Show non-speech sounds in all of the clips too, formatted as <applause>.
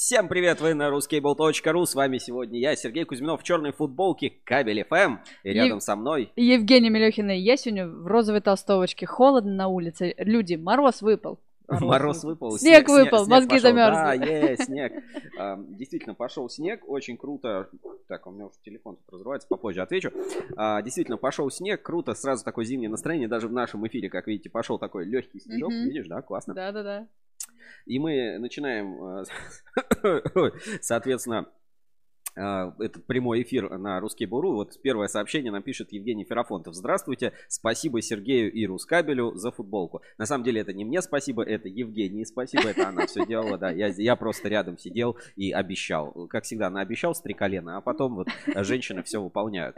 Всем привет, вы на ruskable.ru. С вами сегодня я, Сергей Кузьминов, в черной футболке, кабель FM. И рядом Ев- со мной... Евгения Мелехина, я сегодня в розовой толстовочке. Холодно на улице. Люди, мороз выпал. <laughs> Мороз выпал. Снег выпал, мозги пошел. замерзли. Да, есть, <laughs> снег. Действительно, пошел снег, очень круто. Так, у меня уже телефон тут разрывается, попозже отвечу. А, Действительно, пошел снег, круто, сразу такое зимнее настроение. Даже в нашем эфире, как видите, пошел такой легкий снежок. Видишь, да, классно. Да-да-да. И мы начинаем, э, <coughs> соответственно, этот прямой эфир на Русский Буру. Вот первое сообщение нам пишет Евгений Ферафонтов. Здравствуйте, спасибо Сергею и Рускабелю за футболку. На самом деле это не мне спасибо, это Евгении спасибо, это она все делала, да. Я, я просто рядом сидел и обещал. Как всегда, она обещал с три колена, а потом вот женщины все выполняют.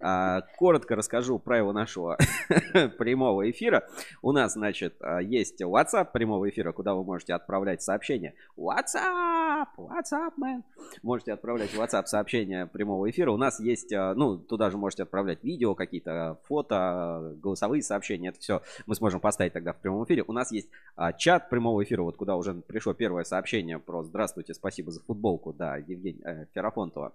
А, коротко расскажу правила нашего <laughs> прямого эфира. У нас, значит, а, есть WhatsApp прямого эфира, куда вы можете отправлять сообщения. WhatsApp, WhatsApp, man. Можете отправлять в WhatsApp сообщения прямого эфира. У нас есть, а, ну, туда же можете отправлять видео, какие-то фото, голосовые сообщения. Это все мы сможем поставить тогда в прямом эфире. У нас есть а, чат прямого эфира, вот куда уже пришло первое сообщение про «Здравствуйте, спасибо за футболку», да, Евгений э, Ферафонтова.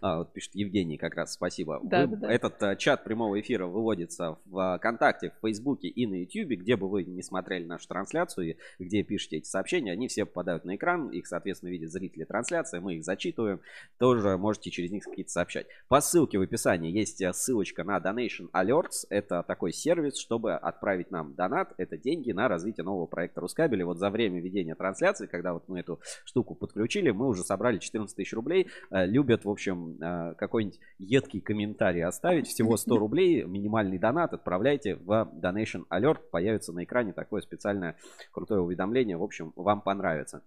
А, вот пишет Евгений как раз, спасибо. Да, Вы- да, да. Этот а, чат прямого эфира выводится в а, ВКонтакте, в Фейсбуке и на Ютьюбе, где бы вы не смотрели нашу трансляцию, и где пишете эти сообщения, они все попадают на экран, их, соответственно, видят зрители трансляции, мы их зачитываем, тоже можете через них какие-то сообщать. По ссылке в описании есть а, ссылочка на Donation Alerts, это такой сервис, чтобы отправить нам донат, это деньги на развитие нового проекта Рускабеля. Вот за время ведения трансляции, когда вот мы эту штуку подключили, мы уже собрали 14 тысяч рублей, Э, любят, в общем, э, какой-нибудь едкий комментарий оставить. Всего 100 рублей, минимальный донат отправляйте в Donation Alert. Появится на экране такое специальное крутое уведомление. В общем, вам понравится.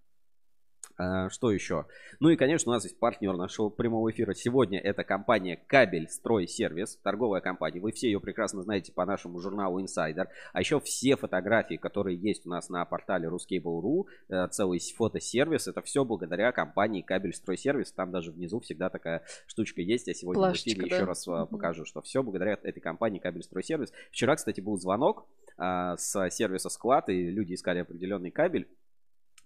Э, Что еще? Ну и, конечно, у нас есть партнер нашего прямого эфира. Сегодня это компания Кабель Строй Сервис, торговая компания. Вы все ее прекрасно знаете по нашему журналу Insider. А еще все фотографии, которые есть у нас на портале Ruskable.ru, э, целый фотосервис, это все благодаря компании Кабель Строй Сервис. Там даже внизу всегда такая штучка есть. Я сегодня в Плашечка, эфире да. еще раз э, покажу, что все благодаря этой компании Кабель Строй Сервис. Вчера, кстати, был звонок а, с сервиса склад, и люди искали определенный кабель.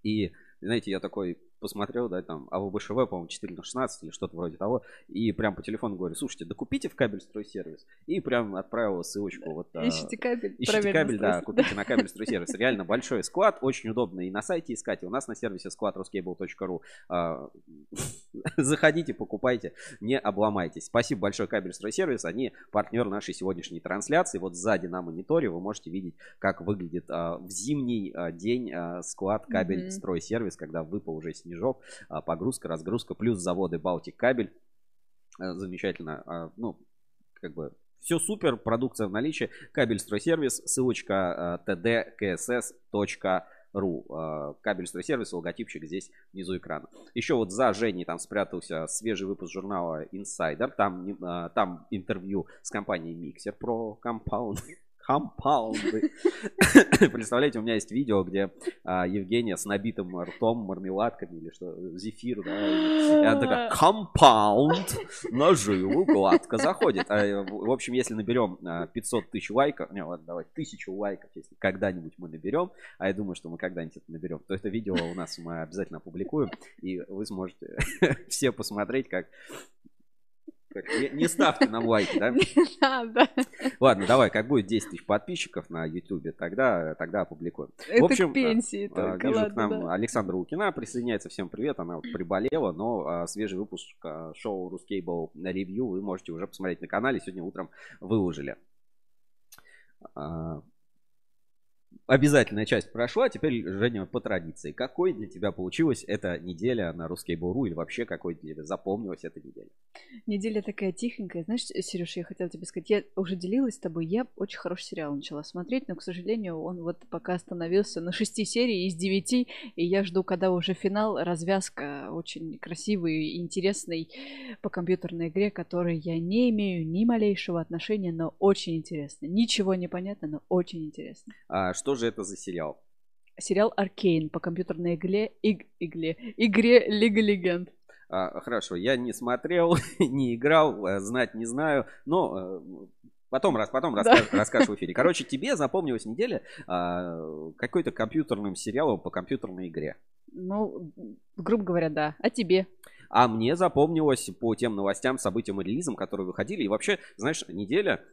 И, знаете, я такой посмотрел, да, там, АВБШВ, по-моему, 4 на 16 или что-то вроде того, и прям по телефону говорю, слушайте, да купите в кабель стройсервис. И прям отправил ссылочку вот... а, Ищите кабель. Ищите кабель, да, купите на <laughs> кабель стройсервис. Реально большой склад, очень удобно и на сайте искать, и у нас на сервисе склад ruscable.ru. А, <laughs> Заходите, покупайте, не обломайтесь. Спасибо большое кабель стройсервис, они партнер нашей сегодняшней трансляции. Вот сзади на мониторе вы можете видеть, как выглядит а, в зимний день склад кабель стройсервис, когда выпал уже снежок, а, погрузка, разгрузка, плюс заводы Балтик кабель. Э, Замечательно. А, Ну, как бы все супер, продукция в наличии. Кабель стройсервис, ссылочка tdkss.ru. Э, Кабель стройсервис, логотипчик здесь внизу экрана. Еще вот за Женей там спрятался свежий выпуск журнала Insider. Там, а, там интервью с компанией Mixer про компаунд. Компаунды. <coughs> Представляете, у меня есть видео, где а, Евгения с набитым ртом, мармеладками или что, зефир, да, и она такая, <laughs> компаунд, на жилу гладко заходит. А, э, в общем, если наберем а, 500 тысяч лайков, не, ладно, давай, тысячу лайков, если когда-нибудь мы наберем, а я думаю, что мы когда-нибудь это наберем, то это видео у нас мы обязательно опубликуем, и вы сможете <laughs> все посмотреть, как... Не, не ставьте нам лайки, да? <laughs> Не надо. Ладно, давай, как будет 10 тысяч подписчиков на YouTube, тогда, тогда опубликуем. Это общем, к пенсии А, только. Вижу, к ладно, нам да. Александра Лукина присоединяется. Всем привет. Она вот приболела, но а, свежий выпуск а, шоу Рускейбл на ревью вы можете уже посмотреть на канале. Сегодня утром выложили. А, Обязательная часть прошла, теперь, Женя, по традиции. Какой для тебя получилась эта неделя на Рускейбл.ру или вообще какой тебе запомнилась эта неделя? Неделя такая тихенькая. Знаешь, Сереж, я хотела тебе сказать, я уже делилась с тобой, я очень хороший сериал начала смотреть, но, к сожалению, он вот пока остановился на шести серий из девяти, и я жду, когда уже финал, развязка очень красивый и интересный по компьютерной игре, которой я не имею ни малейшего отношения, но очень интересно. Ничего не понятно, но очень интересно. А, что же это за сериал? Сериал Аркейн по компьютерной игле, иг- игле, игре Лига Легенд. А, хорошо, я не смотрел, <laughs> не играл, э, знать не знаю, но э, потом, раз, потом Да. расскажешь, расскажешь в <laughs> эфире. Короче, тебе запомнилась неделя а, какой-то компьютерным сериалом по компьютерной игре. Ну, грубо говоря, да. А тебе? А мне запомнилось по тем новостям, событиям и релизам, которые выходили. И вообще, знаешь, неделя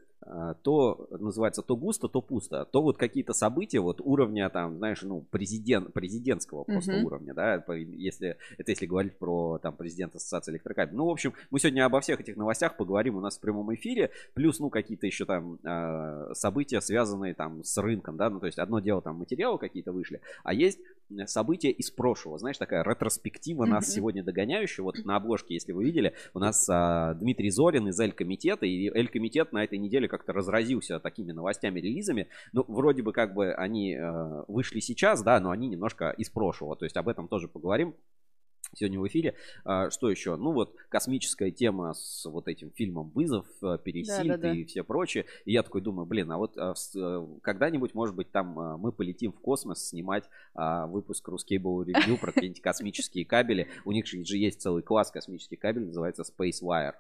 то называется то густо, то пусто. То вот какие-то события вот уровня там, знаешь, ну, президент, президентского просто uh-huh. уровня, да, если, это если говорить про там президента ассоциации электрокабель. Ну, в общем, мы сегодня обо всех этих новостях поговорим у нас в прямом эфире, плюс, ну, какие-то еще там э, события, связанные там с рынком, да, ну, то есть одно дело там материалы какие-то вышли, а есть события из прошлого, знаешь, такая ретроспектива uh-huh. нас сегодня догоняющая. Вот на обложке, если вы видели, у нас э, Дмитрий Зорин из Эль-комитета, и Эль-комитет на этой неделе как-то разразился такими новостями, релизами. Ну, вроде бы как бы они э, вышли сейчас, да, но они немножко из прошлого. То есть об этом тоже поговорим сегодня в эфире. А, что еще? Ну вот космическая тема с вот этим фильмом «Вызов», э, «Пересильд» да, да, да. и все прочее. И я такой думаю, блин, а вот а, э, когда-нибудь, может быть, там а, мы полетим в космос снимать выпуск «Рускейбл Review» про какие-нибудь космические кабели. У них же есть целый класс космических кабелей, называется Space Wire.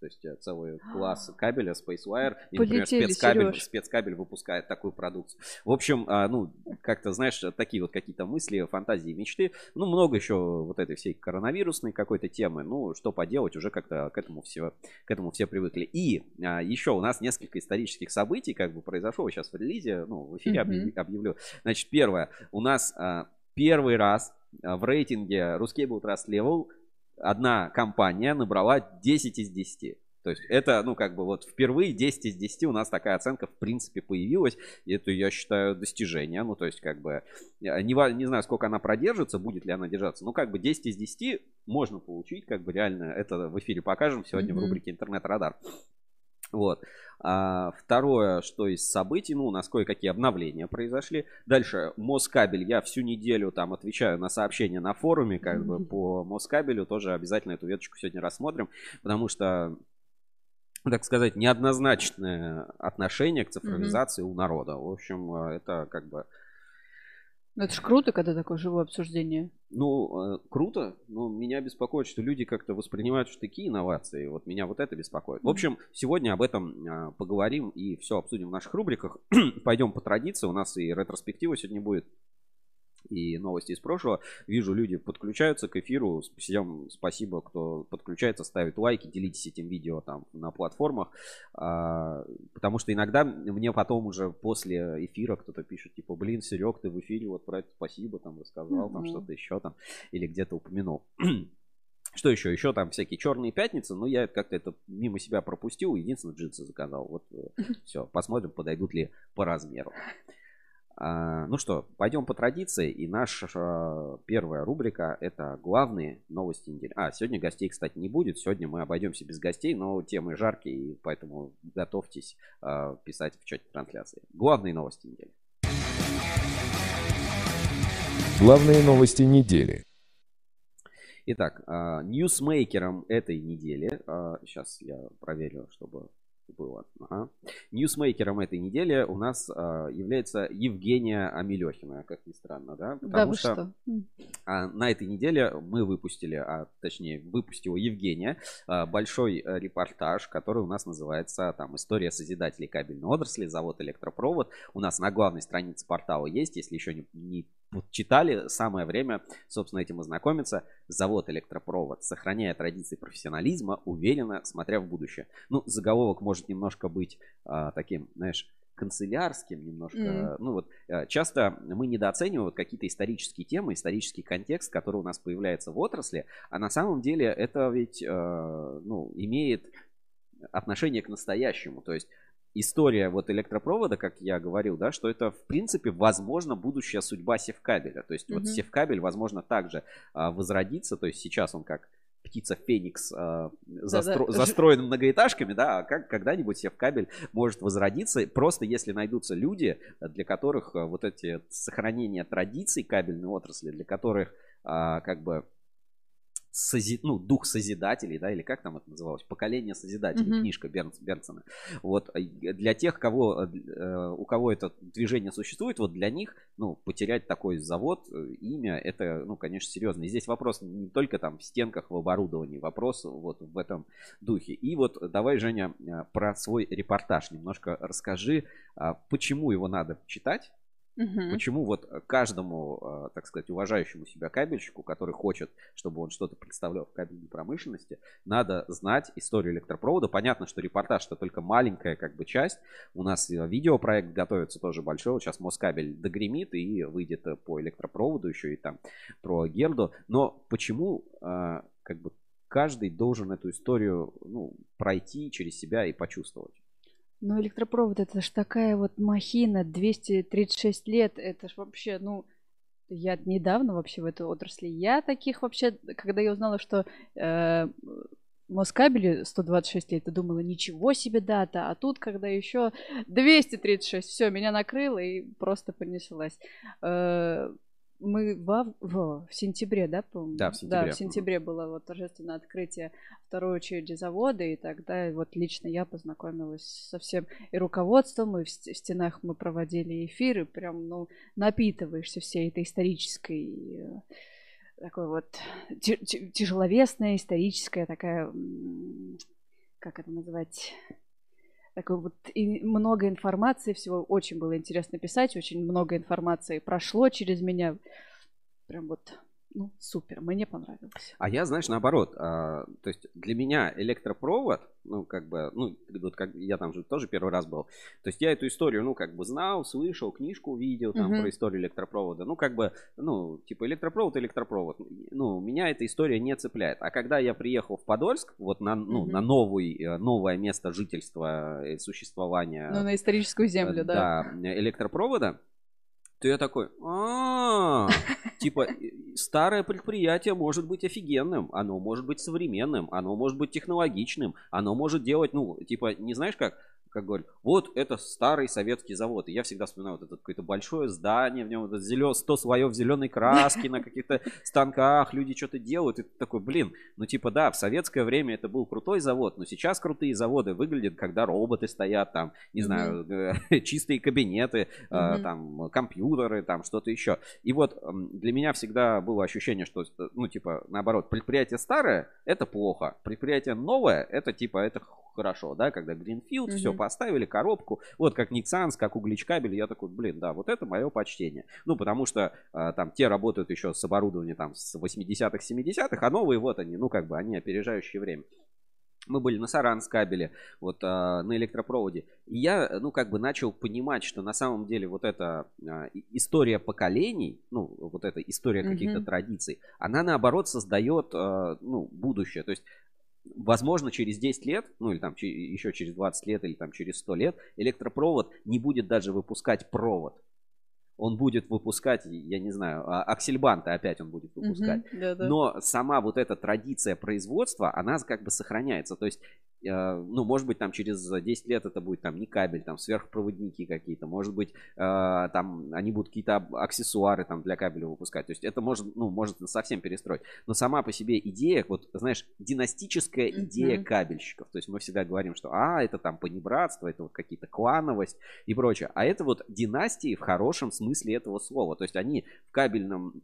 То есть э, целый класс кабеля SpaceWire. И, например, спецкабель, спецкабель выпускает такую продукцию. В общем, а, ну, как-то, знаешь, такие вот какие-то мысли, фантазии, мечты. Ну, много еще вот этой всей коронавирусной какой-то темы. Ну, что поделать, уже как-то к этому все, к этому все привыкли. И а, еще у нас несколько исторических событий как бы произошло сейчас в релизе, ну, в эфире mm-hmm. объявлю. Значит, первое. У нас а, первый раз в рейтинге Ruscable Trust Level одна компания набрала 10 из 10. То есть это, ну, как бы вот впервые 10 из 10 у нас такая оценка, в принципе, появилась. И это, я считаю, достижение. Ну, то есть, как бы, не, не знаю, сколько она продержится, будет ли она держаться. Ну, как бы 10 из 10 можно получить, как бы реально. Это в эфире покажем сегодня mm-hmm. в рубрике «Интернет-радар». Вот. А, второе, что из событий, ну, у нас кое-какие обновления произошли. Дальше, Москабель, я всю неделю там отвечаю на сообщения на форуме, как бы по Москабелю, тоже обязательно эту веточку сегодня рассмотрим, потому что так сказать, неоднозначное отношение к цифровизации mm-hmm. у народа. В общем, это как бы ну, это же круто, когда такое живое обсуждение. Ну, э, круто, но меня беспокоит, что люди как-то воспринимают, что такие инновации. Вот меня вот это беспокоит. В общем, сегодня об этом э, поговорим и все обсудим в наших рубриках. <clears throat> Пойдем по традиции. У нас и ретроспектива сегодня будет и новости из прошлого. Вижу, люди подключаются к эфиру. Всем спасибо, кто подключается, ставит лайки, делитесь этим видео там на платформах. А, потому что иногда мне потом уже после эфира кто-то пишет, типа, блин, Серег, ты в эфире, вот про это спасибо, там рассказал, mm-hmm. там что-то еще там, или где-то упомянул. <clears throat> Что еще? Еще там всякие черные пятницы, но я как-то это мимо себя пропустил. Единственное, джинсы заказал. Вот э, все, посмотрим, подойдут ли по размеру. А, ну что, пойдем по традиции. И наша первая рубрика это главные новости недели. А, сегодня гостей, кстати, не будет. Сегодня мы обойдемся без гостей, но темы жаркие, и поэтому готовьтесь а, писать в чате трансляции. Главные новости недели. Главные новости недели. Итак, а, ньюсмейкером этой недели, сейчас я проверю, чтобы было. Ага. Ньюсмейкером этой недели у нас а, является Евгения Амелехина, как ни странно, да? Потому да, что, что? А, на этой неделе мы выпустили, а точнее выпустила Евгения а, большой э, репортаж, который у нас называется там «История созидателей кабельной отрасли. Завод электропровод». У нас на главной странице портала есть, если еще не, не читали, самое время, собственно, этим ознакомиться. Завод электропровод, сохраняя традиции профессионализма, уверенно, смотря в будущее. Ну, заголовок может немножко быть а, таким, знаешь, канцелярским немножко. Mm. Ну вот э, часто мы недооцениваем вот какие-то исторические темы, исторический контекст, который у нас появляется в отрасли, а на самом деле это ведь э, ну, имеет отношение к настоящему. То есть история вот электропровода, как я говорил, да, что это в принципе возможно будущая судьба севкабеля. То есть mm-hmm. вот севкабель возможно также а, возродиться, то есть сейчас он как птица Феникс э, застро... застроен многоэтажками, да, а как когда-нибудь севкабель может возродиться, просто если найдутся люди, для которых а, вот эти сохранение традиций кабельной отрасли, для которых э, как бы сози... ну, дух созидателей, да, или как там это называлось, поколение созидателей, mm-hmm. книжка Бернс, Бернсона. Вот э, для тех, кого, э, у кого это движение существует, вот для них, ну, потерять такой завод, э, имя, это, ну, конечно, серьезно. И здесь вопрос не только там в стенках, в оборудовании, вопрос вот в этом духе. И вот давай, Женя, про свой репортаж немножко расскажи, а, почему его надо читать, Мгм. Почему вот каждому, э, так сказать, уважающему себя кабельщику, который хочет, чтобы он что-то представлял в кабельной промышленности, надо знать историю электропровода. Понятно, что репортаж это только маленькая как бы часть. У нас э, видеопроект готовится тоже большой. Вот сейчас Москабель догремит и выйдет э, по электропроводу еще и там про Герду. Но почему э, как бы каждый должен эту историю ну, пройти через себя и почувствовать? Ну, электропровод это ж такая вот махина, 236 лет, это ж вообще, ну, я недавно вообще в этой отрасли. Я таких вообще, когда я узнала, что э, Москабелю 126 лет, я думала, ничего себе дата, а тут, когда еще 236, все, меня накрыло и просто понеслась. Э, мы в, в, в сентябре, да, по-моему? Да, в сентябре. Да, в сентябре было вот торжественное открытие второй очереди завода, и тогда вот лично я познакомилась со всем и руководством, и в ст- в стенах мы проводили эфиры, прям, ну, напитываешься всей этой исторической э, такой вот тяжеловесная историческая такая, как это назвать, такой вот и много информации всего, очень было интересно писать, очень много информации прошло через меня, прям вот, ну, супер, мне понравилось. А я, знаешь, наоборот, а, то есть для меня электропровод, ну, как бы, ну, вот как я там же тоже первый раз был, то есть я эту историю, ну, как бы знал, слышал, книжку видел там Мгм. про историю электропровода, ну, как бы, ну, типа электропровод, электропровод, ну, меня эта история не цепляет. А когда я приехал в Подольск, вот на, ну, Мгм. на новый, э, новое место жительства и существования Ну, на историческую землю, э, да. электропровода, то я такой, а, <laughs> типа, старое предприятие может быть офигенным, оно может быть современным, оно может быть технологичным, оно может делать, ну, типа, не знаешь как, как говорят, вот это старый советский завод. И я всегда вспоминаю вот это какое-то большое здание, в нем вот зелё- 100 слоев зеленой краски на каких-то станках, люди что-то делают. И ты такой, блин, ну типа да, в советское время это был крутой завод, но сейчас крутые заводы выглядят, когда роботы стоят там, не знаю, э, <laughs> чистые кабинеты, э, там компьютеры, там что-то еще. И вот для меня всегда было ощущение, что, э, ну типа, наоборот, предприятие старое это плохо, предприятие новое это типа это хорошо, да, когда Greenfield, все Мгм. Поставили, коробку, вот как Nixans, как Угличкабель, я такой, блин, да, вот это мое почтение. Ну, потому что э, там те работают еще с оборудованием там с 80-х, 70-х, а новые вот они, ну, как бы они опережающие время. Мы были на Саранскабеле, вот а, на электропроводе. И я, ну, как бы начал понимать, что на самом деле вот эта и- история поколений, ну, вот эта история каких-то Мгм. традиций, она наоборот создает, а, ну, будущее. То есть Возможно, через 10 лет, ну или там еще через 20 лет, или там через 100 лет, электропровод не будет даже выпускать провод. Он будет выпускать, я не знаю, а, аксельбанты опять он будет выпускать. Мгм, да-да. Но сама вот эта традиция производства, она как бы сохраняется. То есть, ну, может быть, там через 10 лет это будет там не кабель, там сверхпроводники какие-то. Может быть, э, там они будут какие-то аксессуары там для кабеля выпускать. То есть это может, ну, может совсем перестроить. Но сама по себе идея, вот, знаешь, династическая идея Мгм. кабельщиков. То есть мы всегда говорим, что, а, это там понебратство, это вот какие-то клановость и прочее. А это вот династии в хорошем смысле этого слова. То есть они в кабельном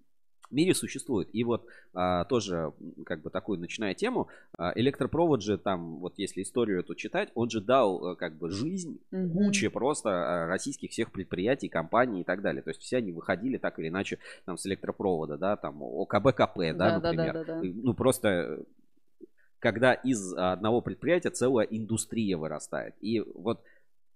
мире существуют. И вот а, тоже, как бы такую начиная тему, а, электропровод же там, вот если историю эту читать, он же дал э, как бы жизнь Мгм. куче просто а, российских всех предприятий, компаний и так далее. То есть все они выходили так или иначе там с электропровода, да, там ОКБ-КП, да, Да, да, например. да, да, да. И, Ну просто когда из одного предприятия целая индустрия вырастает. И вот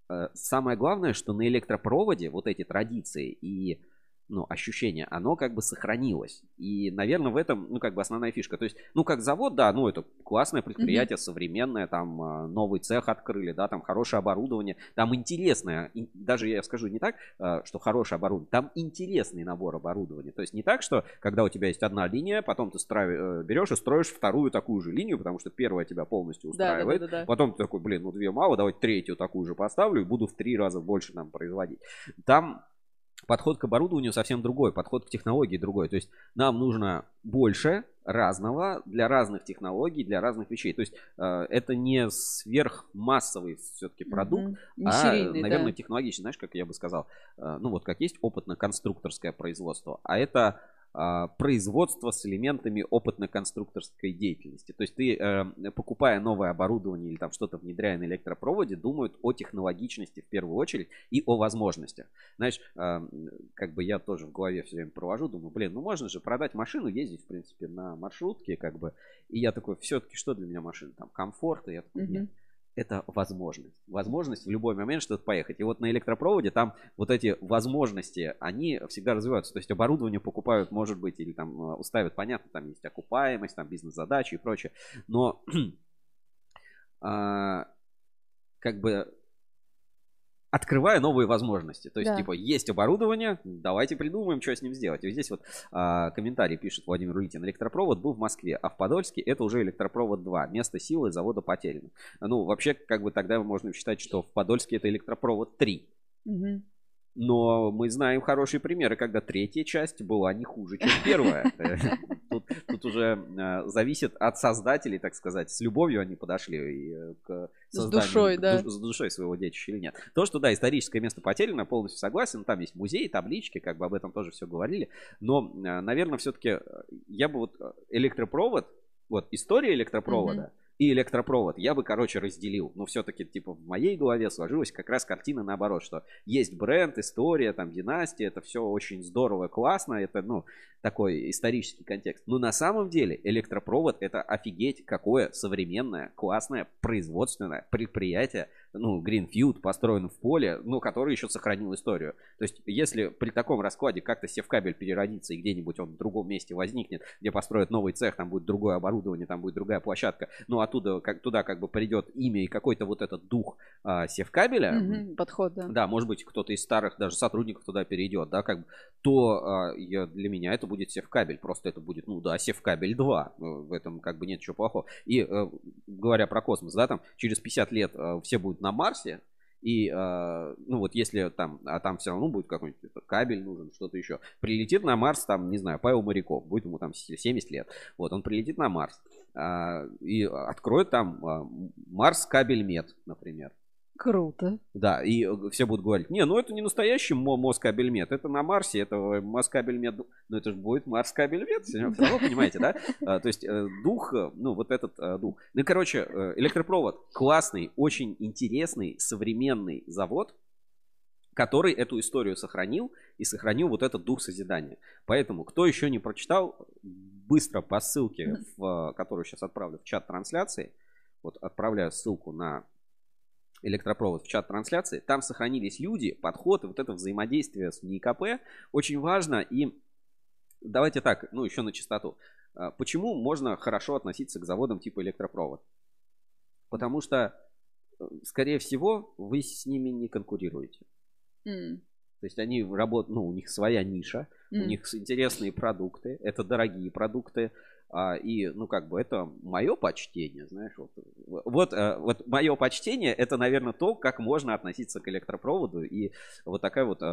э, самое главное, что на электропроводе вот эти традиции и ну, ощущение, оно как бы сохранилось. И, наверное, в этом, ну, как бы основная фишка. То есть, ну, как завод, да, ну, это классное предприятие, современное, там, а, новый цех открыли, да, там, хорошее оборудование, там интересное, и даже я скажу не так, а, что хорошее оборудование, там интересный набор оборудования. То есть, не так, что, когда у тебя есть одна линия, потом ты страви- э, берешь и строишь вторую такую же линию, потому что первая тебя полностью Да, да, да, устраивает, да, да. Потом ты такой, блин, ну две мало, давайте третью такую же поставлю и буду в три раза больше нам производить. Там подход к оборудованию совсем другой, подход к технологии другой. То есть нам нужно больше разного для разных технологий, для разных вещей. То есть э, это не сверхмассовый все-таки продукт. Не а, серийный, наверное, да. технологичный, знаешь, как я бы сказал, э, ну вот как есть опытно-конструкторское производство, а это а, производство с элементами опытно-конструкторской деятельности. То есть ты, э, покупая новое оборудование или там что-то внедряя на электропроводе, думают о технологичности в первую очередь и о возможностях. Знаешь, э, как бы я тоже в голове все время провожу, думаю, блин, ну можно же продать машину, ездить, в принципе, на маршрутке, как бы. И я такой, все-таки, что для меня машина? Там комфорт, и я такой, нет. Mm-hmm это возможность. Возможность в любой момент что-то поехать. И вот на электропроводе там вот эти возможности, они всегда развиваются. То есть оборудование покупают, может быть, или там э, уставят, понятно, там есть окупаемость, там бизнес-задачи и прочее. Но <clears throat> а, как бы открывая новые возможности. То есть, да. типа, есть оборудование, давайте придумаем, что с ним сделать. И здесь вот а, комментарий пишет Владимир Улитин. Электропровод был в Москве, а в Подольске это уже электропровод 2. Место силы завода потеряно. Ну, вообще, как бы тогда можно считать, что в Подольске это электропровод 3. Угу. Но мы знаем хорошие примеры, когда третья часть была не хуже, чем первая. <laughs> Тут, тут уже э, зависит от создателей, так сказать. С любовью они подошли э, к созданию. С душой, да. С душой своего детища или нет. То, что, да, историческое место потеряно, полностью согласен. Там есть музей, таблички, как бы об этом тоже все говорили. Но, э, наверное, все-таки я бы вот электропровод, вот история электропровода, mm-hmm и электропровод. Я бы, короче, разделил. Но все-таки, типа, в моей голове сложилась как раз картина наоборот, что есть бренд, история, там, династия, это все очень здорово, классно, это, ну, такой исторический контекст. Но на самом деле электропровод это офигеть какое современное, классное, производственное предприятие, ну, Greenfield построен в поле, ну, который еще сохранил историю. То есть, если при таком раскладе как-то севкабель переродится и где-нибудь он в другом месте возникнет, где построят новый цех, там будет другое оборудование, там будет другая площадка, ну, оттуда, как, туда как бы придет имя и какой-то вот этот дух а, севкабеля. Mm-hmm, подход, да. Да, может быть, кто-то из старых даже сотрудников туда перейдет, да, как бы, то а, я, для меня это будет севкабель, просто это будет, ну, да, севкабель 2, в этом как бы нет ничего плохого. И, э, говоря про космос, да, там, через 50 лет э, все будут на Марсе, и, э, ну вот если там, а там все равно будет какой-нибудь кабель нужен, что-то еще. Прилетит на Марс, там, не знаю, Павел Моряков, будет ему там 70 лет. Вот, он прилетит на Марс э, и откроет там э, Марс кабель мед, например. Круто. Да, и э, все будут говорить, не, ну это не настоящий Москабельмет, это на Марсе, это Москабельмет, ну это же будет Марскабельмет, все равно понимаете, да? А, то есть э, дух, э, ну вот этот дух. Ну и, короче, электропровод классный, очень интересный, современный завод, который эту историю сохранил и сохранил вот этот дух созидания. Поэтому, кто еще не прочитал, быстро по ссылке, в, которую сейчас отправлю в чат трансляции, вот отправляю ссылку на электропровод в чат трансляции. Там сохранились люди, подход и вот это взаимодействие с НИКП очень важно. И давайте так, ну еще на чистоту. А, почему можно хорошо относиться к заводам типа электропровод? Потому что, э, скорее всего, вы с ними не конкурируете. Mm. То есть они работают, ну, у них своя ниша, mm. у них интересные продукты, это дорогие продукты, и, ну, как бы, это мое почтение, знаешь, вот, вот, э, вот мое почтение, это, наверное, то, как можно относиться к электропроводу, и вот такая вот э,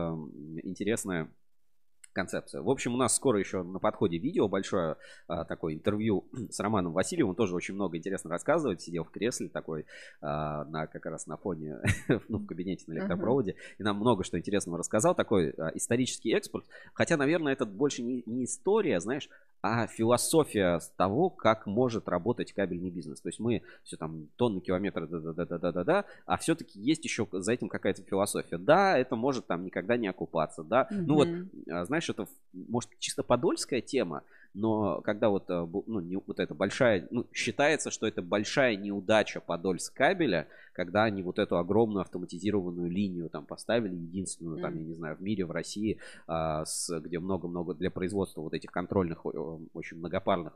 интересная концепция. В общем, у нас скоро еще на подходе видео большое а, такое интервью <clears throat> с Романом Васильевым. Он тоже очень много интересно рассказывает. Сидел в кресле такой а, на как раз на фоне <laughs> ну, в кабинете на электропроводе. Uh-huh. И нам много что интересного рассказал. Такой а, исторический экспорт. Хотя, наверное, это больше не, не история, знаешь, а философия того, как может работать кабельный бизнес. То есть мы все там тонны километров, да-да-да-да-да-да, а все-таки есть еще за этим какая-то философия. Да, это может там никогда не окупаться, да. Mm-hmm. Ну вот, а, знаешь, это может чисто подольская тема, но когда вот, э, ну, не, вот это большая, ну, считается, что это большая неудача Подольск кабеля, когда они вот эту огромную автоматизированную линию там поставили, единственную, там, я не знаю, в мире, в России, а, с, где много-много для производства вот этих контрольных, очень многопарных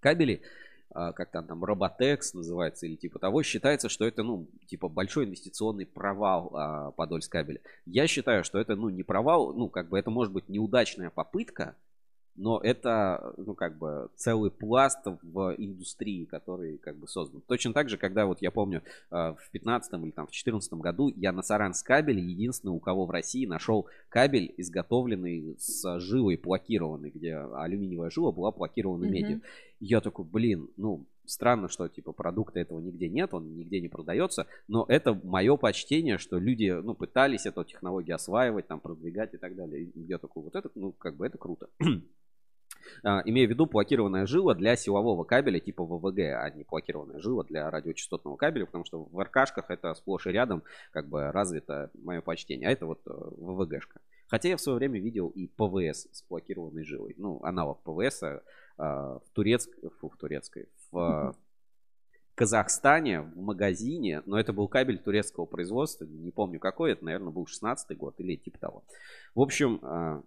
кабелей, а, как там, там Роботекс называется или типа того, считается, что это, ну, типа большой инвестиционный провал а, Подольск кабеля. Я считаю, что это, ну, не провал, ну, как бы это может быть неудачная попытка, но это, ну, как бы, целый пласт в индустрии, который, как бы, создан. Точно так же, когда, вот я помню, э, в 15 или там в 14 году я на Саранс кабеле единственный, у кого в России нашел кабель, изготовленный с жилой плакированной, где алюминиевая жила была плакирована mm-hmm. медью. Я такой, блин, ну, странно, что типа продукта этого нигде нет, он нигде не продается, но это мое почтение, что люди, ну, пытались эту технологию осваивать, там, продвигать и так далее. И я такой, вот это, ну, как бы это круто. <clears throat> А, имея в виду блокированная жила для силового кабеля типа ВВГ, а не блокированная жила для радиочастотного кабеля, потому что в РКшках это сплошь и рядом как бы развито мое почтение. А это вот э, ВВГшка. Хотя я в свое время видел и ПВС с плакированной жилой. Ну, аналог ПВС а, в, турецк... Фу, в турецкой, в Казахстане в магазине, но это был кабель турецкого производства, не помню какой, это, наверное, был 16 год или типа того. В общем, а,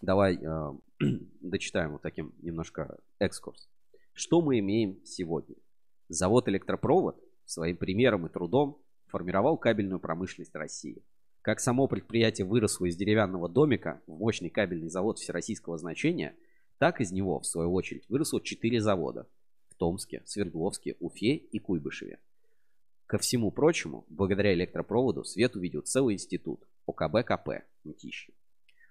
давай а, <clears throat> дочитаем вот таким немножко экскурс. Что мы имеем сегодня? Завод «Электропровод» своим примером и трудом формировал кабельную промышленность России. Как само предприятие выросло из деревянного домика в мощный кабельный завод всероссийского значения, так из него, в свою очередь, выросло четыре завода – в Томске, Свердловске, Уфе и Куйбышеве. Ко всему прочему, благодаря электропроводу свет увидел целый институт ОКБ-КП Мтищи.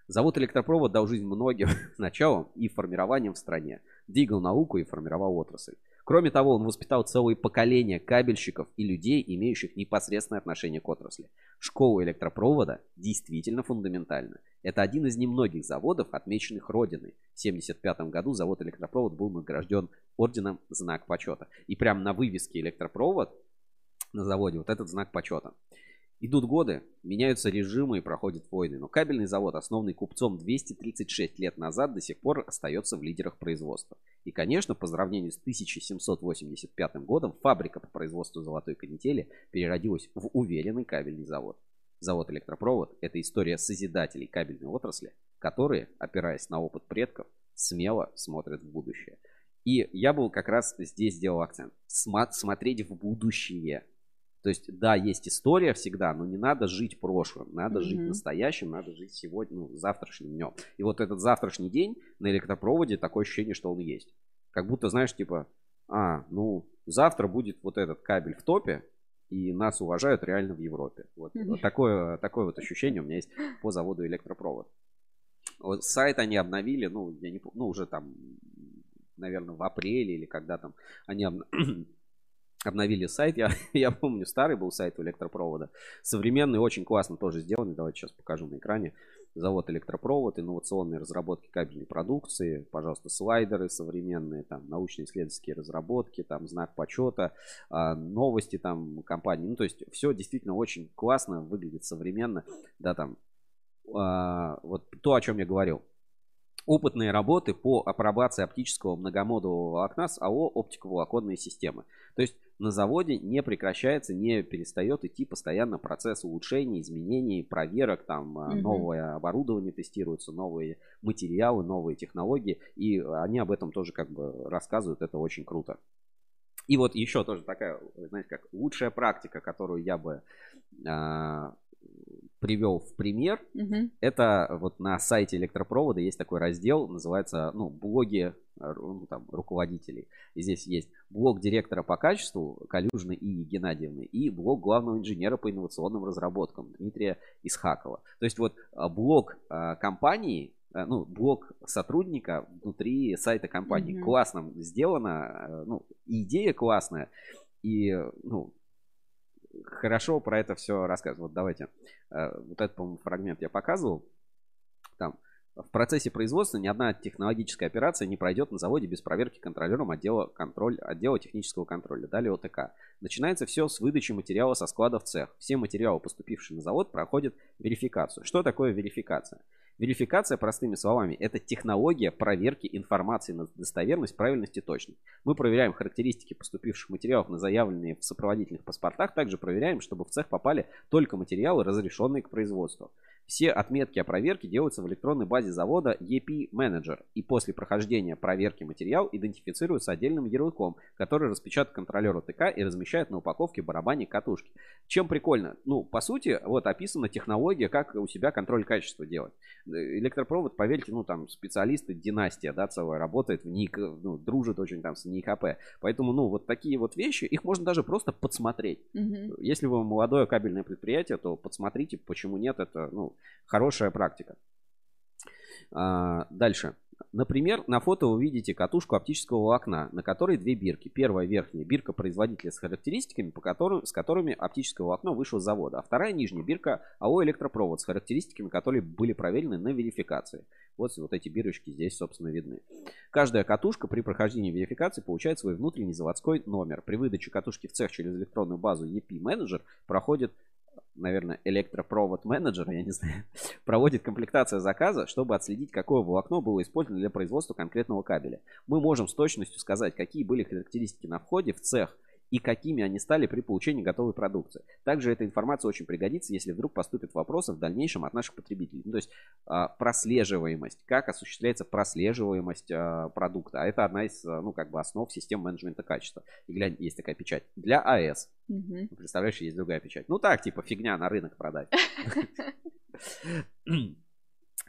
Завод электропровод дал жизнь многим <laughs> началом и формированием в стране, двигал науку и формировал отрасль. Кроме того, он воспитал целые поколения кабельщиков и людей, имеющих непосредственное отношение к отрасли. Школа электропровода действительно фундаментальна. Это один из немногих заводов, отмеченных Родиной. В 1975 году завод электропровод был награжден орденом «Знак почета». И прямо на вывеске электропровод на заводе вот этот знак почета. Идут годы, меняются режимы и проходят войны, но кабельный завод, основанный купцом 236 лет назад, до сих пор остается в лидерах производства. И, конечно, по сравнению с 1785 годом, фабрика по производству золотой канители переродилась в уверенный кабельный завод. Завод «Электропровод» — это история созидателей кабельной отрасли, которые, опираясь на опыт предков, смело смотрят в будущее. И я был как раз здесь сделал акцент. Смотреть в будущее, то есть, да, есть история всегда, но не надо жить прошлым, надо mm-hmm. жить настоящим, надо жить сегодня, ну, завтрашним днем. И вот этот завтрашний день на электропроводе такое ощущение, что он есть. Как будто, знаешь, типа, а, ну, завтра будет вот этот кабель в топе, и нас уважают реально в Европе. Вот, mm-hmm. вот такое, такое вот ощущение у меня есть по заводу электропровод. Вот сайт они обновили, ну, я не ну, уже там, наверное, в апреле или когда там они обновили <clears throat> обновили сайт. <laughs> Я, я помню, старый был сайт у электропровода. Современный, очень классно тоже сделанный. Давайте сейчас покажу на экране. Завод электропровод, инновационные разработки кабельной продукции. Пожалуйста, слайдеры современные, там, научно-исследовательские разработки, там, знак почета, а, новости там компании. Ну, то есть, все действительно очень классно, выглядит современно. Да, там, а, вот то, о чем я говорил опытные работы по апробации оптического многомодулового волокна с АО оптиковолоконные системы. То есть на заводе не прекращается, не перестает идти постоянно процесс улучшений, изменений, проверок, там угу. новое оборудование тестируется, новые материалы, новые технологии, и они об этом тоже как бы рассказывают, это очень круто. И вот еще тоже такая, знаете, как лучшая практика, которую я бы а, привел в пример, угу. это вот на сайте электропровода есть такой раздел, называется, ну, блоги ну, там, руководителей. И здесь есть блог директора по качеству Калюжны и Геннадьевны и блог главного инженера по инновационным разработкам Дмитрия Исхакова. То есть вот а, блог а, компании а, ну, блог сотрудника внутри сайта компании. Mm-hmm. Классно сделано, ну, идея классная. И, ну, хорошо про это все рассказывать. Вот давайте. Вот этот, по-моему, фрагмент я показывал. Там в процессе производства ни одна технологическая операция не пройдет на заводе без проверки контролером отдела, контроль, отдела технического контроля, далее ОТК. Начинается все с выдачи материала со склада в цех. Все материалы, поступившие на завод, проходят верификацию. Что такое верификация? Верификация, простыми словами, это технология проверки информации на достоверность, правильность и точность. Мы проверяем характеристики поступивших материалов на заявленные в сопроводительных паспортах. Также проверяем, чтобы в цех попали только материалы, разрешенные к производству. Все отметки о проверке делаются в электронной базе завода EP Manager. И после прохождения проверки материал идентифицируется отдельным ярлыком, который распечатает контролер ОТК и размещает на упаковке барабане катушки. Чем прикольно? Ну, по сути, вот описана технология, как у себя контроль качества делать. Электропровод, поверьте, ну, там специалисты, династия, да, целая работает в НИК, ну, дружит очень там с НИКП. Поэтому, ну, вот такие вот вещи, их можно даже просто подсмотреть. Угу. Если вы молодое кабельное предприятие, то подсмотрите, почему нет, это, ну, хорошая практика. А, дальше. Например, на фото вы видите катушку оптического волокна, на которой две бирки. Первая верхняя бирка производителя с характеристиками, по которым, с которыми оптическое волокно вышло с завода. А вторая нижняя бирка АО электропровод с характеристиками, которые были проверены на верификации. Вот, вот эти бирочки здесь, собственно, видны. Каждая катушка при прохождении верификации получает свой внутренний заводской номер. При выдаче катушки в цех через электронную базу EP Manager проходит наверное, электропровод менеджера, я не знаю, <laughs> проводит комплектация заказа, чтобы отследить, какое волокно было использовано для производства конкретного кабеля. Мы можем с точностью сказать, какие были характеристики на входе в цех и какими они стали при получении готовой продукции. Также эта информация очень пригодится, если вдруг поступят вопросы в дальнейшем от наших потребителей. Ну, то есть а, прослеживаемость, как осуществляется прослеживаемость а, продукта. А это одна из, а, ну, как бы основ систем менеджмента качества. И глянь, есть такая печать. Для АЭС. Угу. Представляешь, есть другая печать. Ну так, типа фигня на рынок продать. <laughs> <laughs> <laughs> <clears throat>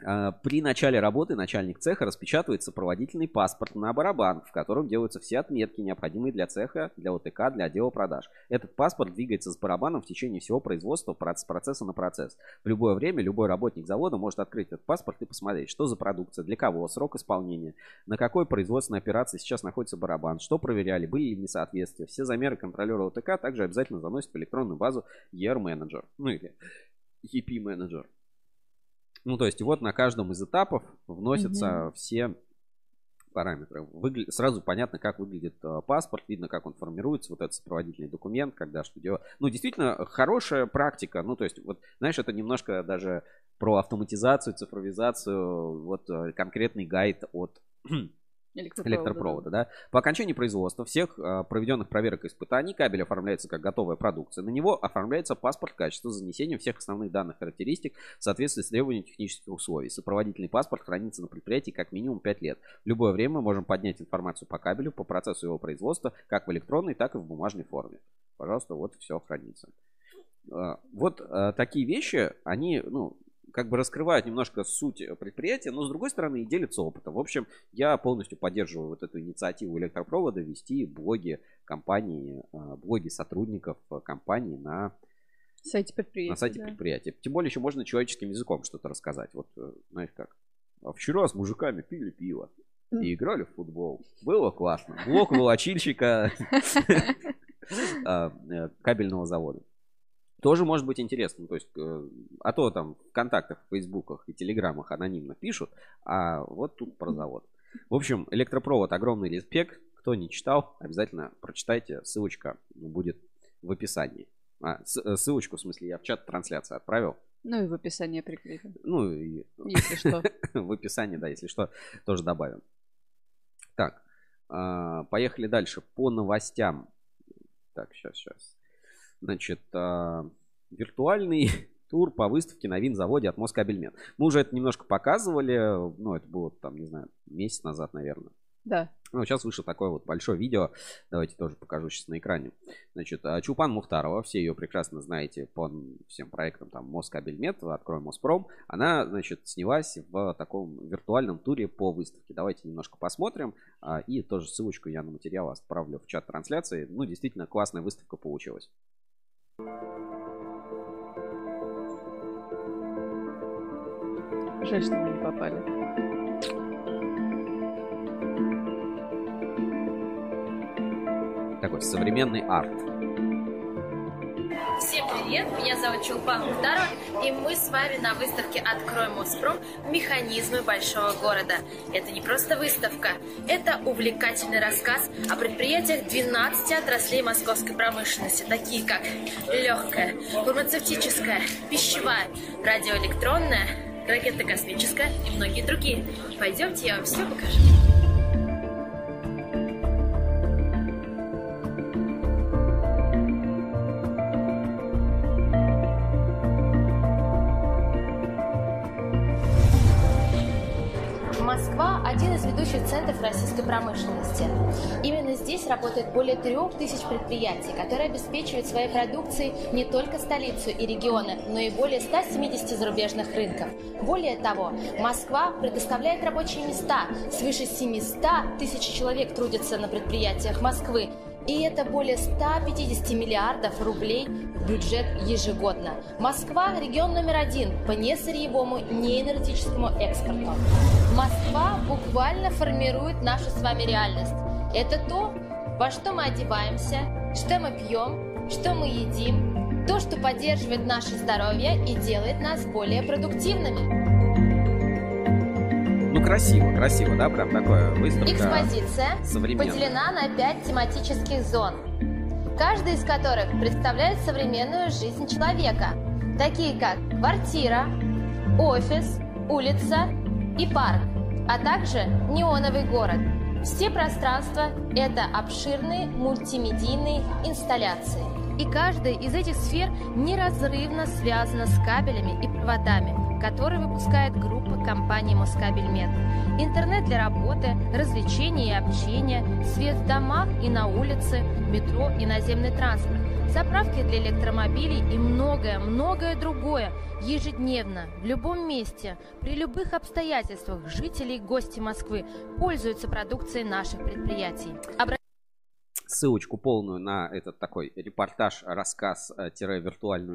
А, при начале работы начальник цеха распечатывает сопроводительный паспорт на барабан, в котором делаются все отметки, необходимые для цеха, для ОТК, для отдела продаж. Этот паспорт двигается с барабаном в течение всего производства с процесса на процесс. В любое время любой работник завода может открыть этот паспорт и посмотреть, что за продукция, для кого, срок исполнения, на какой производственной операции сейчас находится барабан, что проверяли, были ли несоответствия. Все замеры контролера ОТК также обязательно заносят в электронную базу ER-менеджер, ну или EP-менеджер. Ну, то есть вот на каждом из этапов вносятся угу. все параметры. Выгля... Сразу понятно, как выглядит э, паспорт, видно, как он формируется, вот этот сопроводительный документ, когда что делать. Ну, действительно, хорошая практика. Ну, то есть, вот, знаешь, это немножко даже про автоматизацию, цифровизацию, вот э, конкретный гайд от электропровода, электропровода да. да. По окончании производства всех а, проведенных проверок и испытаний кабель оформляется как готовая продукция. На него оформляется паспорт качества с занесением всех основных данных характеристик в соответствии с требованиями технических условий. Сопроводительный паспорт хранится на предприятии как минимум 5 лет. В любое время мы можем поднять информацию по кабелю, по процессу его производства, как в электронной, так и в бумажной форме. Пожалуйста, вот все хранится. А, вот а, такие вещи, они, ну, как бы раскрывают немножко суть предприятия, но с другой стороны и делятся опытом. В общем, я полностью поддерживаю вот эту инициативу электропровода вести блоги компании, а, блоги сотрудников компании на сайте предприятия. На сайте да. предприятия. Тем более еще можно человеческим языком что-то рассказать. Вот, э, знаешь как. А вчера с мужиками пили пиво и играли в футбол. Было классно. Блок волочильщика <laughs> <laughs> а, э, кабельного завода тоже может быть интересно. То есть, э, а то там в контактах, в фейсбуках и телеграммах анонимно пишут, а вот тут про завод. В общем, электропровод огромный респект. Кто не читал, обязательно прочитайте. Ссылочка будет в описании. А, э, ссылочку, в смысле, я в чат трансляции отправил. Ну и в описании прикрепим. Ну и... Если что. <laughs> в описании, да, если что, тоже добавим. Так, а, поехали дальше. По новостям. Так, сейчас, сейчас. Значит, а, виртуальный <laughs> тур по выставке на винзаводе от Москабельмет. Мы уже это немножко показывали, ну, это было там, не знаю, месяц назад, наверное. Да. Ну, сейчас вышло такое вот большое видео. Давайте тоже покажу сейчас на экране. Значит, а, Чупан Мухтарова, все ее прекрасно знаете по всем проектам, там, Москабельмет, Открой Моспром. Она, значит, снялась в таком виртуальном туре по выставке. Давайте немножко посмотрим. А, и тоже ссылочку я на материал оставлю в чат трансляции. Ну, действительно, классная выставка получилась. Жаль, что мы не попали. Такой современный арт. Всем привет, меня зовут Чулпан Мухтарова, и мы с вами на выставке «Открой Моспром. Механизмы большого города». Это не просто выставка, это увлекательный рассказ о предприятиях 12 отраслей московской промышленности, такие как легкая, фармацевтическая, пищевая, радиоэлектронная, ракетно-космическая и многие другие. Пойдемте, я вам все покажу. Ведущих центров российской промышленности. Именно здесь работает более трех тысяч предприятий, которые обеспечивают своей продукцией не только столицу и регионы, но и более 170 зарубежных рынков. Более того, Москва предоставляет рабочие места. Свыше 700 тысяч человек трудятся на предприятиях Москвы. И это более 150 миллиардов рублей бюджет ежегодно. Москва – регион номер один по несырьевому, неэнергетическому экспорту. Москва буквально формирует нашу с вами реальность. Это то, во что мы одеваемся, что мы пьем, что мы едим, то, что поддерживает наше здоровье и делает нас более продуктивными. Ну, красиво, красиво, да, прям такое выставка Экспозиция поделена на пять тематических зон, каждая из которых представляет современную жизнь человека, такие как квартира, офис, улица и парк, а также неоновый город. Все пространства – это обширные мультимедийные инсталляции. И каждая из этих сфер неразрывно связана с кабелями и проводами, которые выпускает группа компании Москабельмет. Интернет для работы, развлечения и общения, свет в домах и на улице, метро и наземный транспорт, заправки для электромобилей и многое-многое другое. Ежедневно, в любом месте, при любых обстоятельствах жители и гости Москвы пользуются продукцией наших предприятий. Обра- Ссылочку полную на этот такой репортаж, рассказ, э,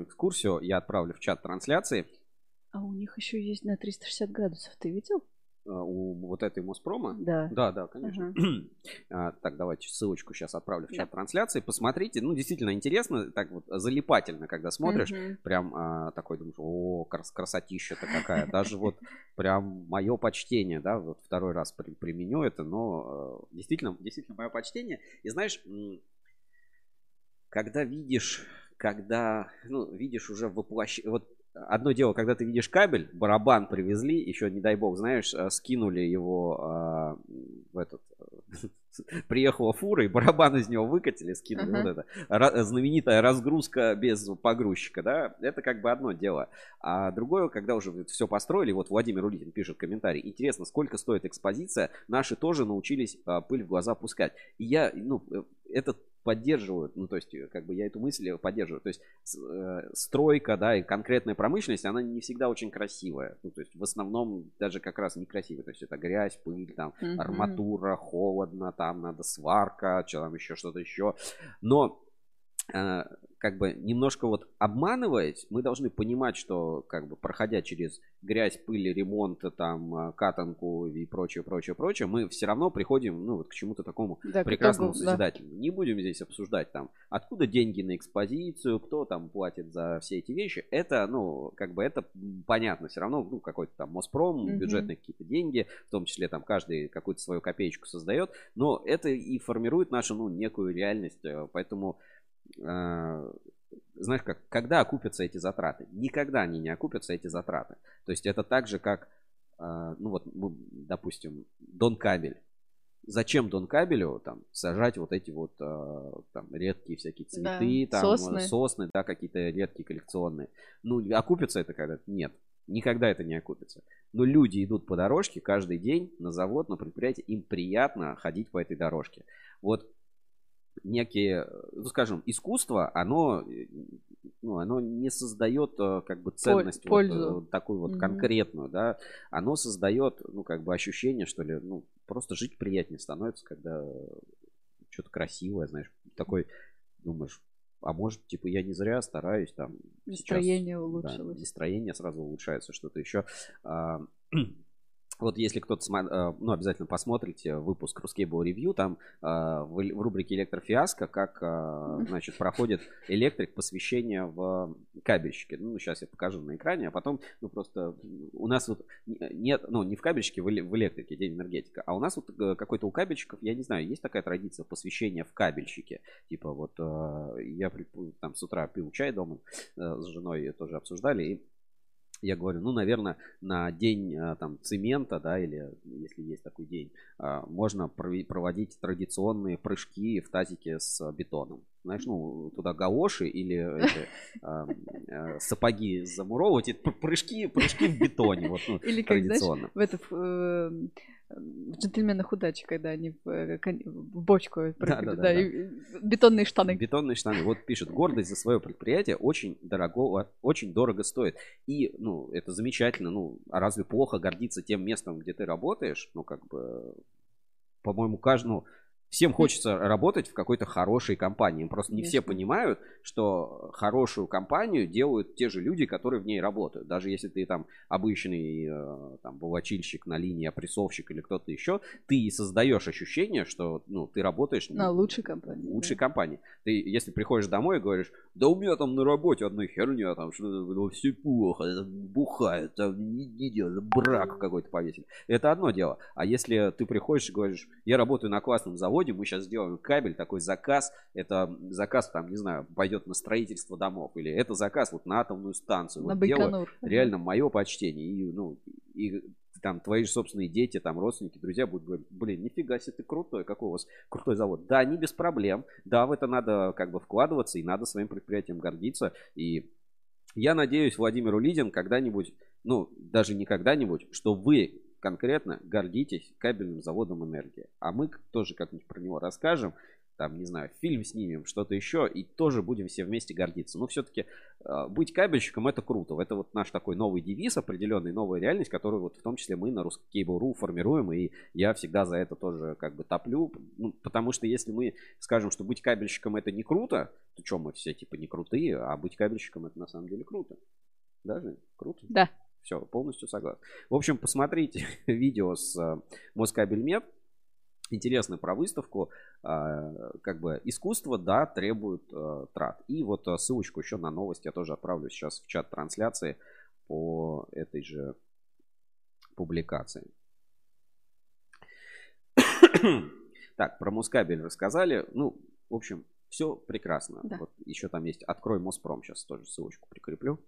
экскурсию я отправлю в чат трансляции. А у них еще есть на 360 градусов. Ты видел? Э, У вот этой Моспрома. Да. Да, да, конечно. <clears throat> А, так, давайте ссылочку сейчас отправлю в Да. чат трансляции. Посмотрите. Ну, действительно интересно, так вот залипательно, когда смотришь. Мгм. Прям а, такой думаешь, о, крас- красотища-то какая. Даже вот прям мое почтение, да, вот второй раз при- применю это, но э, действительно, действительно мое почтение. И знаешь, когда видишь, когда, ну, видишь уже воплощ... Вот одно дело, когда ты видишь кабель, барабан привезли, еще, не дай бог, знаешь, э, скинули его а, в этот... <laughs> Приехала фура, и барабан из него выкатили, скинули. Вот это ра- знаменитая разгрузка без погрузчика, да, это как бы одно дело. А другое, когда уже все построили, вот Владимир Улитин пишет комментарий, интересно, сколько стоит экспозиция, наши тоже научились а, пыль в глаза пускать. И я, ну, э, это поддерживаю, ну, то есть, э, как бы я эту мысль поддерживаю. То есть, э, стройка, да, и конкретная промышленность, она не всегда очень красивая. Ну, то есть, в основном даже как раз некрасивая. То есть, это грязь, пыль, там, Мгм. арматура, холодно, там надо сварка, что там еще что-то еще. Но э, как бы немножко вот обманываясь, мы должны понимать, что как бы проходя через грязь, пыль, ремонт, там, э, катанку и прочее, прочее, прочее, мы все равно приходим, ну, вот к чему-то такому Да, прекрасному итогу, да. созидательному. Не будем здесь обсуждать там, откуда деньги на экспозицию, кто там платит за все эти вещи. Это, ну, как бы это понятно. Все равно, ну, какой-то там Моспром, Мгм. бюджетные какие-то деньги, в том числе там каждый какую-то свою копеечку создает. Но это и формирует нашу, ну, некую реальность. э, Поэтому э, знаешь как, когда окупятся эти затраты? Никогда они не окупятся, эти затраты. То есть это так же, как, э, ну вот, мы, допустим, Дон Кабель. Зачем Дон Кабелю там сажать вот эти вот э, там редкие всякие Да, цветы, там сосны. сосны, сосны да, какие-то редкие коллекционные. Ну, окупится это когда-то? Нет. Никогда это не окупится. Но люди идут по дорожке каждый день на завод, на предприятие, им приятно ходить по этой дорожке. Вот некие, ну скажем, искусство, оно, э, ну, оно не создает э, как бы ценность вот, пользу. э, такую вот Мгм. конкретную, да, оно создает, ну как бы ощущение, что ли, ну просто жить приятнее становится, когда что-то красивое, знаешь, такой думаешь, а может, типа, я не зря стараюсь там сейчас, Настроение да, улучшилось. настроение сразу улучшается, что-то еще. <clears throat> Вот если кто-то, а, ну, обязательно посмотрите выпуск Ruscable Review, там а, в рубрике электрофиаско, как, а, значит, проходит электрик посвящение в кабельщике. Ну, сейчас я покажу на экране, а потом, ну, просто у нас вот нет, ну, не в кабельщике, в эле- в электрике, день энергетика, а у нас вот э, какой-то у кабельщиков, я не знаю, есть такая традиция посвящения в кабельщике. Типа вот э, я там с утра пил чай дома, э, с женой тоже обсуждали, и я говорю, ну, наверное, на день э, там цемента, да, или если есть такой день, э, можно проводить традиционные прыжки в тазике с бетоном. Знаешь, ну, туда гаоши или эти, э, <laughs> сапоги замуровывать, и пр- прыжки, прыжки в бетоне, вот, ну, Или как, знаешь, традиционно. в это в, джентльменах удачи, когда они в, э, в бочку да, да, да, и- и бетонные штаны. Бетонные штаны. Вот пишет, гордость за свое предприятие очень дорого, очень дорого стоит. И, ну, это замечательно. Ну, а разве плохо гордиться тем местом, где ты работаешь? Ну, как бы, по-моему, каждому, Всем хочется работать в какой-то хорошей компании. Просто не все понимают, что хорошую компанию делают те же люди, которые в ней работают. Даже если ты там обычный э, там, бувачильщик на линии, опрессовщик или кто-то еще, ты и создаешь ощущение, что ну, ты работаешь На лучшей компании. лучшей да. компании. Ты, если приходишь домой и говоришь, да у меня там на работе одна херня, там что ну, все плохо, там бухают, там не, не делают, брак какой-то повесили. Это одно дело. А если ты приходишь и говоришь, я работаю на классном заводе, мы сейчас сделаем кабель, такой заказ, это заказ там, не знаю, пойдет на строительство домов, или это заказ вот на атомную станцию. На Вот дело Байконур. реально мое почтение. И, ну, и там твои же собственные дети, там родственники, друзья будут говорить, блин, нифига себе ты крутой, какой у вас крутой завод. Да, не без проблем. Да, в это надо как бы вкладываться, и надо своим предприятием гордиться. И я надеюсь, Владимир Улидин когда-нибудь, ну, даже не когда-нибудь, что вы конкретно гордитесь кабельным заводом энергии. А мы тоже как-нибудь про него расскажем, там, не знаю, фильм снимем, что-то еще, и тоже будем все вместе гордиться. Но все-таки быть кабельщиком это круто. Это вот наш такой новый девиз, определенный, новая реальность, которую вот в том числе мы на Ruskable.ru формируем, и я всегда за это тоже как бы топлю. Ну, потому что если мы скажем, что быть кабельщиком это не круто, то что мы все типа не крутые, а быть кабельщиком это на самом деле круто. Даже круто. Да. Все, полностью согласен. В общем, посмотрите <laughs> видео с э, Москабельмет. Интересно про выставку. Э, Как бы искусство, да, требует э, трат. И вот э, ссылочку еще на новость я тоже отправлю сейчас в чат трансляции по этой же публикации. <coughs> Так, про Мускабель рассказали. Ну, в общем, все прекрасно. Да. Вот еще там есть «Открой Моспром». Сейчас тоже ссылочку прикреплю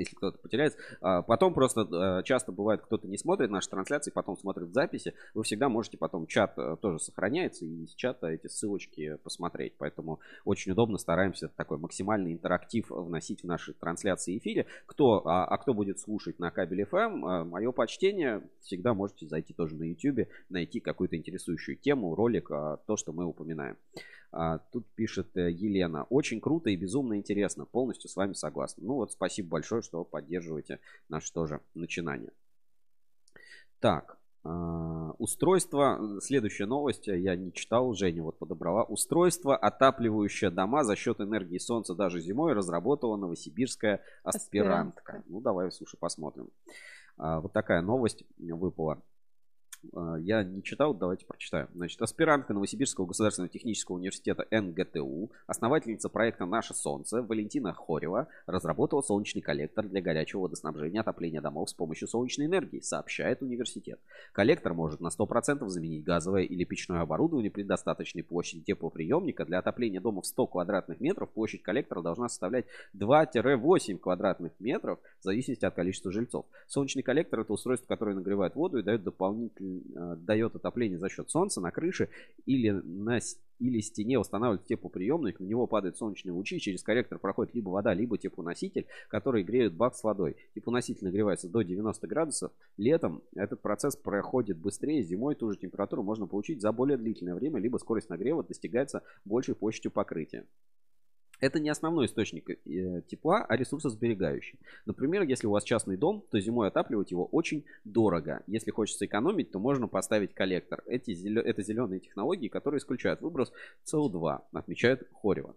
если кто-то потеряется. А Потом просто э, часто бывает, кто-то не смотрит наши трансляции, потом смотрит в записи. Вы всегда можете потом, чат э, тоже сохраняется, и из чата эти ссылочки посмотреть. Поэтому очень удобно, стараемся такой максимальный интерактив вносить в наши трансляции и эфире. Кто, а, а кто будет слушать на кабеле FM, мое почтение, всегда можете зайти тоже на YouTube, найти какую-то интересующую тему, ролик, а, то, что мы упоминаем. А, Тут пишет э, Елена. Очень круто и безумно интересно. Полностью с вами согласна. Ну вот, спасибо большое, что поддерживаете наше тоже начинание. Так, а, устройство. Следующая новость. Я не читал, Женя вот подобрала. Устройство, отапливающее дома за счет энергии солнца даже зимой, разработала новосибирская аспирантка. Аспирантка. Ну, давай, слушай, посмотрим. А, Вот такая новость выпала. А, Я не читал, давайте прочитаю. Значит, аспирантка Новосибирского государственного технического университета НГТУ, основательница проекта «Наше солнце» Валентина Хорева разработала солнечный коллектор для горячего водоснабжения отопления домов с помощью солнечной энергии, сообщает университет. Коллектор может на 100% заменить газовое или печное оборудование при достаточной площади теплоприемника. Для отопления дома в 100 квадратных метров площадь коллектора должна составлять 2-8 квадратных метров в зависимости от количества жильцов. Солнечный коллектор это устройство, которое нагревает воду и дает дополнительный дает отопление за счет солнца на крыше или на или стене устанавливает теплоприемник, на него падают солнечные лучи, через коллектор проходит либо вода, либо теплоноситель, который греет бак с водой. Теплоноситель нагревается до 90 градусов. Летом этот процесс проходит быстрее, зимой ту же температуру можно получить за более длительное время, либо скорость нагрева достигается большей площадью покрытия. Это не основной источник э, тепла, а ресурсосберегающий. Например, если у вас частный дом, то зимой отапливать его очень дорого. Если хочется экономить, то можно поставить коллектор. Эти, это зеленые технологии, которые исключают выброс СО2, отмечает Хорева.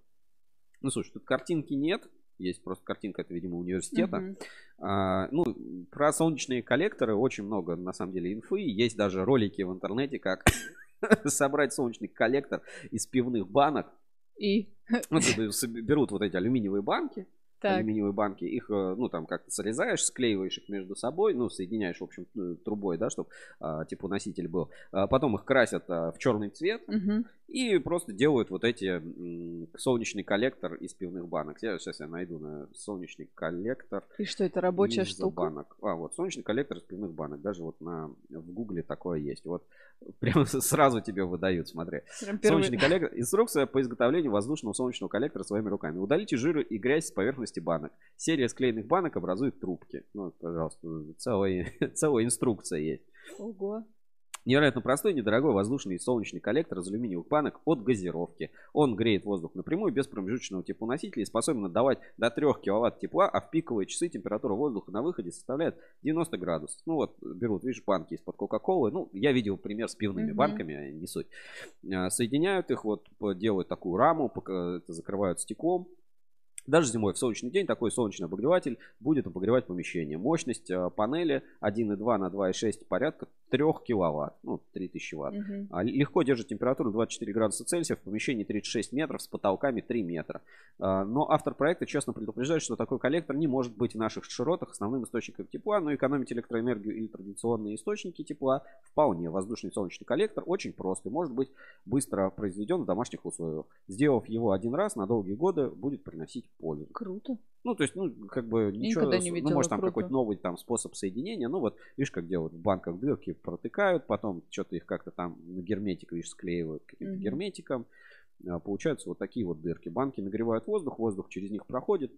Ну, слушай, тут картинки нет. Есть просто картинка, это, видимо, университета. Мгм. А, ну, про солнечные коллекторы очень много, на самом деле, инфы. Есть даже ролики в интернете, как <laughs> собрать солнечный коллектор из пивных банок. И Ну, берут вот эти алюминиевые банки, так, алюминиевые банки, их, э, ну, там как-то срезаешь, склеиваешь их между собой, ну, соединяешь, в общем, э, трубой, да, чтобы, типа, носитель был. А Потом их красят а, в черный цвет мгм. и просто делают вот эти солнечный коллектор из пивных банок. Я, сейчас я найду на солнечный коллектор и что это рабочая штука? банок. А, вот, солнечный коллектор из пивных банок. Даже вот на, в гугле такое есть. Вот <laughs> прям сразу тебе выдают, смотри. Прям первый- Солнечный коллектор. Инструкция по изготовлению воздушного солнечного коллектора своими руками. Удалите жиры и грязь с поверхности банок. Серия склеенных банок образует трубки. Ну, пожалуйста, целая, <laughs> целая инструкция есть. Ого. Невероятно простой, недорогой воздушный и солнечный коллектор из алюминиевых банок от газировки. Он греет воздух напрямую без промежуточного теплоносителя и способен отдавать до 3 киловатт тепла, а в пиковые часы температура воздуха на выходе составляет 90 градусов. Ну вот, берут, видишь, банки из-под Кока-Колы. Ну, я видел пример с пивными mm-hmm. банками, не суть. А, соединяют их, вот, делают такую раму, закрывают стеклом, даже зимой в солнечный день такой солнечный обогреватель будет обогревать помещение. Мощность э, панели 1,2 на 2,6 порядка 3 киловатт, ну 3000 ватт. Угу. Легко держит температуру 24 градуса Цельсия, в помещении 36 метров с потолками 3 метра. А, но автор проекта честно предупреждает, что такой коллектор не может быть в наших широтах основным источником тепла, но экономить электроэнергию или традиционные источники тепла вполне. Воздушный солнечный коллектор очень прост и может быть быстро произведен в домашних условиях. Сделав его один раз на долгие годы, будет приносить пользу. Круто. Ну, то есть, ну, как бы ничего, Никогда не видела, ну, может, там круто. какой-то новый там способ соединения. Ну, вот, видишь, как делают в банках дырки, протыкают, потом что-то их как-то там на герметик, видишь, склеивают каким-то mm-hmm. герметиком. А, получаются вот такие вот дырки. Банки нагревают воздух, воздух через них проходит,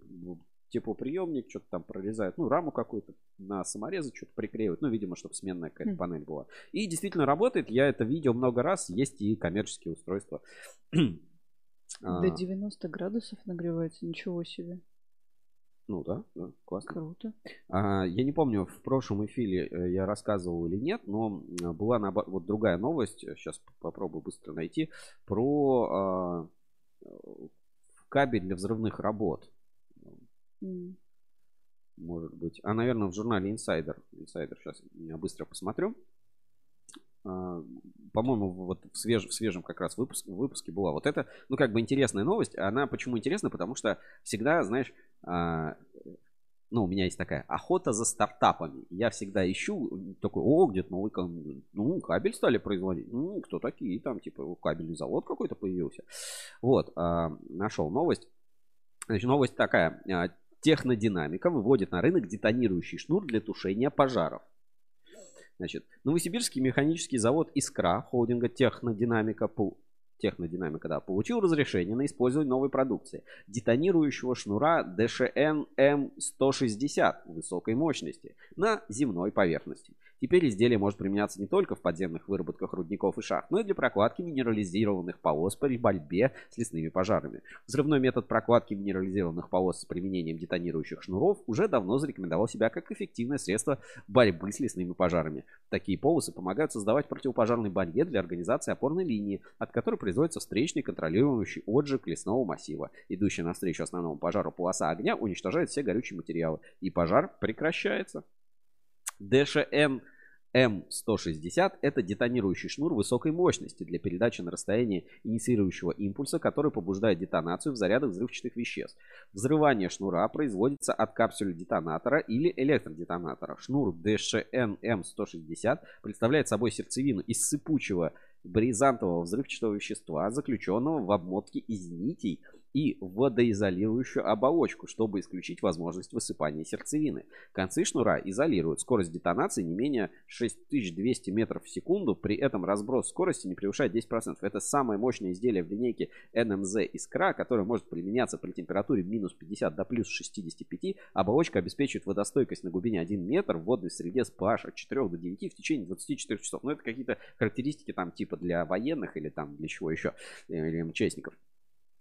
теплоприемник, что-то там прорезают, ну, раму какую-то на саморезы что-то приклеивают, ну, видимо, чтобы сменная какая-то mm. панель была. И действительно работает, я это видел много раз, есть и коммерческие устройства. До 90 градусов нагревается, ничего себе. Ну да, да, классно. Круто. А, я не помню, в прошлом эфире э, я рассказывал или нет, но была на, вот другая новость, сейчас попробую быстро найти, про а, кабель для взрывных работ. Mm. Может быть. А, наверное, в журнале Insider. Insider, сейчас я быстро посмотрю. А, по-моему, вот в, свеж, в свежем как раз выпуск, выпуске была вот это, ну, как бы интересная новость. Она почему интересна? Потому что всегда, знаешь, а, ну, у меня есть такая охота за стартапами. Я всегда ищу такой, о, где-то новый ну, кабель стали производить. Ну, кто такие? Там, типа, кабельный завод какой-то появился. Вот, а, нашел новость. Значит, новость такая. Технодинамика выводит на рынок детонирующий шнур для тушения пожаров. Значит, Новосибирский механический завод «Искра» холдинга «Технодинамика» Технодинамика, да, получил разрешение на использование новой продукции. Детонирующего шнура DSHN M160 высокой мощности на земной поверхности. Теперь изделие может применяться не только в подземных выработках рудников и шахт, но и для прокладки минерализированных полос при борьбе с лесными пожарами. Взрывной метод прокладки минерализированных полос с применением детонирующих шнуров уже давно зарекомендовал себя как эффективное средство борьбы с лесными пожарами. Такие полосы помогают создавать противопожарный барьер для организации опорной линии, от которой производится встречный контролирующий отжиг лесного массива. Идущая навстречу основному пожару полоса огня уничтожает все горючие материалы, и пожар прекращается. ДШН М160 – это детонирующий шнур высокой мощности для передачи на расстояние инициирующего импульса, который побуждает детонацию в зарядах взрывчатых веществ. Взрывание шнура производится от капсули детонатора или электродетонатора. Шнур DSHN M160 представляет собой сердцевину из сыпучего бризантового взрывчатого вещества, заключенного в обмотке из нитей – и водоизолирующую оболочку, чтобы исключить возможность высыпания сердцевины. Концы шнура изолируют. Скорость детонации не менее 6200 метров в секунду. При этом разброс скорости не превышает 10%. Это самое мощное изделие в линейке NMZ Искра, которое может применяться при температуре минус 50 до плюс 65. Оболочка обеспечивает водостойкость на глубине 1 метр в водной среде с pH от 4 до 9 в течение 24 часов. Но это какие-то характеристики там типа для военных или там для чего еще, э, или МЧСников.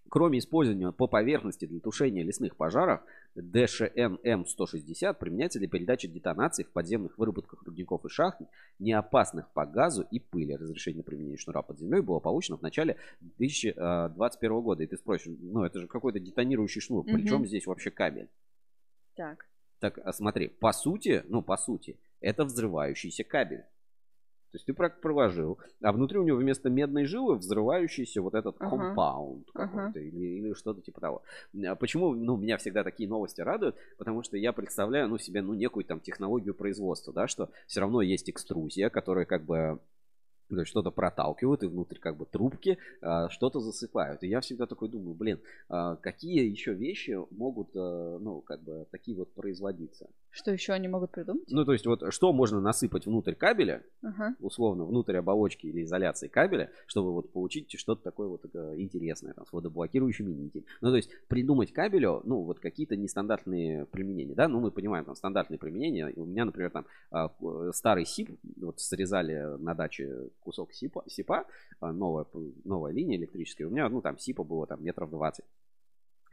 Кроме использования по поверхности для тушения лесных пожаров, ДШНМ-160 применяется для передачи детонации в подземных выработках рудников и шахт, не опасных по газу и пыли. Разрешение на применение шнура под землей было получено в начале 2021 года. И ты спросишь, ну это же какой-то детонирующий шнур, угу. причем здесь вообще кабель? Так. Так, а смотри, по сути, ну по сути, это взрывающийся кабель. То есть ты проложил, а внутри у него вместо медной жилы взрывающийся вот этот компаунд uh-huh. какой-то uh-huh. или, или что-то типа того. А почему ну, меня всегда такие новости радуют? Потому что я представляю ну, себе ну, некую там технологию производства, да, что все равно есть экструзия, которая как бы то есть что-то проталкивают и внутрь как бы трубки а, что-то засыпают. И я всегда такой думаю, блин, а, какие еще вещи могут, а, ну, как бы такие вот производиться? Что еще они могут придумать? Ну, то есть вот что можно насыпать внутрь кабеля, Ага. условно, внутрь оболочки или изоляции кабеля, чтобы вот получить что-то такое вот э, интересное, там, с водоблокирующими нитями. Ну, то есть придумать кабелю, ну, вот какие-то нестандартные применения, да, ну, мы понимаем, там, стандартные применения. У меня, например, там, а, э, старый СИП, вот срезали на даче кусок СИПа, СИПа а, новая, новая линия электрическая, у меня, ну, там, СИПа было там метров 20.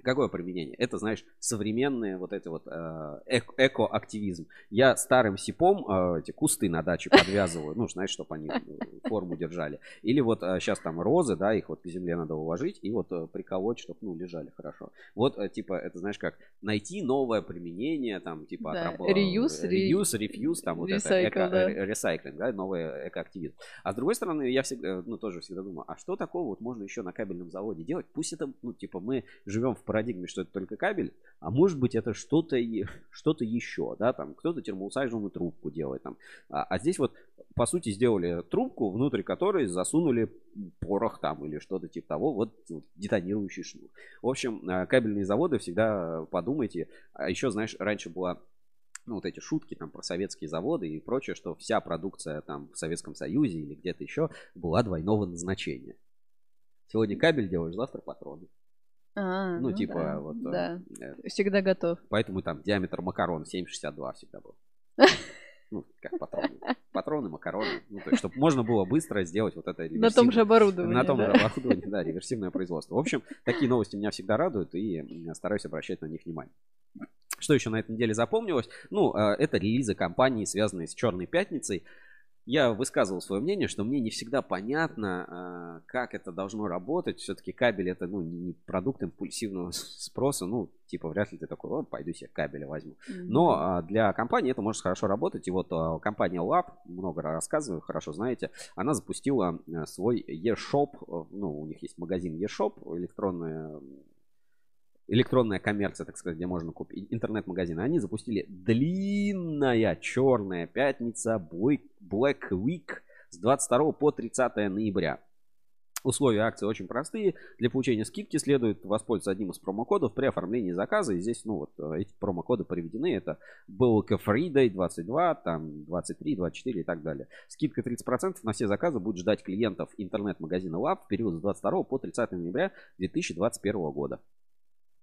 Какое применение? Это, знаешь, современные вот это вот э, эко- эко-активизм. Я старым сипом э, эти кусты на даче <laughs> подвязываю, ну, знаешь, чтобы они э, форму держали. Или вот сейчас там розы, да, их вот к земле надо уложить и вот э, приколоть, чтобы, ну, лежали хорошо. Вот, э, типа, это, знаешь, как найти новое применение, там, типа, Да, отрабо- reuse, ре- reuse, refuse, там, вот это, эко- да. э, ресайклинг, да, новый экоактивизм. А с другой стороны, я всегда, ну, тоже всегда думаю, а что такого вот можно еще на кабельном заводе делать? Пусть это, ну, типа, мы живем в парадигме, что это только кабель, а может быть это что-то <laughs> что-то еще, да, там, кто-то термоусаживаемую трубку делает, там. А, а здесь вот, по сути, сделали трубку, внутрь которой засунули порох там или что-то типа того, вот, детонирующий шнур. В общем, э, кабельные заводы всегда подумайте. А еще, знаешь, раньше была ну, вот эти шутки там про советские заводы и прочее, что вся продукция там в Советском Союзе или где-то еще была двойного назначения. Сегодня кабель делаешь, завтра патроны. А, Ну, типа, да, вот. э, Да, э, всегда готов. Поэтому там диаметр макарон 7,62 всегда был. <laughs> Ну, как патроны. Патроны, макароны. Ну, то есть, чтобы можно было быстро сделать вот это На том же оборудовании. на том да. же оборудовании, да, реверсивное производство. В общем, такие новости меня всегда радуют, и стараюсь обращать на них внимание. Что еще на этой неделе запомнилось? Ну, э, это релизы компании, связанные с Черной Пятницей. Я высказывал свое мнение, что мне не всегда понятно, э, как это должно работать. Все-таки кабель это ну, не продукт импульсивного <laughs> спроса. Ну, типа, вряд ли ты такой, о, пойду себе кабеля возьму. Но а, для компании это может хорошо работать. И вот а, компания Lab, много рассказываю, хорошо знаете, она запустила а, свой e-shop. а, Ну, у них есть магазин e-shop, электронная, электронная коммерция, так сказать, где можно купить интернет-магазин. Они запустили длинная черная пятница Black Week с 22 по 30 ноября. Условия акции очень простые. Для получения скидки следует воспользоваться одним из промокодов при оформлении заказа. И здесь, ну вот, э, эти промокоды приведены. Это BLK Friday 22, там 23, 24 и так далее. Скидка 30% на все заказы будет ждать клиентов интернет-магазина Lab в период с 22 по 30 ноября 2021 года.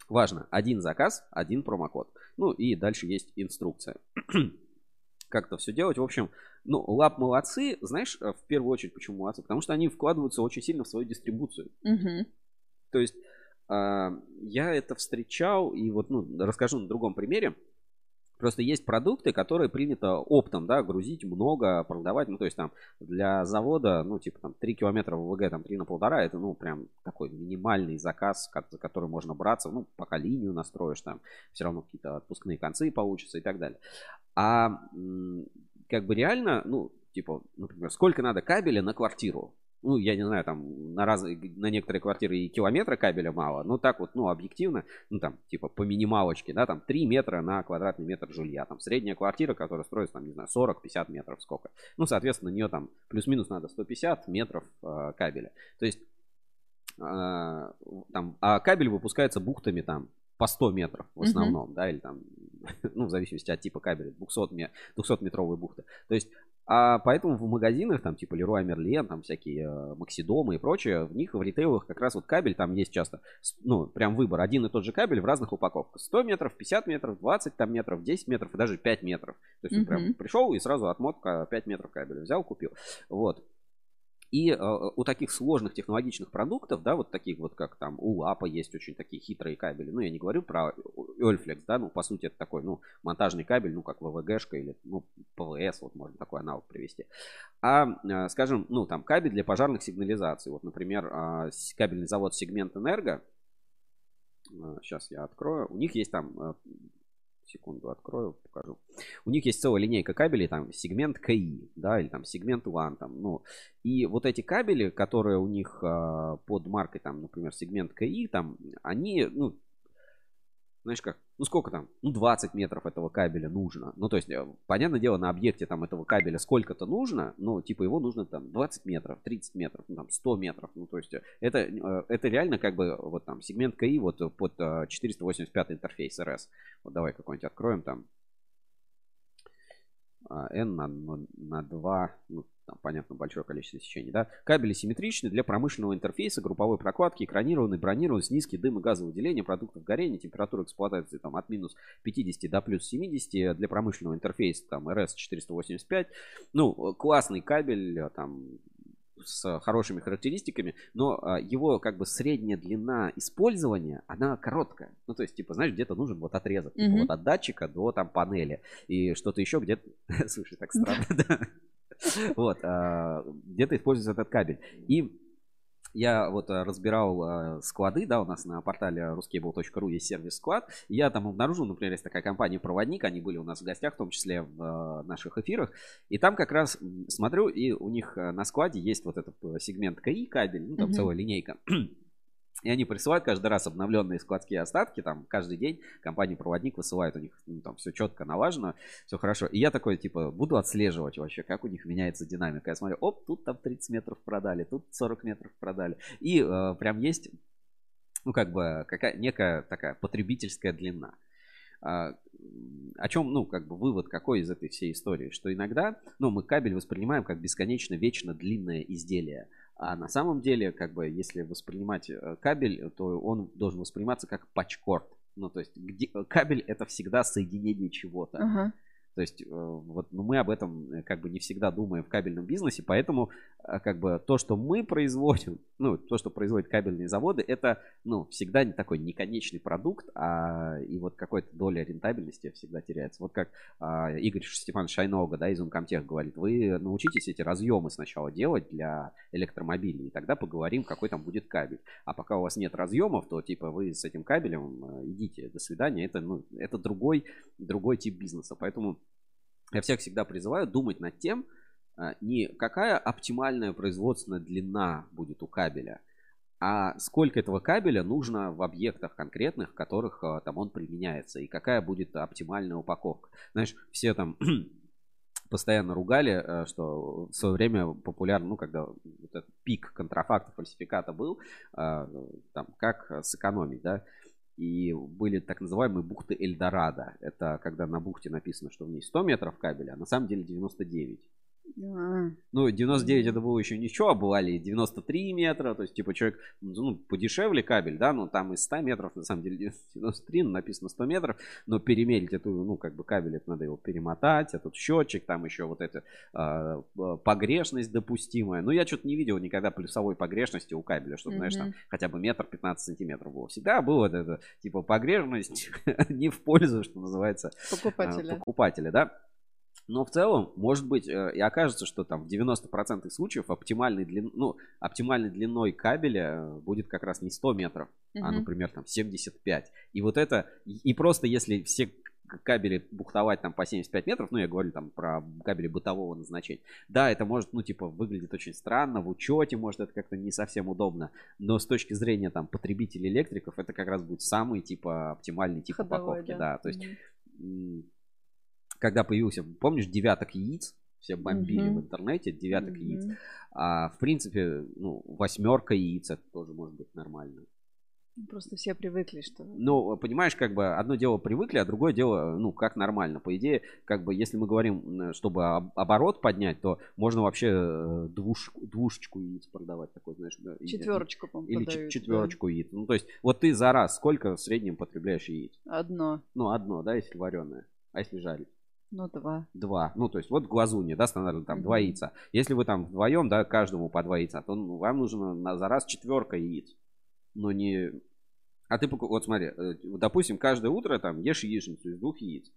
Важно, один заказ, один промокод. Ну и дальше есть инструкция. <clears throat> Как это все делать. В общем, ну, Лап молодцы. Знаешь, э, в первую очередь, почему молодцы? Потому что они вкладываются очень сильно в свою дистрибуцию. Мгм. То есть а, я это встречал, и вот, ну, расскажу на другом примере. Просто есть продукты, которые принято оптом, да, грузить много, продавать. Ну, то есть там для завода, ну, типа там 3 километра ВВГ, там 3 на полтора, это, ну, прям такой минимальный заказ, за который можно браться. Ну, пока линию настроишь, там все равно какие-то отпускные концы получатся и так далее. А как бы реально, ну, типа, например, сколько надо кабеля на квартиру? Ну, я не знаю, там на, раз, на некоторые квартиры и километра кабеля мало, но так вот, ну, объективно, ну, там, типа, по минималочке, да, там, 3 метра на квадратный метр жилья, там, средняя квартира, которая строится, там, не знаю, 40-50 метров, сколько. Ну, соответственно, на нее там плюс-минус надо 150 метров э, кабеля. То есть, э, там, а кабель выпускается бухтами, там, по 100 метров в основном, да, или там, <laughs> ну, в зависимости от типа кабеля, 200, ме- 200-метровые бухты. То есть, а поэтому в магазинах, там, типа Leroy Merlin, там всякие э, Максидомы и прочее, в них в ритейлах как раз вот кабель, там есть часто, ну, прям выбор, один и тот же кабель в разных упаковках. 100 метров, 50 метров, 20 там метров, 10 метров и даже 5 метров. То есть, он прям пришел и сразу отмотка 5 метров кабеля взял, купил. Вот. И э, у таких сложных технологичных продуктов, да, вот таких вот, как там у Лапа есть очень такие хитрые кабели. Ну, я не говорю про Ольфлекс, да, ну, по сути, это такой, ну, монтажный кабель, ну, как ВВГшка или, ну, ПВС, вот можно такой аналог привести. А, э, скажем, ну, там, кабель для пожарных сигнализаций. Вот, например, а, кабельный завод Сегмент Энерго, сейчас я открою, у них есть там, э, секунду открою, покажу. У них есть целая линейка кабелей, там, сегмент КИ, да, или там сегмент LAN, там, ну, и вот эти кабели, которые у них а, под маркой, там, например, сегмент КИ, там, они, ну, знаешь как, ну сколько там, ну 20 метров этого кабеля нужно. Ну то есть, э, понятное дело, на объекте там этого кабеля сколько-то нужно, ну типа его нужно там 20 метров, 30 метров, ну там 100 метров. Ну то есть, э, это, э, это реально как бы вот там сегмент КИ вот под 485 интерфейс РС. Вот давай какой-нибудь откроем там. N на, на 2, ну, там, понятно, большое количество сечений, да. Кабели симметричны для промышленного интерфейса, групповой прокладки, экранированный, бронированный, с низким дым и газовыделение продуктов горения, температура эксплуатации там от минус 50 до плюс 70, для промышленного интерфейса там RS485. Ну, классный кабель, там, с хорошими характеристиками, но его как бы средняя длина использования, она короткая. Ну, то есть, типа, знаешь, где-то нужен вот отрезок, mm-hmm. типа, вот от датчика до там панели и что-то еще где-то... <laughs> Слушай, так странно, да? <laughs> Вот, а, где-то используется этот кабель. И я вот а, разбирал а, склады, да, у нас на портале ruscable.ru есть сервис склад. Я там обнаружил, например, есть такая компания «Проводник», они были у нас в гостях, в том числе в наших эфирах. И там как раз смотрю, и у них на складе есть вот этот э, сегмент КИ кабель, ну там mm-hmm. целая линейка. <clears throat> И они присылают каждый раз обновленные складские остатки, там, каждый день компания-проводник высылает у них, ну, там, все четко налажено, все хорошо. И я такой, типа, буду отслеживать вообще, как у них меняется динамика. Я смотрю, оп, тут там 30 метров продали, тут 40 метров продали. И э, прям есть, ну, как бы, какая, некая такая потребительская длина. А, о чем, ну, как бы вывод какой из этой всей истории? Что иногда, ну, мы кабель воспринимаем как бесконечно, вечно длинное изделие. А на самом деле, как бы, если воспринимать э, кабель, то он должен восприниматься как патчкорд. Ну, то есть где, кабель это всегда соединение чего-то. Uh-huh. То есть э, вот ну, мы об этом э, как бы не всегда думаем в кабельном бизнесе, поэтому э, как бы то, что мы производим, <laughs> ну, то, что производят кабельные заводы, это, ну, всегда не такой неконечный продукт, а и вот какая-то доля рентабельности всегда теряется. Вот как а, Игорь Степан Шайнога, да, из Умкомтех говорит, вы научитесь эти разъемы сначала делать для электромобилей, и тогда поговорим, какой там будет кабель. А пока у вас нет разъемов, то типа вы с этим кабелем идите, до свидания, это, ну, это другой, другой тип бизнеса, поэтому я всех всегда призываю думать над тем, а, не какая оптимальная производственная длина будет у кабеля, а сколько этого кабеля нужно в объектах конкретных, в которых а, там он применяется, и какая будет оптимальная упаковка. Знаешь, все там <clears throat> постоянно ругали, а, что в свое время популярно, ну, когда вот этот пик контрафакта, фальсификата был, там, как сэкономить, да, и были так называемые бухты Эльдорадо. Это когда на бухте написано, что в ней 100 метров кабеля, а на самом деле 99. А. Ну, 99 это было еще ничего, а бывали 93 метра, то есть, типа, человек, ну, подешевле кабель, да, ну, там из 100 метров, на самом деле, <laughs> 93, ну, написано 100 метров, но перемерить эту, ну, как бы кабель, это надо его перемотать, этот счетчик, там еще вот эта э, погрешность допустимая. Ну, я что-то не видел никогда плюсовой погрешности у кабеля, чтобы, mm-hmm. знаешь, там хотя бы метр 15 сантиметров было. Всегда было вот это, типа, погрешность <laughs> не в пользу, что называется, покупателя, э, покупателя да. Но в целом, может быть, э, и окажется, что там в 90% случаев оптимальной, длин, ну, оптимальной длиной кабеля э, будет как раз не 100 метров, uh-huh. а, например, там 75. И вот это, и просто если все кабели бухтовать там по 75 метров, ну, я говорю там про кабели бытового назначения. Да, это может, ну, типа, выглядит очень странно, в учете, может, это как-то не совсем удобно, но с точки зрения там потребителей электриков, это как раз будет самый, типа, оптимальный тип Ходовой, упаковки, да. да. То есть, mm когда появился, помнишь, девяток яиц, все бомбили mm-hmm. в интернете, девяток mm-hmm. яиц. А в принципе, ну, восьмерка яиц это тоже может быть нормально. Просто все привыкли, что... Ну, понимаешь, как бы одно дело привыкли, а другое дело, ну, как нормально. По идее, как бы, если мы говорим, чтобы оборот поднять, то можно вообще э, двуш, двушечку яиц продавать такой, знаешь. Четверочку, по-моему, Или четверочку да. яиц. Ну, то есть, вот ты за раз сколько в среднем потребляешь яиц? Одно. Ну, одно, да, если вареное. А если жарить? Ну, два. Два. Ну, то есть, вот глазуни, да, стандартно там mm-hmm. два яйца. Если вы там вдвоем, да, каждому по два яйца, то ну, вам нужно на, за раз четверка яиц. Но не... А ты, вот смотри, э, допустим, каждое утро там ешь яичницу из двух яиц.